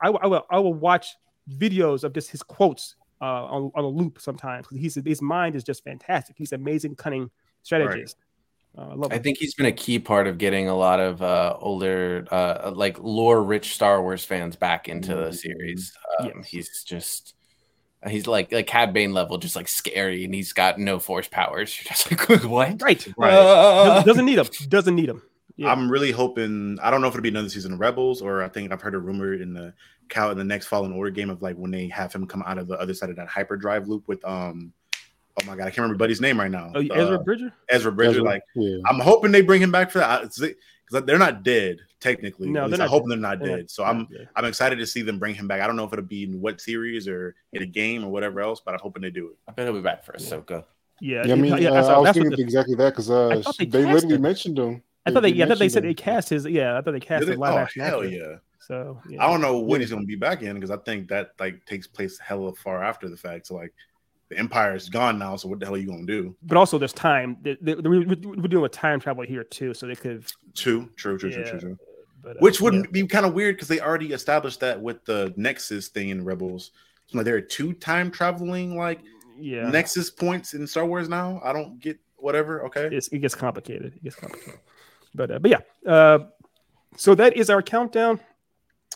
I, will- I will I will watch videos of just his quotes uh, on, on a loop sometimes. He's his mind is just fantastic. He's amazing, cunning strategist. Uh, I love I him. think he's been a key part of getting a lot of uh, older, uh, like lore-rich Star Wars fans back into the series. Um, Yes. He's just, he's like like Cad Bane level, just like scary, and he's got no force powers. You're just like, what? right. Right. Uh, Doesn't, doesn't need him. Doesn't need him. Yeah. I'm really hoping. I don't know if it'll be another season of Rebels, or I think I've heard a rumor in the cow in the next Fallen Order game of like when they have him come out of the other side of that hyperdrive loop with um, oh my god, I can't remember buddy's name right now. Oh, Ezra Uh, Bridger. Ezra Bridger. Ezra, Like yeah. I'm hoping they bring him back for that because they're not dead technically. No, they're I'm hoping dead. they're not They're dead. not- so I'm yeah. I'm excited to see them bring him back. I don't know if it'll be in what series or in a game or whatever else, but I'm hoping they do it. I bet he'll be back for Ahsoka. Yeah, Yeah, I mean, yeah, uh, that's- I was thinking the- exactly that because uh, they they, cast literally him. mentioned him. I thought they, yeah, I thought they said mentioned they cast his. Yeah, I thought they cast Did his they? live Oh action. hell actor. yeah! So yeah. I don't know when he's gonna be back in because I think that like takes place hella far after the fact. So like the Empire is gone now. So what the hell are you gonna do? but also there's time. They, they, we're, we're with time travel here too, so they could. True, true, true, true, Yeah. true, true. But, uh, Which would yeah. be kind of weird because they already established that with the Nexus thing in Rebels. So like there are two time traveling like yeah, Nexus points in Star Wars now. I don't get whatever. Okay. it's, it gets complicated. It gets complicated. But uh, but yeah, uh, so that is our countdown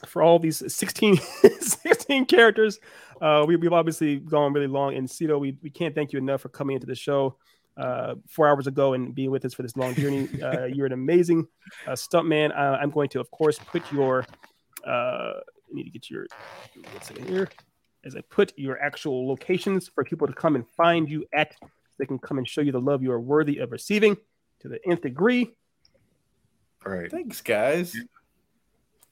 for all these 16, 16 characters. Uh, we, we've obviously gone really long, and Cito, we, we can't thank you enough for coming into the show uh, four hours ago and being with us for this long journey. Uh, you're an amazing uh, stuntman. Uh, I'm going to, of course, put your. Uh, I need to get your. What's in here? As I put your actual locations for people to come and find you at, so they can come and show you the love you are worthy of receiving to the nth degree. All right. Thanks, guys.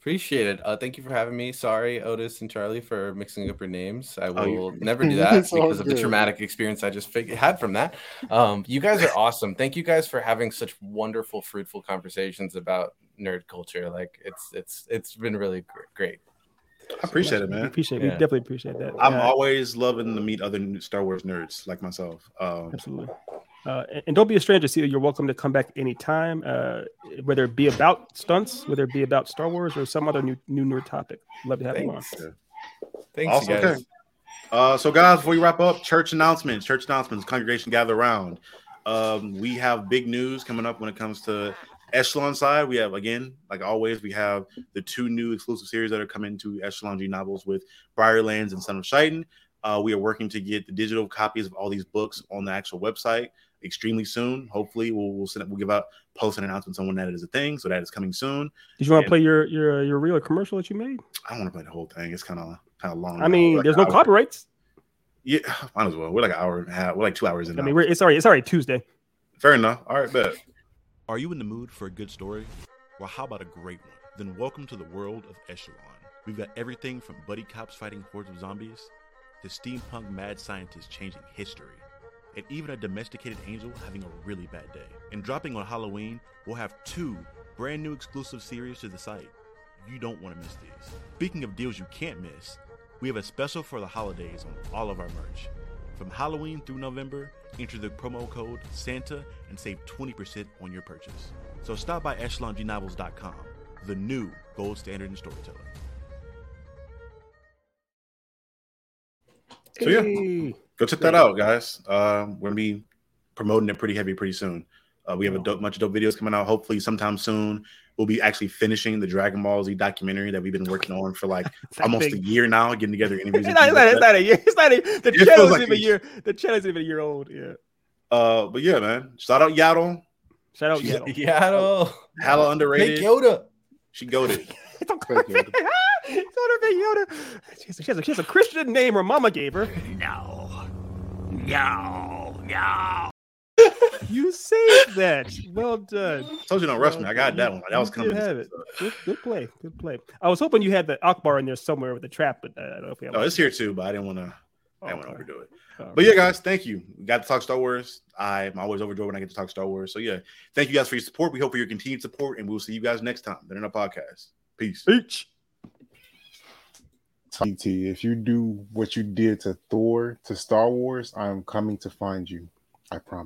Appreciate it. Uh, thank you for having me. Sorry, Otis and Charlie, for mixing up your names. I Oh, will never do that because of the traumatic experience I just fig- had from that. Um, you guys are awesome. Thank you guys for having such wonderful, fruitful conversations about nerd culture. Like it's it's it's been really great. I appreciate it, We man. appreciate. We Yeah. definitely appreciate that. I'm Uh, always loving to meet other Star Wars nerds like myself. Um, Absolutely. Uh, and, and don't be a stranger, Cito. You're welcome to come back anytime, uh, whether it be about stunts, whether it be about Star Wars or some other new new nerd topic. Love to have you on. Thanks. Thanks, Awesome. you guys. Okay. Uh, so, guys, before we wrap up, church announcements. Church announcements. Congregation gather around. Um, we have big news coming up when it comes to Echelon side. We have again, like always, we have the two new exclusive series that are coming to Echelon G novels with Briarlands and Son of Shaitan. Uh, we are working to get the digital copies of all these books on the actual website extremely soon. Hopefully, we'll we'll, send, we'll give out post an announcements on when that is a thing. So that is coming soon. Did you want to play your your your reel or commercial that you made? I don't want to play the whole thing. It's kind of kind of long. I mean, like there's no hour- copyrights. Yeah, might as well. We're like an hour and a half. We're like two hours in. I now. mean, we're, it's already it's already Tuesday. Fair enough. All right, bet. Are you in the mood for a good story? Well, how about a great one? Then welcome to the world of Echelon. We've got everything from buddy cops fighting hordes of zombies to steampunk mad scientists changing history, and even a domesticated angel having a really bad day. And dropping on Halloween, we'll have two brand new exclusive series to the site. You don't want to miss these. Speaking of deals you can't miss, we have a special for the holidays on all of our merch. From Halloween through November, enter the promo code SANTA and save 20% on your purchase. So stop by echelongnovels.com, the new gold standard in storytelling. So, yeah. Go check that out, guys. Um, we're gonna be promoting it pretty heavy pretty soon. Uh, we have a dope, bunch of dope videos coming out. Hopefully, sometime soon, we'll be actually finishing the Dragon Ball Z documentary that we've been working on for like almost big. a year now, getting together interviews. It's not, it's, not, like it's not a year. It's not a, the It channel isn't like even a a- year. The channel isn't even a year old. Yeah. Uh, but yeah, man. Shout out Yaddle. Shout out Yeah. Yaddle. Yaddle. Hella Hey, underrated. Yoda. She goaded. Don't Thank you. It's not a big Yoda. She has, a, she, has a, she has a Christian name her mama gave her. No. No. No. You saved that. Well done. I Told you don't rush me. I got that one. That was You coming. did have it. Good, good play. Good play. I was hoping you had the Ackbar in there somewhere with the trap, but uh, I don't know if we have Oh, it's here too, but I didn't want to. I didn't want to overdo it. But yeah, guys, thank you. We got to talk Star Wars. I'm always overjoyed when I get to talk Star Wars. So yeah, thank you guys for your support. We hope for your continued support, and we'll see you guys next time. They're in a podcast. Peace. Each. TT, if you do what you did to Thor to Star Wars, I'm coming to find you. I promise.